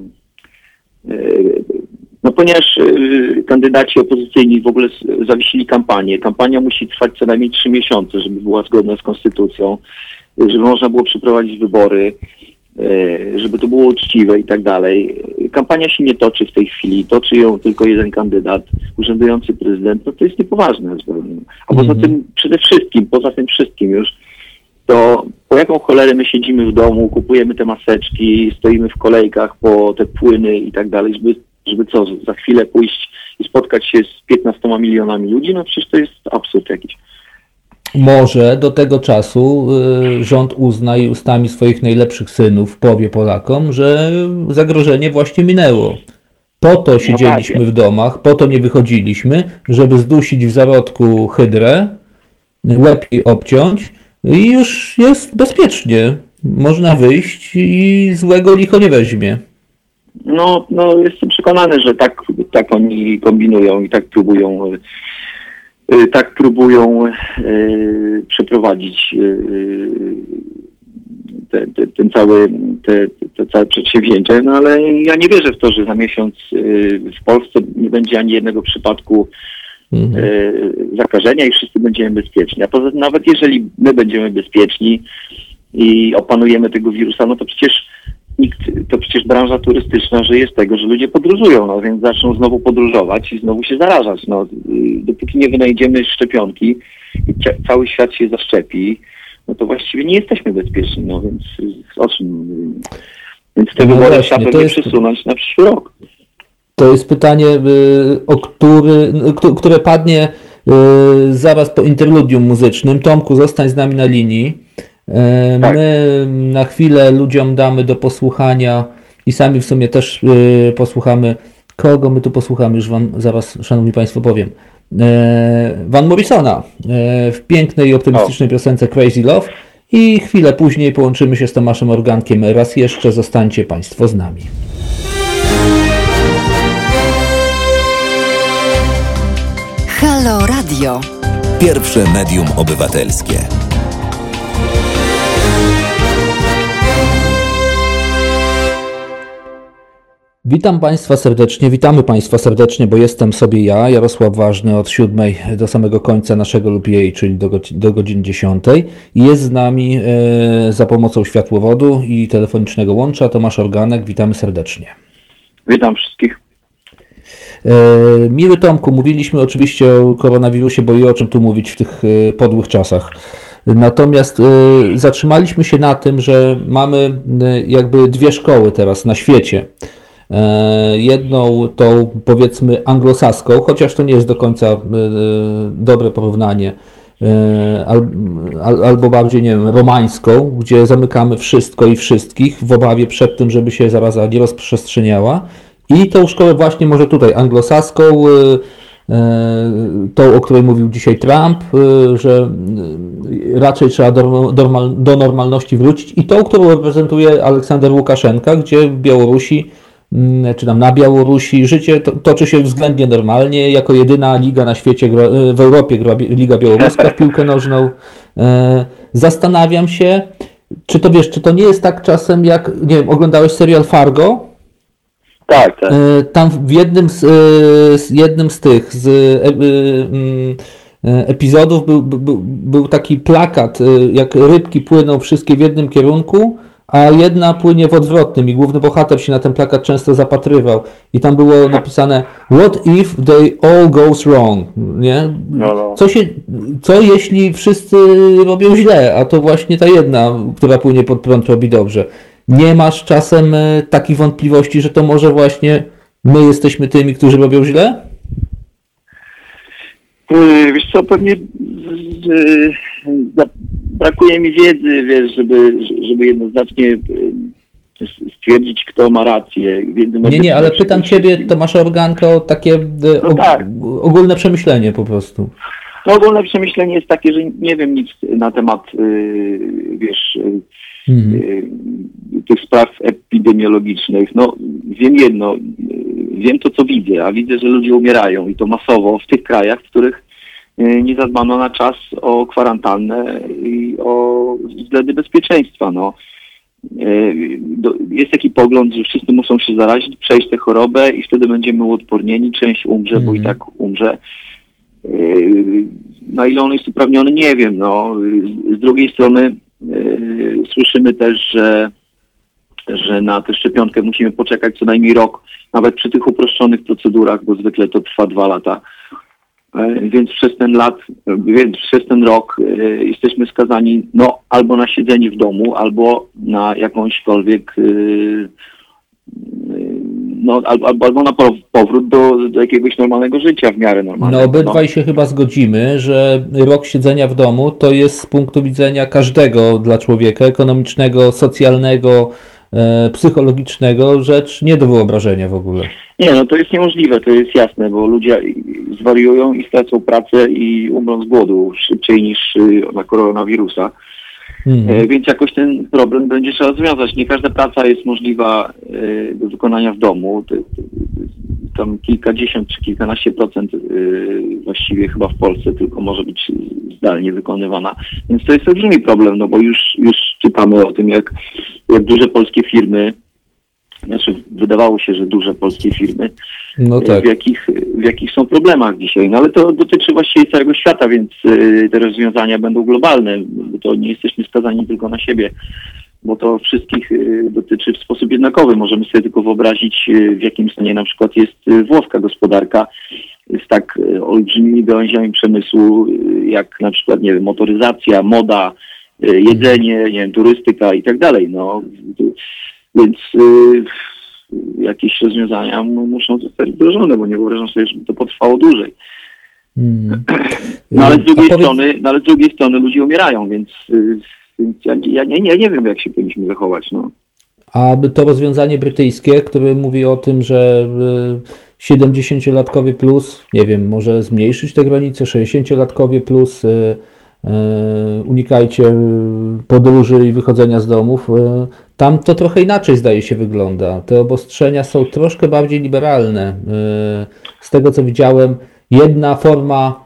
no ponieważ y, kandydaci opozycyjni w ogóle zawiesili kampanię. Kampania musi trwać co najmniej trzy miesiące, żeby była zgodna z konstytucją, żeby można było przeprowadzić wybory, y, żeby to było uczciwe i tak dalej. Kampania się nie toczy w tej chwili, toczy ją tylko jeden kandydat, urzędujący prezydent, no to jest niepoważne zupełnie. A poza Mhm. tym przede wszystkim, poza tym wszystkim już, to po jaką cholerę my siedzimy w domu, kupujemy te maseczki, stoimy w kolejkach po te płyny i tak dalej, żeby, żeby co, za chwilę pójść i spotkać się z 15 milionami ludzi? No przecież to jest absurd jakiś. Może do tego czasu y, rząd uzna i ustami swoich najlepszych synów powie Polakom, że zagrożenie właśnie minęło. Po to siedzieliśmy tak. w domach, po to nie wychodziliśmy, żeby zdusić w zarodku hydrę, łeb jej obciąć i już jest bezpiecznie. Można wyjść i złego licho nie weźmie. No, no jestem przekonany, że tak, tak oni kombinują i tak próbują y, y, tak próbują y, przeprowadzić y, te, te, ten cały, te, te całe przedsięwzięcie, no ale ja nie wierzę w to, że za miesiąc w Polsce nie będzie ani jednego przypadku Mhm. e, zakażenia i wszyscy będziemy bezpieczni. A poza tym nawet jeżeli my będziemy bezpieczni i opanujemy tego wirusa, no to przecież nikt, to przecież branża turystyczna żyje z tego, że ludzie podróżują, no więc zaczną znowu podróżować i znowu się zarażać. No, y, dopóki nie wynajdziemy szczepionki i cały świat się zaszczepi, no to właściwie nie jesteśmy bezpieczni, no więc o czym... Więc te No wybory trzeba pewnie jest- przesunąć na przyszły rok. To jest pytanie, y, o który, k- które padnie y, zaraz po interludium muzycznym. Tomku, zostań z nami na linii. Y, Tak. My na chwilę ludziom damy do posłuchania i sami w sumie też y, posłuchamy. Kogo my tu posłuchamy? Już Wam zaraz, Szanowni Państwo, powiem. Y, Van Morrisona y, w pięknej i optymistycznej piosence Crazy Love i chwilę później połączymy się z Tomaszem Organkiem. Raz jeszcze zostańcie Państwo z nami. Halo Radio. Pierwsze medium obywatelskie. Witam Państwa serdecznie, witamy Państwa serdecznie, bo jestem sobie ja, Jarosław Ważny, od 7 do samego końca naszego lub jej, czyli do, godzi- do godziny 10. I Jest z nami e, za pomocą światłowodu i telefonicznego łącza Tomasz Organek, witamy serdecznie. Witam wszystkich. E, Miły Tomku, mówiliśmy oczywiście o koronawirusie, bo i o czym tu mówić w tych e, podłych czasach. Natomiast e, zatrzymaliśmy się na tym, że mamy jakby dwie szkoły teraz na świecie. Jedną tą powiedzmy anglosaską, chociaż to nie jest do końca dobre porównanie, al- al- albo bardziej, nie wiem, romańską, gdzie zamykamy wszystko i wszystkich w obawie przed tym, żeby się zaraza nie rozprzestrzeniała. I tą szkołę właśnie może tutaj anglosaską, e, e, tą, o której mówił dzisiaj Trump, e, że raczej trzeba do, normal, do normalności wrócić i tą, którą reprezentuje Aleksander Łukaszenka, gdzie w Białorusi mm, czy tam na Białorusi życie to, toczy się względnie normalnie. Jako jedyna liga na świecie, w Europie gra Liga Białoruska w piłkę nożną. E, Zastanawiam się, czy to wiesz, czy to nie jest tak czasem jak, nie wiem, oglądałeś serial Fargo? Tak, tak. E, Tam w jednym z, e, z jednym z tych z e, mm, epizodów był, był, był taki plakat, jak rybki płyną wszystkie w jednym kierunku, a jedna płynie w odwrotnym i główny bohater się na ten plakat często zapatrywał i tam było napisane What if they all goes wrong, nie? No, no. Co, się, co jeśli wszyscy robią źle, a to właśnie ta jedna, która płynie pod prąd robi dobrze. Nie masz czasem e, takich wątpliwości, że to może właśnie my jesteśmy tymi, którzy robią źle? Yy, Wiesz co, pewnie za- brakuje mi wiedzy, wiesz, żeby, żeby jednoznacznie stwierdzić, kto ma rację. Nie, nie, ale pytam Ciebie, wszystkim. Tomasza Organka, o takie e, No og- tak. ogólne przemyślenie po prostu. No ogólne przemyślenie jest takie, że nie wiem nic na temat, wiesz, Mhm. yy, tych spraw epidemiologicznych. No wiem jedno, yy, wiem to, co widzę, a widzę, że ludzie umierają i to masowo w tych krajach, w których yy, nie zadbano na czas o kwarantannę i o względy bezpieczeństwa. No. Jest taki pogląd, że wszyscy muszą się zarazić, przejść tę chorobę i wtedy będziemy uodpornieni, część umrze, bo i Mhm. tak umrze. Na ile on jest uprawniony, nie wiem. No. Z drugiej strony słyszymy też, że, że na tę szczepionkę musimy poczekać co najmniej rok, nawet przy tych uproszczonych procedurach, bo zwykle to trwa dwa lata. Yy, Więc przez ten lat, więc przez ten rok yy, jesteśmy skazani no, albo na siedzenie w domu, albo na jakąśkolwiek yy, no, albo, albo, na po- powrót do, do jakiegoś normalnego życia w miarę No normalnego. obydwaj się chyba zgodzimy, że rok siedzenia w domu to jest z punktu widzenia każdego dla człowieka, ekonomicznego, socjalnego, e, psychologicznego, rzecz nie do wyobrażenia w ogóle. Nie, no to jest niemożliwe, to jest jasne, bo ludzie zwariują i stracą pracę i umrą z głodu szybciej niż y, na koronawirusa. Mhm. E, Więc jakoś ten problem będzie trzeba rozwiązać. Nie każda praca jest możliwa e, do wykonania w domu. Tam kilkadziesiąt czy kilkanaście procent e, właściwie chyba w Polsce tylko może być zdalnie wykonywana. Więc to jest olbrzymi problem, no bo już, już czytamy o tym, jak, jak duże polskie firmy, znaczy wydawało się, że duże polskie firmy, No tak. w, jakich, w jakich są problemach dzisiaj. No ale to dotyczy właściwie całego świata, więc y, te rozwiązania będą globalne, bo to nie jesteśmy skazani tylko na siebie. bo to wszystkich y, dotyczy w sposób jednakowy. Możemy sobie tylko wyobrazić, w jakim stanie na przykład jest włoska gospodarka z tak olbrzymimi gałęziami przemysłu, jak na przykład, nie wiem, motoryzacja, moda, jedzenie, nie wiem, turystyka i tak dalej. No, więc y, jakieś rozwiązania muszą zostać wdrożone, bo nie wyobrażam sobie, żeby to potrwało dłużej. Mm. No ale z drugiej powiedz- strony, no, ale z drugiej strony ludzie umierają, więc, y, więc ja, ja nie, nie, nie wiem, jak się powinniśmy zachować. No. A to rozwiązanie brytyjskie, które mówi o tym, że y, 70-latkowie plus, nie wiem, może zmniejszyć te granice, 60-latkowie plus, y, y, unikajcie y, podróży i wychodzenia z domów. y, Tam to trochę inaczej zdaje się wygląda. Te obostrzenia są troszkę bardziej liberalne. Z tego co widziałem, jedna forma,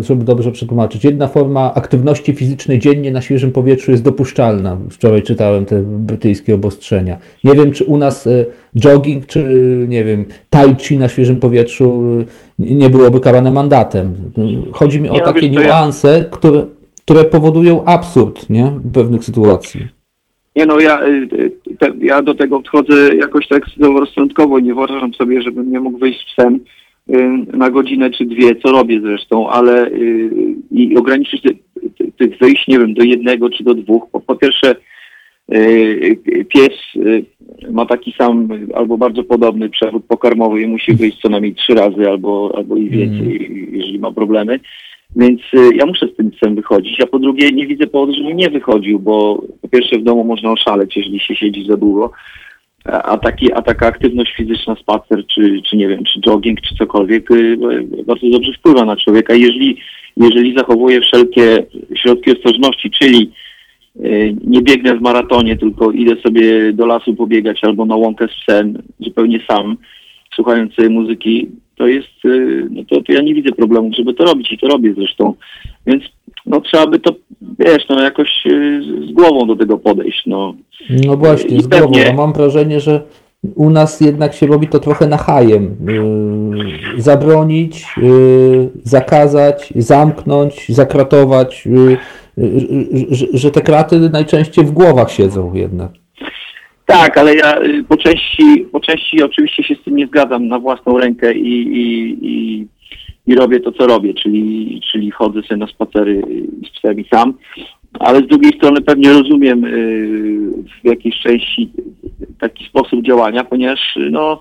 y, żeby dobrze przetłumaczyć, jedna forma aktywności fizycznej dziennie na świeżym powietrzu jest dopuszczalna. Wczoraj czytałem te brytyjskie obostrzenia. Nie wiem, czy u nas y, jogging, czy y, nie wiem, tai chi na świeżym powietrzu nie byłoby karane mandatem. Chodzi mi o no takie niuanse, które, które powodują absurd nie? pewnych sytuacji. Nie no, ja, te, ja do tego podchodzę jakoś tak zdroworozsądkowo. Nie wyobrażam sobie, żebym nie mógł wyjść psem y, na godzinę czy dwie, co robię zresztą, ale y, i ograniczyć tych wyjść, nie wiem, do jednego czy do dwóch. Po, po pierwsze, y, y, pies y, ma taki sam albo bardzo podobny przewód pokarmowy i musi wyjść co najmniej trzy razy albo, albo i więcej, jeżeli ma problemy. Więc y, ja muszę z tym psem wychodzić, a po drugie nie widzę powodu, żebym nie wychodził, bo po pierwsze w domu można oszaleć, jeżeli się siedzi za długo, a, taki, a taka aktywność fizyczna, spacer, czy, czy nie wiem, czy jogging, czy cokolwiek, y, y, bardzo dobrze wpływa na człowieka. Jeżeli, jeżeli zachowuje wszelkie środki ostrożności, czyli y, nie biegnę w maratonie, tylko idę sobie do lasu pobiegać albo na łąkę z psem, zupełnie sam, słuchając muzyki, to jest, no to, to ja nie widzę problemu, żeby to robić i to robię zresztą. Więc no trzeba by to, wiesz, no jakoś y, z- głową do tego podejść, no. No właśnie, I z głową. pewnie- A mam wrażenie, że u nas jednak się robi to trochę na hajem. Yy, zabronić, yy, zakazać, zamknąć, zakratować, yy, że, że te kraty najczęściej w głowach siedzą jednak. Tak, ale ja y, po części, po części oczywiście się z tym nie zgadzam na własną rękę i, i, i, i robię to, co robię, czyli, czyli chodzę sobie na spacery z psem i sam, ale z drugiej strony pewnie rozumiem y, w jakiejś części taki sposób działania, ponieważ no,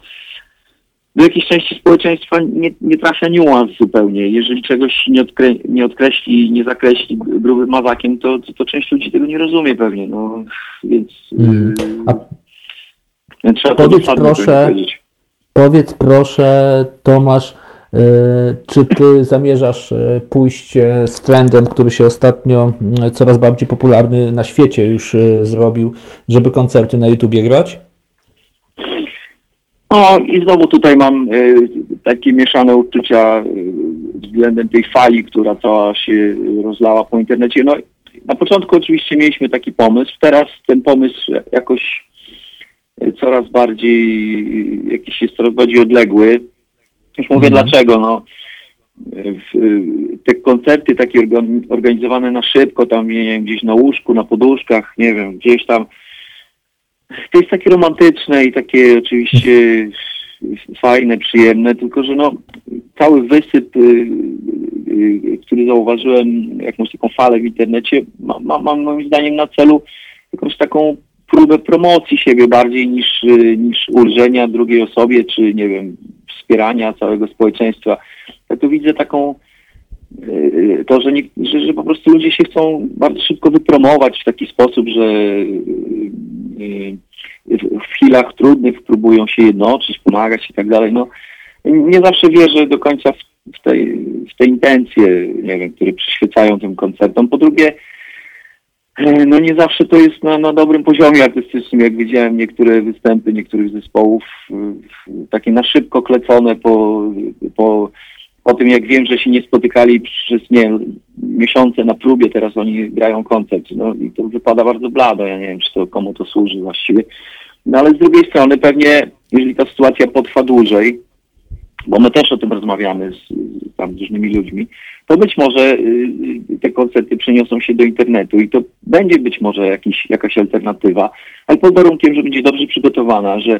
do jakiejś części społeczeństwa nie, nie trafia niuans zupełnie. Jeżeli czegoś nie, odkre, nie odkreśli, nie zakreśli grubym mazakiem, to, to, to część ludzi tego nie rozumie pewnie, no, więc... Mm. y, A trzeba to Powiedz dokładnie proszę- powiedzieć. powiedz proszę, Tomasz, czy ty zamierzasz yy, pójść yy, z trendem, który się ostatnio coraz bardziej popularny na świecie już zrobił, żeby koncerty na YouTubie grać? No i znowu tutaj mam takie mieszane uczucia względem tej fali, która cała się rozlała po internecie. No na początku oczywiście mieliśmy taki pomysł, teraz ten pomysł jakoś coraz bardziej, jakiś jest coraz bardziej odległy. Już mówię Mhm. dlaczego, no. Y, Te koncerty takie organ- organizowane na szybko, tam nie wiem, gdzieś na łóżku, na poduszkach, nie wiem, gdzieś tam to jest takie romantyczne i takie oczywiście fajne, przyjemne, tylko że no cały wysyp, y, y, który zauważyłem, jakąś taką falę w internecie, ma, ma, ma moim zdaniem na celu jakąś taką próbę promocji siebie bardziej niż, niż ulżenia drugiej osobie, czy nie wiem, wspierania całego społeczeństwa. Ja tu widzę taką y, to, że, nie, że, że po prostu ludzie się chcą bardzo szybko wypromować w taki sposób, że y, y, w chwilach trudnych próbują się jednoczyć, pomagać i tak dalej. No, nie zawsze wierzę do końca w, w, tej, w te intencje, nie wiem, które przyświecają tym koncertom. Po drugie, no nie zawsze to jest na, na dobrym poziomie artystycznym, jak widziałem niektóre występy niektórych zespołów, takie na szybko klecone po, po po tym jak wiem, że się nie spotykali przez nie miesiące na próbie, teraz oni grają koncert. No i to wypada bardzo blado. Ja nie wiem, czy to komu to służy właściwie. No ale z drugiej strony pewnie, jeżeli ta sytuacja potrwa dłużej, bo my też o tym rozmawiamy z, z tam różnymi ludźmi, to być może y, y, te koncerty przeniosą się do internetu i to będzie być może jakiś, jakaś alternatywa, ale pod warunkiem, że będzie dobrze przygotowana, że,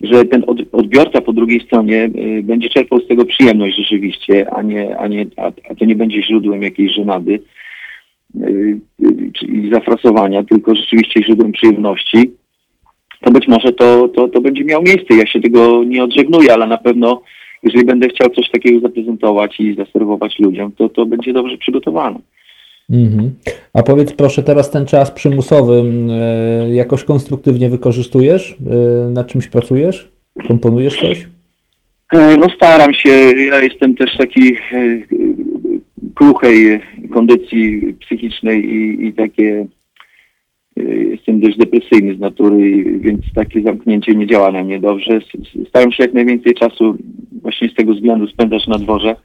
że ten od, odbiorca po drugiej stronie y, będzie czerpał z tego przyjemność rzeczywiście, a, nie, a, nie, a, a to nie będzie źródłem jakiejś żenady czyli zafrasowania, tylko rzeczywiście źródłem przyjemności, to być może to, to, to będzie miało miejsce. Ja się tego nie odżegnuję, ale na pewno jeżeli będę chciał coś takiego zaprezentować i zaserwować ludziom, to to będzie dobrze przygotowane. Mhm. A powiedz proszę, teraz ten czas przymusowy e, jakoś konstruktywnie wykorzystujesz? E, nad czymś pracujesz? Komponujesz coś? E, no staram się, ja jestem też taki kruchej kondycji psychicznej i, i takie jestem dość depresyjny z natury, więc takie zamknięcie nie działa na mnie dobrze. Staram się jak najwięcej czasu właśnie z tego względu spędzać na dworze.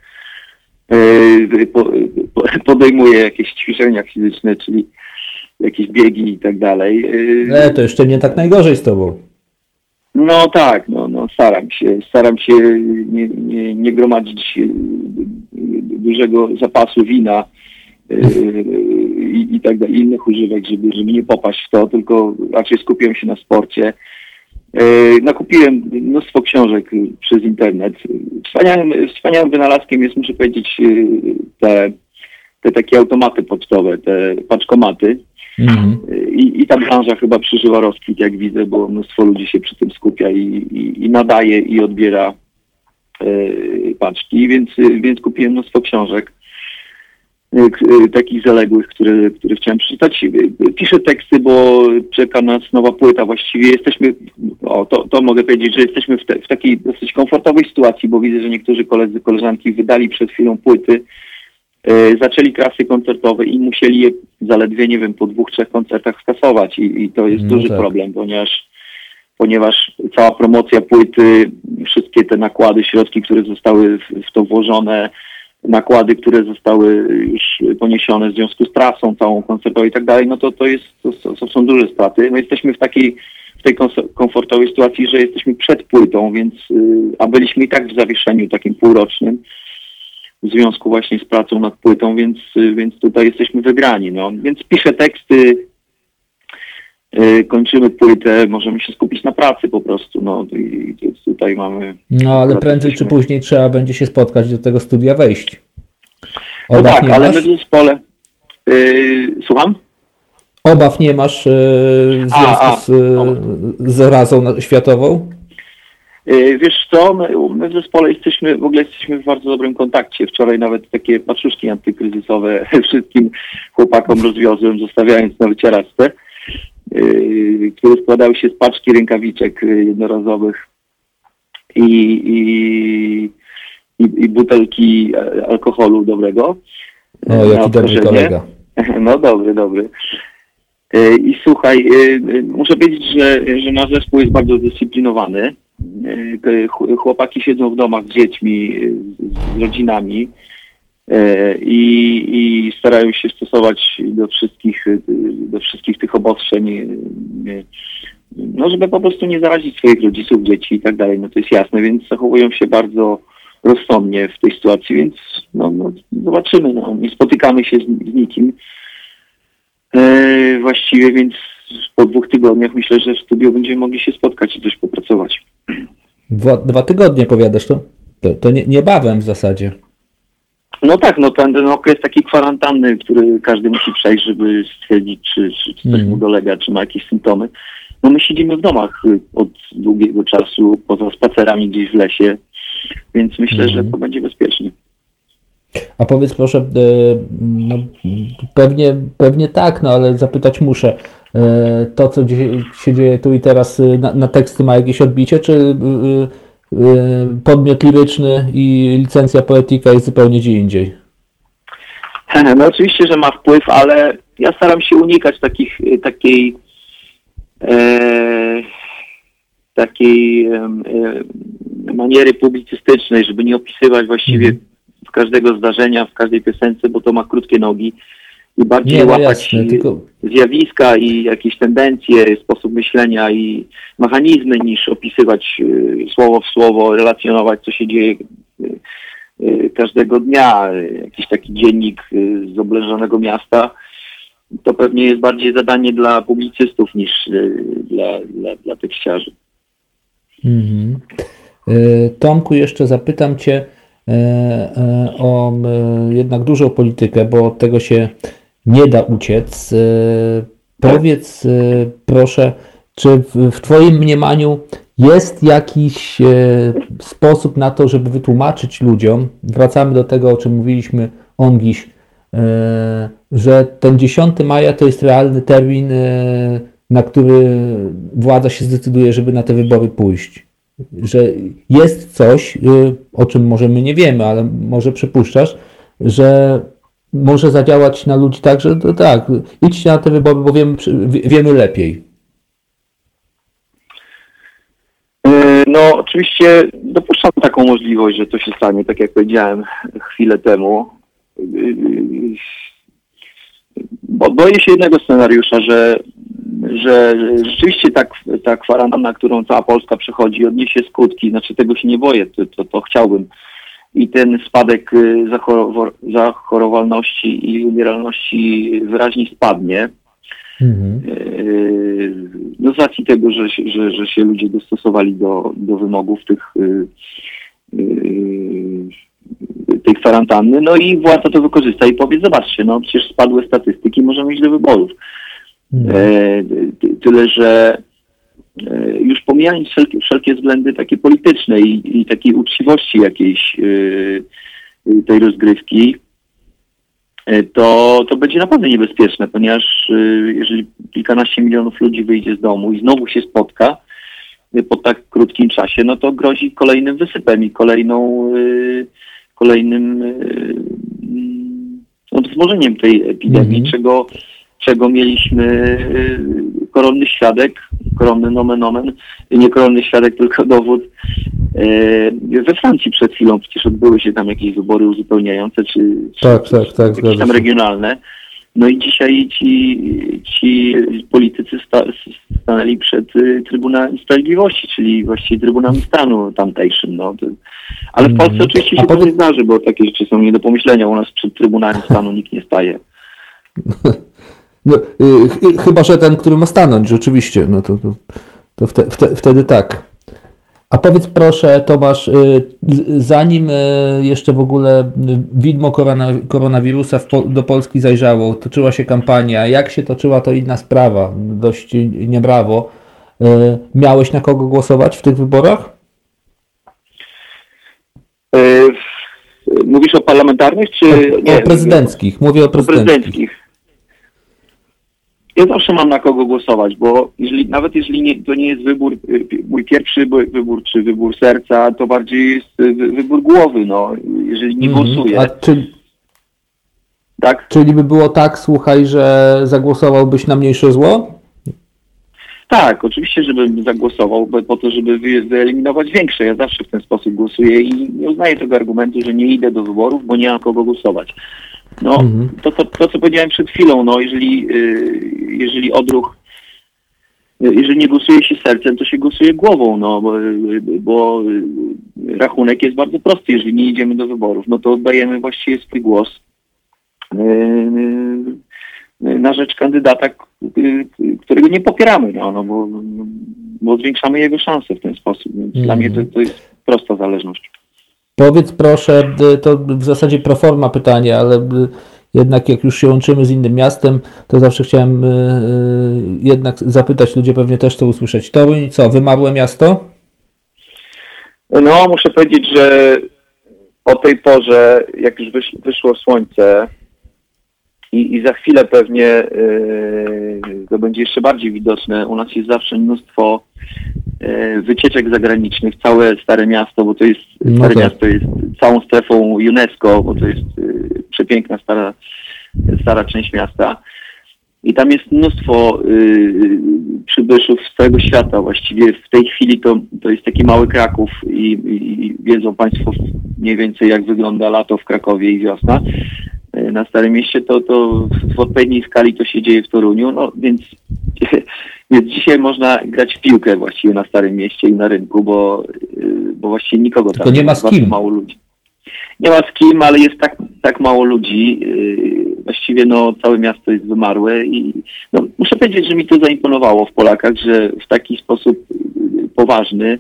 Po- po- Podejmuję jakieś ćwiczenia fizyczne, czyli jakieś biegi i tak dalej. E, E, to jeszcze nie tak najgorzej z tobą. No tak, no, no staram się, staram się nie, nie, nie gromadzić y, dużego zapasu wina y, i, i tak dalej, innych używek, żeby, żeby nie popaść w to, tylko raczej skupiłem się na sporcie. Y, Nakupiłem mnóstwo książek przez internet. Wspaniałym, wspaniałym wynalazkiem jest, muszę powiedzieć, y, te, te takie automaty pocztowe, te paczkomaty. Mhm. I, I ta branża chyba przeżywa rozkwit, jak widzę, bo mnóstwo ludzi się przy tym skupia i, i, i nadaje i odbiera e, paczki, więc, więc kupiłem mnóstwo książek e, e, takich zaległych, które, które chciałem przeczytać. E, Piszę teksty, bo czeka nas nowa płyta. Właściwie jesteśmy, o, to, to mogę powiedzieć, że jesteśmy w, te, w takiej dosyć komfortowej sytuacji, bo widzę, że niektórzy koledzy, koleżanki wydali przed chwilą płyty, zaczęli trasy koncertowe i musieli je zaledwie, nie wiem, po dwóch, trzech koncertach skasować i, i to jest No duży tak. problem, ponieważ, ponieważ cała promocja płyty, wszystkie te nakłady, środki, które zostały w, w to włożone, nakłady, które zostały już poniesione w związku z trasą całą koncertową i tak dalej, no to to jest, to, są duże straty. My jesteśmy w takiej w tej komfortowej sytuacji, że jesteśmy przed płytą, więc, y, a byliśmy i tak w zawieszeniu takim półrocznym w związku właśnie z pracą nad płytą, więc, y, więc tutaj jesteśmy wygrani. No. Więc piszę teksty, kończymy płytę, możemy się skupić na pracy po prostu. No i tutaj mamy. No ale prędzej czy jesteśmy- później trzeba będzie się spotkać do tego studia wejść. No Obaw tak, nie ale masz? my w zespole. Yy, słucham? Obaw nie masz e, w związku A, a, z e, zarazą światową? Yy, Wiesz co, my, my w zespole jesteśmy, w ogóle jesteśmy w bardzo dobrym kontakcie. Wczoraj nawet takie paczuszki antykryzysowe wszystkim chłopakom rozwiozłem, zostawiając na wycieraczce, yy, które składały się z paczki rękawiczek yy, jednorazowych i, i, i, i butelki e, alkoholu dobrego. O, Na jaki dobry kolega. No dobry, dobry. E, I słuchaj, muszę powiedzieć, że, że nasz zespół jest bardzo ch- Chłopaki siedzą w domach z dziećmi, z- rodzinami i, i starają się stosować do wszystkich, e, do wszystkich tych obostrzeń, e, e, no żeby po prostu nie zarazić swoich rodziców, dzieci i tak dalej, no to jest jasne, więc zachowują się bardzo rozsądnie w tej sytuacji, więc no, no, zobaczymy. No. Nie spotykamy się z, z nikim e, właściwie, więc po dwóch tygodniach myślę, że w studiu będziemy mogli się spotkać i coś popracować. Dwa, dwa tygodnie powiadasz to? To, to nie, niebawem w zasadzie. No tak, no ten, ten okres taki kwarantanny, który każdy musi przejść, żeby stwierdzić, czy, czy, czy coś Mhm. mu dolega, czy ma jakieś symptomy. No my siedzimy w domach y, od długiego czasu, poza spacerami gdzieś w lesie, więc myślę, Mhm. że to będzie bezpiecznie. A powiedz proszę, e, no, pewnie, pewnie tak, no ale zapytać muszę. E, To, co się dzieje tu i teraz na, na teksty ma jakieś odbicie, czy podmiot liryczny i licencja poetyka jest zupełnie gdzie indziej? No oczywiście, że ma wpływ, ale ja staram się unikać takich, y, takiej e, takiej e, maniery publicystycznej, żeby nie opisywać właściwie Mhm. każdego zdarzenia, w każdej piosence, bo to ma krótkie nogi i bardziej Nie, no łapać jasne, tylko zjawiska i jakieś tendencje, sposób myślenia i mechanizmy, niż opisywać y, słowo w słowo, relacjonować, co się dzieje y, y, każdego dnia. Jakiś taki dziennik z oblężonego miasta to pewnie jest bardziej zadanie dla publicystów niż dla, dla, dla tekściarzy. Mhm. Tomku, jeszcze zapytam Cię o jednak dużą politykę, bo od tego się nie da uciec. E, Powiedz e, proszę, czy w, Twoim mniemaniu jest jakiś e, sposób na to, żeby wytłumaczyć ludziom, wracamy do tego, o czym mówiliśmy ongiś, że ten 10 maja to jest realny termin, na który władza się zdecyduje, żeby na te wybory pójść. Że jest coś, o czym może my nie wiemy, ale może przypuszczasz, że może zadziałać na ludzi tak, że to tak, idźcie na te wybory, bo wiemy, wie- wiemy lepiej. E, No, oczywiście dopuszczam taką możliwość, że to się stanie, tak jak powiedziałem chwilę temu. E, Bo boję się jednego scenariusza, że, że rzeczywiście tak, ta kwarantanna, którą cała Polska przechodzi, odniesie skutki. Znaczy tego się nie boję, to, to, to chciałbym. I ten spadek y, zachorowa- zachorowalności i umieralności wyraźnie spadnie. Mhm. Yy, no z racji tego, że, się- że, że się ludzie dostosowali do, do wymogów tych, yy, yy, tej kwarantanny, no i władza to wykorzysta i powie, zobaczcie, no przecież spadły statystyki, możemy iść do wyborów. Mhm. E, ty- tyle, że e, już pomijając wszelkie, wszelkie względy takie polityczne i, i takiej uczciwości jakiejś yy, yy, tej rozgrywki, e, to, to będzie naprawdę niebezpieczne, ponieważ jeżeli kilkanaście milionów ludzi wyjdzie z domu i znowu się spotka po tak krótkim czasie, no to grozi kolejnym wysypem i kolejną, kolejnym mm, no, wzmożeniem tej epidemii, Mhm. czego, czego mieliśmy y, koronny świadek, koronny nomen omen, nie koronny świadek, tylko dowód y, we Francji przed chwilą. Przecież odbyły się tam jakieś wybory uzupełniające, czy, czy Tak, tak, tak, jakieś tam regionalne. No i dzisiaj ci, ci politycy sta, stanęli przed y, Trybunałem Sprawiedliwości, czyli właściwie Trybunałem Stanu tamtejszym. No. Ale w Polsce Mhm. oczywiście się to nie zdarzy, bo takie rzeczy są nie do pomyślenia. U nas przed Trybunałem Stanu nikt nie staje. No, y, ch- chyba, że ten, który ma stanąć, rzeczywiście, no to, to, to wte, wte, wtedy tak. A powiedz proszę, Tomasz, y, z- zanim y, jeszcze w ogóle y, widmo korona, koronawirusa Po- do Polski zajrzało, toczyła się kampania, jak się toczyła, to inna sprawa, dość niebrawo. Y, Miałeś na kogo głosować w tych wyborach? Mówisz o parlamentarnych, czy nie? o prezydenckich, mówię o O prezydenckich. Ja zawsze mam na kogo głosować, bo jeżeli, nawet jeżeli nie, to nie jest wybór, y, mój pierwszy wy- wybór, czy wybór serca, to bardziej jest y, wy- wybór głowy, no. Jeżeli nie Mhm. głosuję, A czy, tak? czyli by było tak, słuchaj, że zagłosowałbyś na mniejsze zło? Tak, oczywiście, żebym zagłosował, po to, żeby wy, wyeliminować większe. Ja zawsze w ten sposób głosuję i nie uznaję tego argumentu, że nie idę do wyborów, bo nie mam kogo głosować. No, Mhm. to, to, to co powiedziałem przed chwilą, no, jeżeli, y, jeżeli odruch, jeżeli nie głosuje się sercem, to się głosuje głową, no, bo, bo rachunek jest bardzo prosty. Jeżeli nie idziemy do wyborów, no to oddajemy właściwie swój głos y, na rzecz kandydata, y, którego nie popieramy, no, no bo, bo zwiększamy jego szanse w ten sposób. Więc Dla mnie to, to jest prosta zależność. Powiedz proszę, y, to w zasadzie proforma pytanie, ale y, jednak jak już się łączymy z innym miastem, to zawsze chciałem jednak zapytać, ludzie pewnie też chcą usłyszeć. Toruń, co, wymarłe miasto? No, muszę powiedzieć, że o tej porze, jak już wysz, wyszło słońce i, i za chwilę pewnie yy, to będzie jeszcze bardziej widoczne, u nas jest zawsze mnóstwo yy, wycieczek zagranicznych, całe Stare Miasto, bo to jest, No Stare tak. Miasto jest całą strefą UNESCO, bo to jest yy, przepiękna stara, stara część miasta. I tam jest mnóstwo przybyszów z całego świata. Właściwie w tej chwili to, to jest taki mały Kraków i, i, i wiedzą Państwo mniej więcej jak wygląda lato w Krakowie i wiosna. Y, Na Starym Mieście to, to w odpowiedniej skali to się dzieje w Toruniu, no więc, więc dzisiaj można grać w piłkę właściwie na Starym Mieście i na rynku, bo, y, bo właściwie nikogo tam Tylko nie ma z bardzo kim. mało ludzi. nie ma z kim, ale jest tak, tak mało ludzi. Yy, właściwie no, całe miasto jest wymarłe i no, muszę powiedzieć, że mi to zaimponowało w Polakach, że w taki sposób yy, poważny,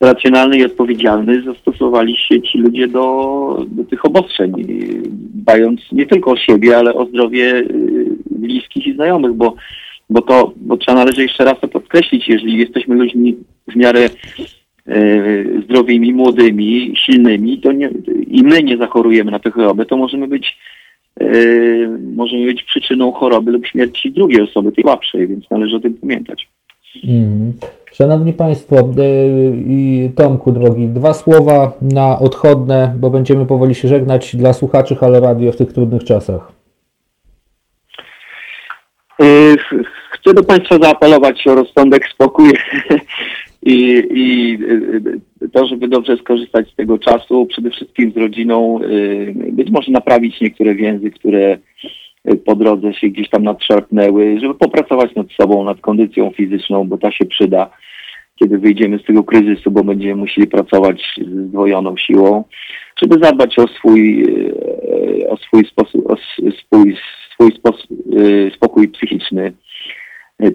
racjonalny i odpowiedzialny zastosowali się ci ludzie do, do tych obostrzeń, yy, dbając nie tylko o siebie, ale o zdrowie yy, bliskich i znajomych, bo, bo to bo trzeba należy jeszcze raz to podkreślić, jeżeli jesteśmy ludźmi w miarę E, zdrowymi, młodymi, silnymi, to nie, i my nie zachorujemy na tę chorobę, to możemy być e, możemy być przyczyną choroby lub śmierci drugiej osoby, tej słabszej, więc należy o tym pamiętać. Mm. Szanowni Państwo, e, i Tomku drogi, dwa słowa na odchodne, bo będziemy powoli się żegnać dla słuchaczy Halo Radio w tych trudnych czasach. Chcę do Państwa zaapelować o rozsądek, spokój i, i y, to, żeby dobrze skorzystać z tego czasu, przede wszystkim z rodziną, być może naprawić niektóre więzy, które po drodze się gdzieś tam nadszarpnęły, żeby popracować nad sobą, nad kondycją fizyczną, bo ta się przyda, kiedy wyjdziemy z tego kryzysu, bo będziemy musieli pracować z zdwojoną siłą, żeby zadbać o swój, o swój sposób, o swój, swój sposób, spokój psychiczny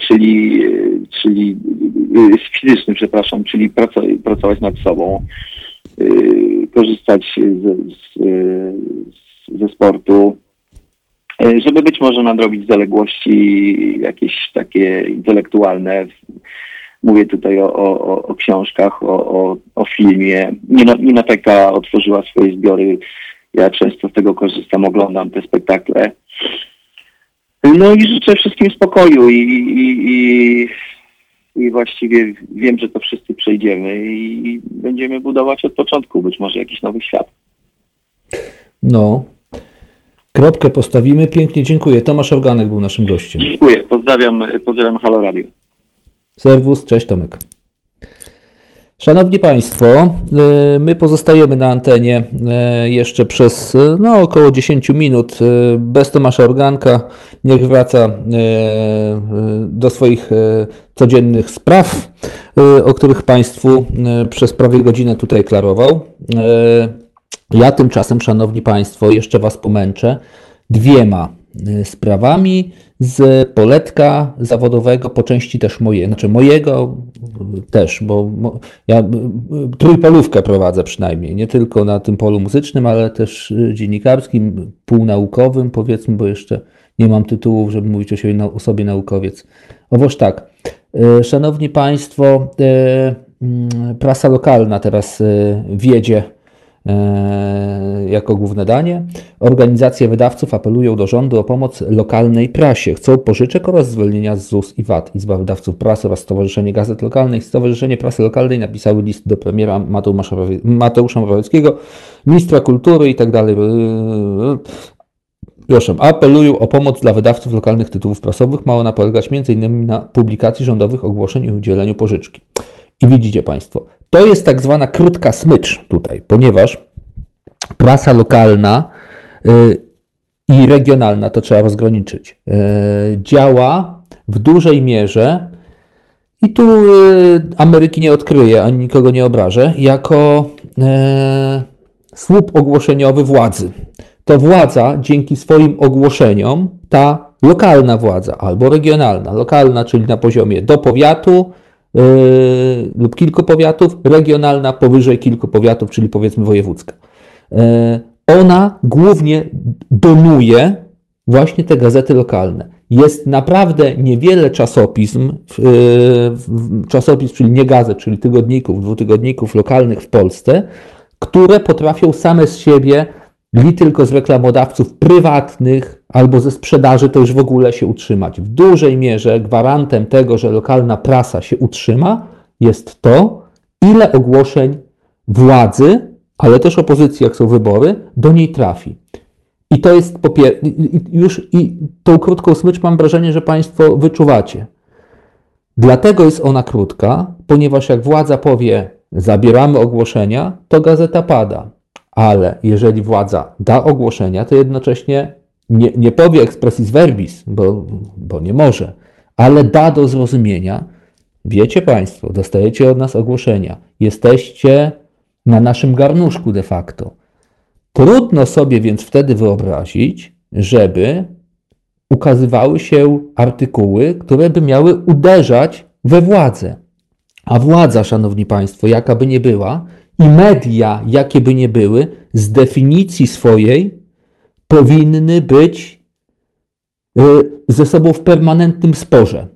czyli, czyli fizyczny, przepraszam, czyli pracować nad sobą, korzystać z, z, ze sportu, żeby być może nadrobić zaległości jakieś takie intelektualne. Mówię tutaj o, o, o książkach, o, o, o filmie. Nina, Teka otworzyła swoje zbiory. Ja często z tego korzystam, oglądam te spektakle. No i życzę wszystkim spokoju i, i, i, i właściwie wiem, że to wszyscy przejdziemy i będziemy budować od początku być może jakiś nowy świat. No, kropkę postawimy. Pięknie dziękuję. Tomasz Organek był naszym gościem. Dziękuję. Pozdrawiam, pozdrawiam Halo Radio. Serwus, cześć Tomek. Szanowni Państwo, y, my pozostajemy na antenie y, jeszcze przez no, około 10 minut. Y, bez Tomasza Organka niech wraca do swoich codziennych spraw, o których Państwu przez prawie godzinę tutaj klarował. Ja tymczasem, Szanowni Państwo, jeszcze Was pomęczę dwiema sprawami z poletka zawodowego, po części też moje, znaczy mojego też, bo ja trójpolówkę prowadzę przynajmniej, nie tylko na tym polu muzycznym, ale też dziennikarskim, półnaukowym powiedzmy, bo jeszcze nie mam tytułów, żeby mówić o sobie, o sobie naukowiec. Owoż tak, Szanowni Państwo, prasa lokalna teraz wiedzie jako główne danie. Organizacje wydawców apelują do rządu o pomoc lokalnej prasie. Chcą pożyczek oraz zwolnienia z ZUS i VAT. Izba Wydawców Prasy oraz Stowarzyszenie Gazet Lokalnych Stowarzyszenie Prasy Lokalnej napisały list do premiera Mateusza Morawieckiego, ministra kultury i tak. Proszę, apelują o pomoc dla wydawców lokalnych tytułów prasowych. Ma ona polegać m.in. na publikacji rządowych ogłoszeń i udzieleniu pożyczki. I widzicie Państwo, to jest tak zwana krótka smycz tutaj, ponieważ prasa lokalna y, i regionalna, to trzeba rozgraniczyć, y, działa w dużej mierze i tu y, Ameryki nie odkryję, ani nikogo nie obrażę, jako słup ogłoszeniowy władzy. To władza dzięki swoim ogłoszeniom, ta lokalna władza albo regionalna, lokalna, czyli na poziomie do powiatu, yy, lub kilku powiatów, regionalna powyżej kilku powiatów, czyli powiedzmy wojewódzka. Yy, ona głównie domuje właśnie te gazety lokalne. Jest naprawdę niewiele czasopism, yy, czasopism, czyli nie gazet, czyli tygodników, dwutygodników lokalnych w Polsce, które potrafią same z siebie li tylko z reklamodawców prywatnych albo ze sprzedaży, to już w ogóle się utrzymać. W dużej mierze gwarantem tego, że lokalna prasa się utrzyma, jest to, ile ogłoszeń władzy, ale też opozycji, jak są wybory, do niej trafi. I to jest już i tą krótką smycz mam wrażenie, że Państwo wyczuwacie. Dlatego jest ona krótka, ponieważ jak władza powie, zabieramy ogłoszenia, to gazeta pada ale jeżeli władza da ogłoszenia, to jednocześnie nie, nie powie expressis verbis, bo, bo nie może, ale da do zrozumienia, wiecie Państwo, dostajecie od nas ogłoszenia, jesteście na naszym garnuszku de facto. Trudno sobie więc wtedy wyobrazić, żeby ukazywały się artykuły, które by miały uderzać we władzę. A władza, szanowni państwo, jaka by nie była, i media, jakie by nie były, z definicji swojej powinny być y, ze sobą w permanentnym sporze.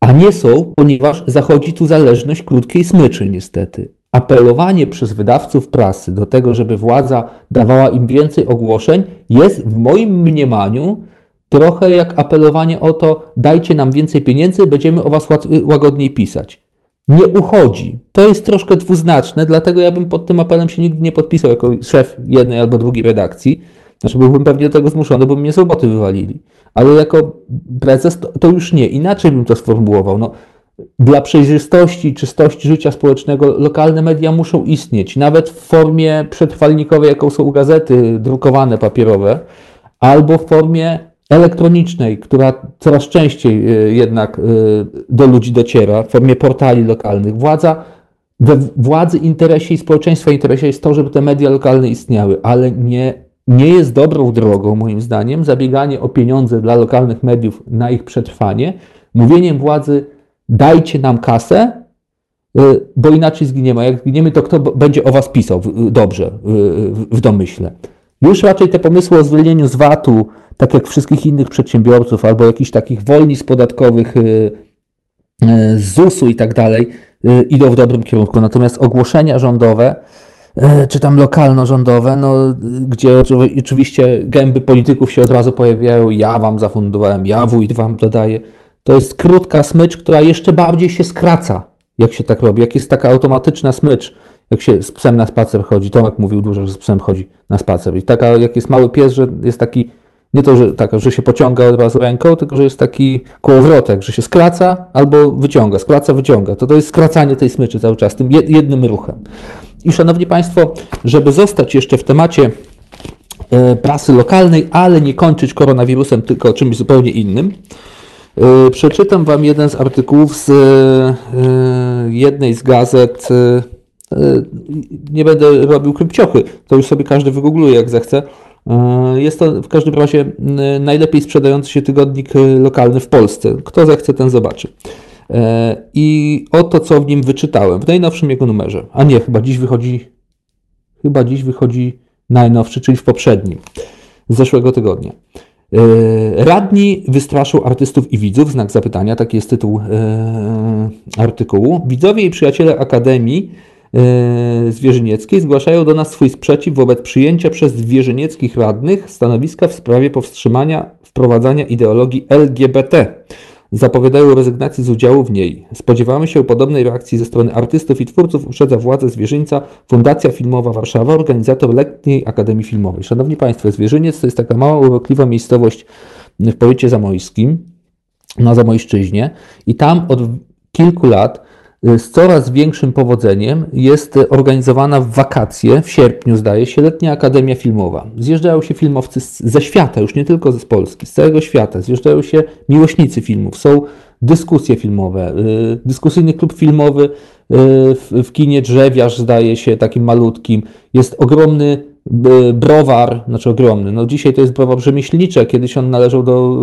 A nie są, ponieważ zachodzi tu zależność krótkiej smyczy, niestety. Apelowanie przez wydawców prasy do tego, żeby władza dawała im więcej ogłoszeń, jest w moim mniemaniu trochę jak apelowanie o to, dajcie nam więcej pieniędzy, będziemy o was łagodniej pisać. Nie uchodzi. To jest troszkę dwuznaczne, dlatego ja bym pod tym apelem się nigdy nie podpisał jako szef jednej albo drugiej redakcji. Znaczy byłbym pewnie do tego zmuszony, bo mnie z roboty wywalili. Ale jako prezes to, to już nie. Inaczej bym to sformułował. No, dla przejrzystości, czystości życia społecznego lokalne media muszą istnieć, nawet w formie przetrwalnikowej, jaką są gazety drukowane, papierowe, albo w formie elektronicznej, która coraz częściej y, jednak y, do ludzi dociera, w formie portali lokalnych. Władza, we władzy interesie i społeczeństwa interesie jest to, żeby te media lokalne istniały, ale nie, nie jest dobrą drogą, moim zdaniem, zabieganie o pieniądze dla lokalnych mediów na ich przetrwanie, mówieniem władzy dajcie nam kasę, y, bo inaczej zginiemy. A jak zginiemy, to kto będzie o was pisał dobrze w domyśle. Już raczej te pomysły o zwolnieniu z VAT-u, tak jak wszystkich innych przedsiębiorców, albo jakichś takich wolnic podatkowych y, y, z ZUS-u i tak dalej, y, idą w dobrym kierunku. Natomiast ogłoszenia rządowe, czy tam lokalno-rządowe, no, gdzie oczywiście gęby polityków się od razu pojawiają, ja wam zafundowałem, ja wójt wam dodaję, to jest krótka smycz, która jeszcze bardziej się skraca, jak się tak robi, jak jest taka automatyczna smycz jak się z psem na spacer chodzi, Tomek mówił dużo, że z psem chodzi na spacer. I taka, jak jest mały pies, że jest taki, nie to, że, tak, że się pociąga od razu ręką, tylko że jest taki kołowrotek, że się skraca albo wyciąga, skraca, wyciąga. To to jest skracanie tej smyczy cały czas, tym jednym ruchem. I szanowni Państwo, żeby zostać jeszcze w temacie e, prasy lokalnej, ale nie kończyć koronawirusem, tylko czymś zupełnie innym, e, przeczytam Wam jeden z artykułów z e, jednej z gazet nie będę robił krypciochy, to już sobie każdy wygoogluje jak zechce. E, jest to w każdym razie najlepiej sprzedający się tygodnik lokalny w Polsce. Kto zechce, ten zobaczy. I oto, co w nim wyczytałem, w najnowszym jego numerze. A nie, chyba dziś wychodzi, chyba dziś wychodzi najnowszy, czyli w poprzednim, z zeszłego tygodnia. Radni wystraszą artystów i widzów, znak zapytania, taki jest tytuł artykułu. Widzowie i przyjaciele Akademii zwierzynieckiej zgłaszają do nas swój sprzeciw wobec przyjęcia przez zwierzynieckich radnych stanowiska w sprawie powstrzymania wprowadzania ideologii LGBT. Zapowiadają rezygnację z udziału w niej. Spodziewamy się podobnej reakcji ze strony artystów i twórców, uprzedza władze Zwierzyńca Fundacja Filmowa Warszawa, organizator Letniej Akademii Filmowej. Szanowni Państwo, Zwierzyniec to jest taka mała, urokliwa miejscowość w powiecie zamojskim, na Zamojszczyźnie i tam od kilku lat z coraz większym powodzeniem jest organizowana w wakacje, w sierpniu zdaje się, letnia Akademia Filmowa. Zjeżdżają się filmowcy ze świata, już nie tylko z Polski, z całego świata. Zjeżdżają się miłośnicy filmów, są dyskusje filmowe, y, dyskusyjny klub filmowy y, w kinie Drzewiarz zdaje się, takim malutkim. Jest ogromny browar, znaczy ogromny, no dzisiaj to jest browar rzemieślniczy, kiedyś on należał do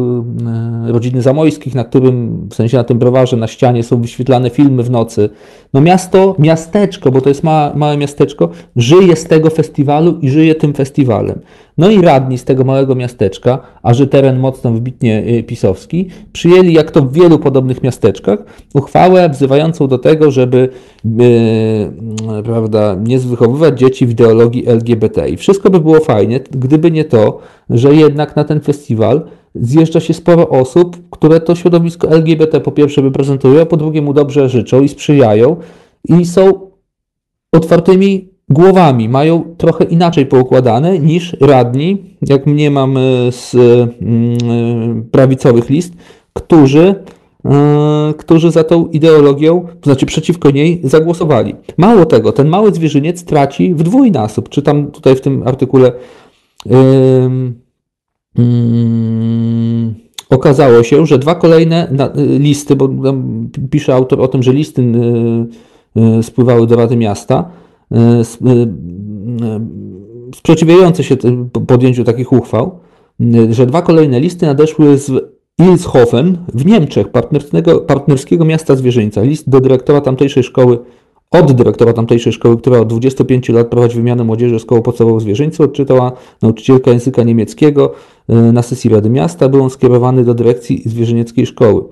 e, rodziny Zamojskich, na którym, w sensie na tym browarze, na ścianie są wyświetlane filmy w nocy. No miasto, miasteczko, bo to jest ma, małe miasteczko, żyje z tego festiwalu i żyje tym festiwalem. No i radni z tego małego miasteczka, a że teren mocno wybitnie y, pisowski, przyjęli, jak to w wielu podobnych miasteczkach, uchwałę wzywającą do tego, żeby yy, prawda, nie wychowywać dzieci w ideologii LGBT. I wszystko by było fajnie, gdyby nie to, że jednak na ten festiwal zjeżdża się sporo osób, które to środowisko LGBT po pierwsze reprezentują, a po drugie mu dobrze życzą i sprzyjają i są otwartymi głowami mają trochę inaczej poukładane niż radni, jak mnie mam z mm, prawicowych list, którzy, e, którzy za tą ideologią, to znaczy przeciwko niej, zagłosowali. Mało tego, ten mały zwierzyniec traci w dwójnasób. Czytam tutaj w tym artykule. Mm, okazało się, że dwa kolejne listy, bo pisze autor o tym, że listy spływały do Rady Miasta, E, e, sprzeciwiające się podjęciu takich uchwał, że dwa kolejne listy nadeszły z Ilshofen w Niemczech, partnerskiego miasta zwierzyńca. List do dyrektora tamtejszej szkoły od dyrektora tamtejszej szkoły, która od 25 lat prowadzi wymianę młodzieży szkoły podstawowej zwierzęcej, odczytała nauczycielka języka niemieckiego na sesji Rady Miasta. Był on skierowany do dyrekcji zwierzynieckiej szkoły.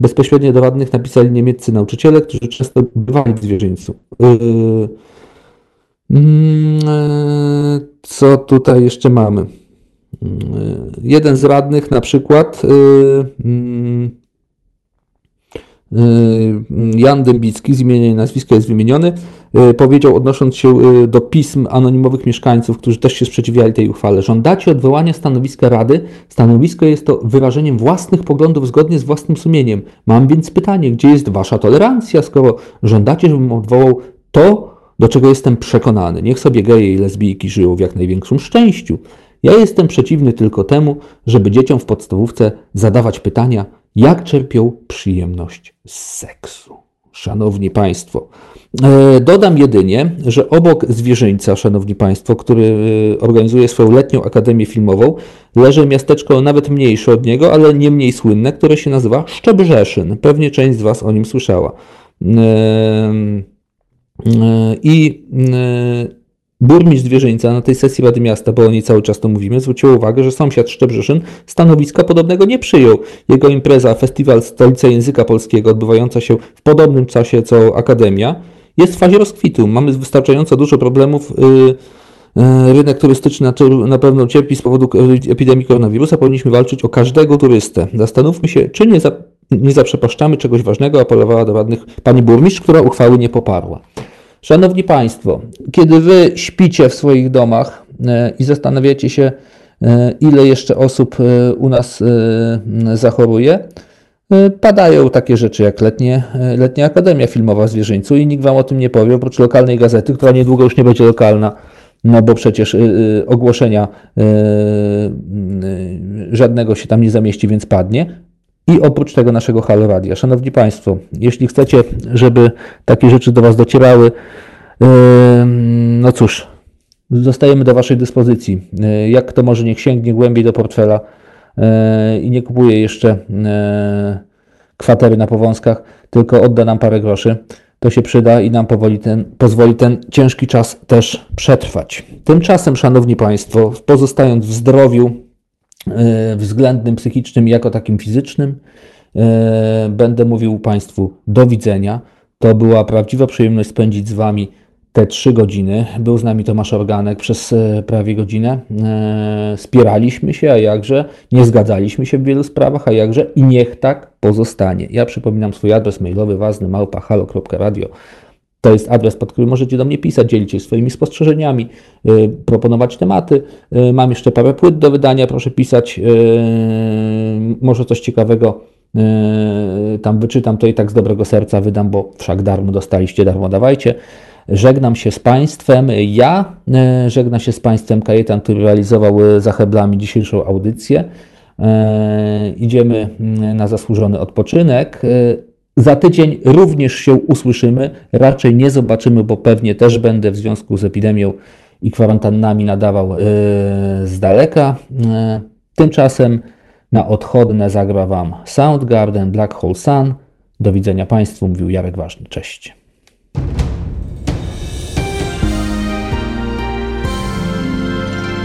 Bezpośrednio do radnych napisali niemieccy nauczyciele, którzy często bywali w zwierzyńcu. E, co tutaj jeszcze mamy? Jeden z radnych na przykład mm, Y, Jan Dębicki, z imienia i nazwiska jest wymieniony, powiedział, odnosząc się do pism anonimowych mieszkańców, którzy też się sprzeciwiali tej uchwale, żądacie odwołania stanowiska Rady. Stanowisko jest to wyrażeniem własnych poglądów zgodnie z własnym sumieniem. Mam więc pytanie, gdzie jest wasza tolerancja, skoro żądacie, żebym odwołał to, do czego jestem przekonany. Niech sobie geje i lesbijki żyją w jak największym szczęściu. Ja jestem przeciwny tylko temu, żeby dzieciom w podstawówce zadawać pytania, jak czerpią przyjemność z seksu. Szanowni Państwo, e, dodam jedynie, że obok zwierzyńca, Szanowni Państwo, który e, organizuje swoją letnią akademię filmową, leży miasteczko nawet mniejsze od niego, ale nie mniej słynne, które się nazywa Szczebrzeszyn. Pewnie część z Was o nim słyszała. E, I Burmistrz Zwierzyńca na tej sesji Rady Miasta, bo o niej cały czas to mówimy, zwrócił uwagę, że sąsiad Szczebrzeszyn stanowiska podobnego nie przyjął. Jego impreza, festiwal Stolica Języka Polskiego, odbywająca się w podobnym czasie co Akademia, jest w fazie rozkwitu. Mamy wystarczająco dużo problemów. Yy, rynek turystyczny na pewno cierpi z powodu epidemii koronawirusa. Powinniśmy walczyć o każdego turystę. Zastanówmy się, czy nie, nie zaprzepaszczamy czegoś ważnego, apelowała do radnych pani burmistrz, która uchwały nie poparła. Szanowni Państwo, kiedy Wy śpicie w swoich domach e, i zastanawiacie się, e, ile jeszcze osób e, u nas zachoruje, padają takie rzeczy jak letnie, letnia Akademia Filmowa w Zwierzyńcu i nikt Wam o tym nie powie, oprócz lokalnej gazety, która niedługo już nie będzie lokalna, no bo przecież ogłoszenia żadnego się tam nie zamieści, więc padnie. I oprócz tego naszego Halo Radia. Szanowni Państwo, jeśli chcecie, żeby takie rzeczy do Was docierały, no cóż, zostajemy do Waszej dyspozycji. Yy, jak to może niech sięgnie głębiej do portfela yy, i nie kupuje jeszcze yy, kwatery na powązkach, tylko odda nam parę groszy. To się przyda i nam powoli ten, pozwoli ten ciężki czas też przetrwać. Tymczasem, Szanowni Państwo, pozostając w zdrowiu, względnym psychicznym, jako takim fizycznym. E, będę mówił Państwu do widzenia. To była prawdziwa przyjemność spędzić z Wami te trzy godziny. Był z nami Tomasz Organek przez e, prawie godzinę. Spieraliśmy się, a jakże. Nie zgadzaliśmy się w wielu sprawach, a jakże. I niech tak pozostanie. Ja przypominam swój adres mailowy ważny małpa.halo.radio to jest adres, pod którym możecie do mnie pisać, dzielić się swoimi spostrzeżeniami, yy, proponować tematy. Yy, mam jeszcze parę płyt do wydania, proszę pisać. Yy, może coś ciekawego tam wyczytam, to i tak z dobrego serca wydam, bo wszak darmo dostaliście, darmo dawajcie. Żegnam się z Państwem. Ja żegnam się z Państwem Kajetan, który realizował za heblami dzisiejszą audycję. Idziemy na zasłużony odpoczynek. Za tydzień również się usłyszymy, raczej nie zobaczymy, bo pewnie też będę w związku z epidemią i kwarantannami nadawał yy, z daleka. Yy, tymczasem na odchodne zagra Wam Soundgarden, Black Hole Sun. Do widzenia Państwu, mówił Jarek Ważny. Cześć.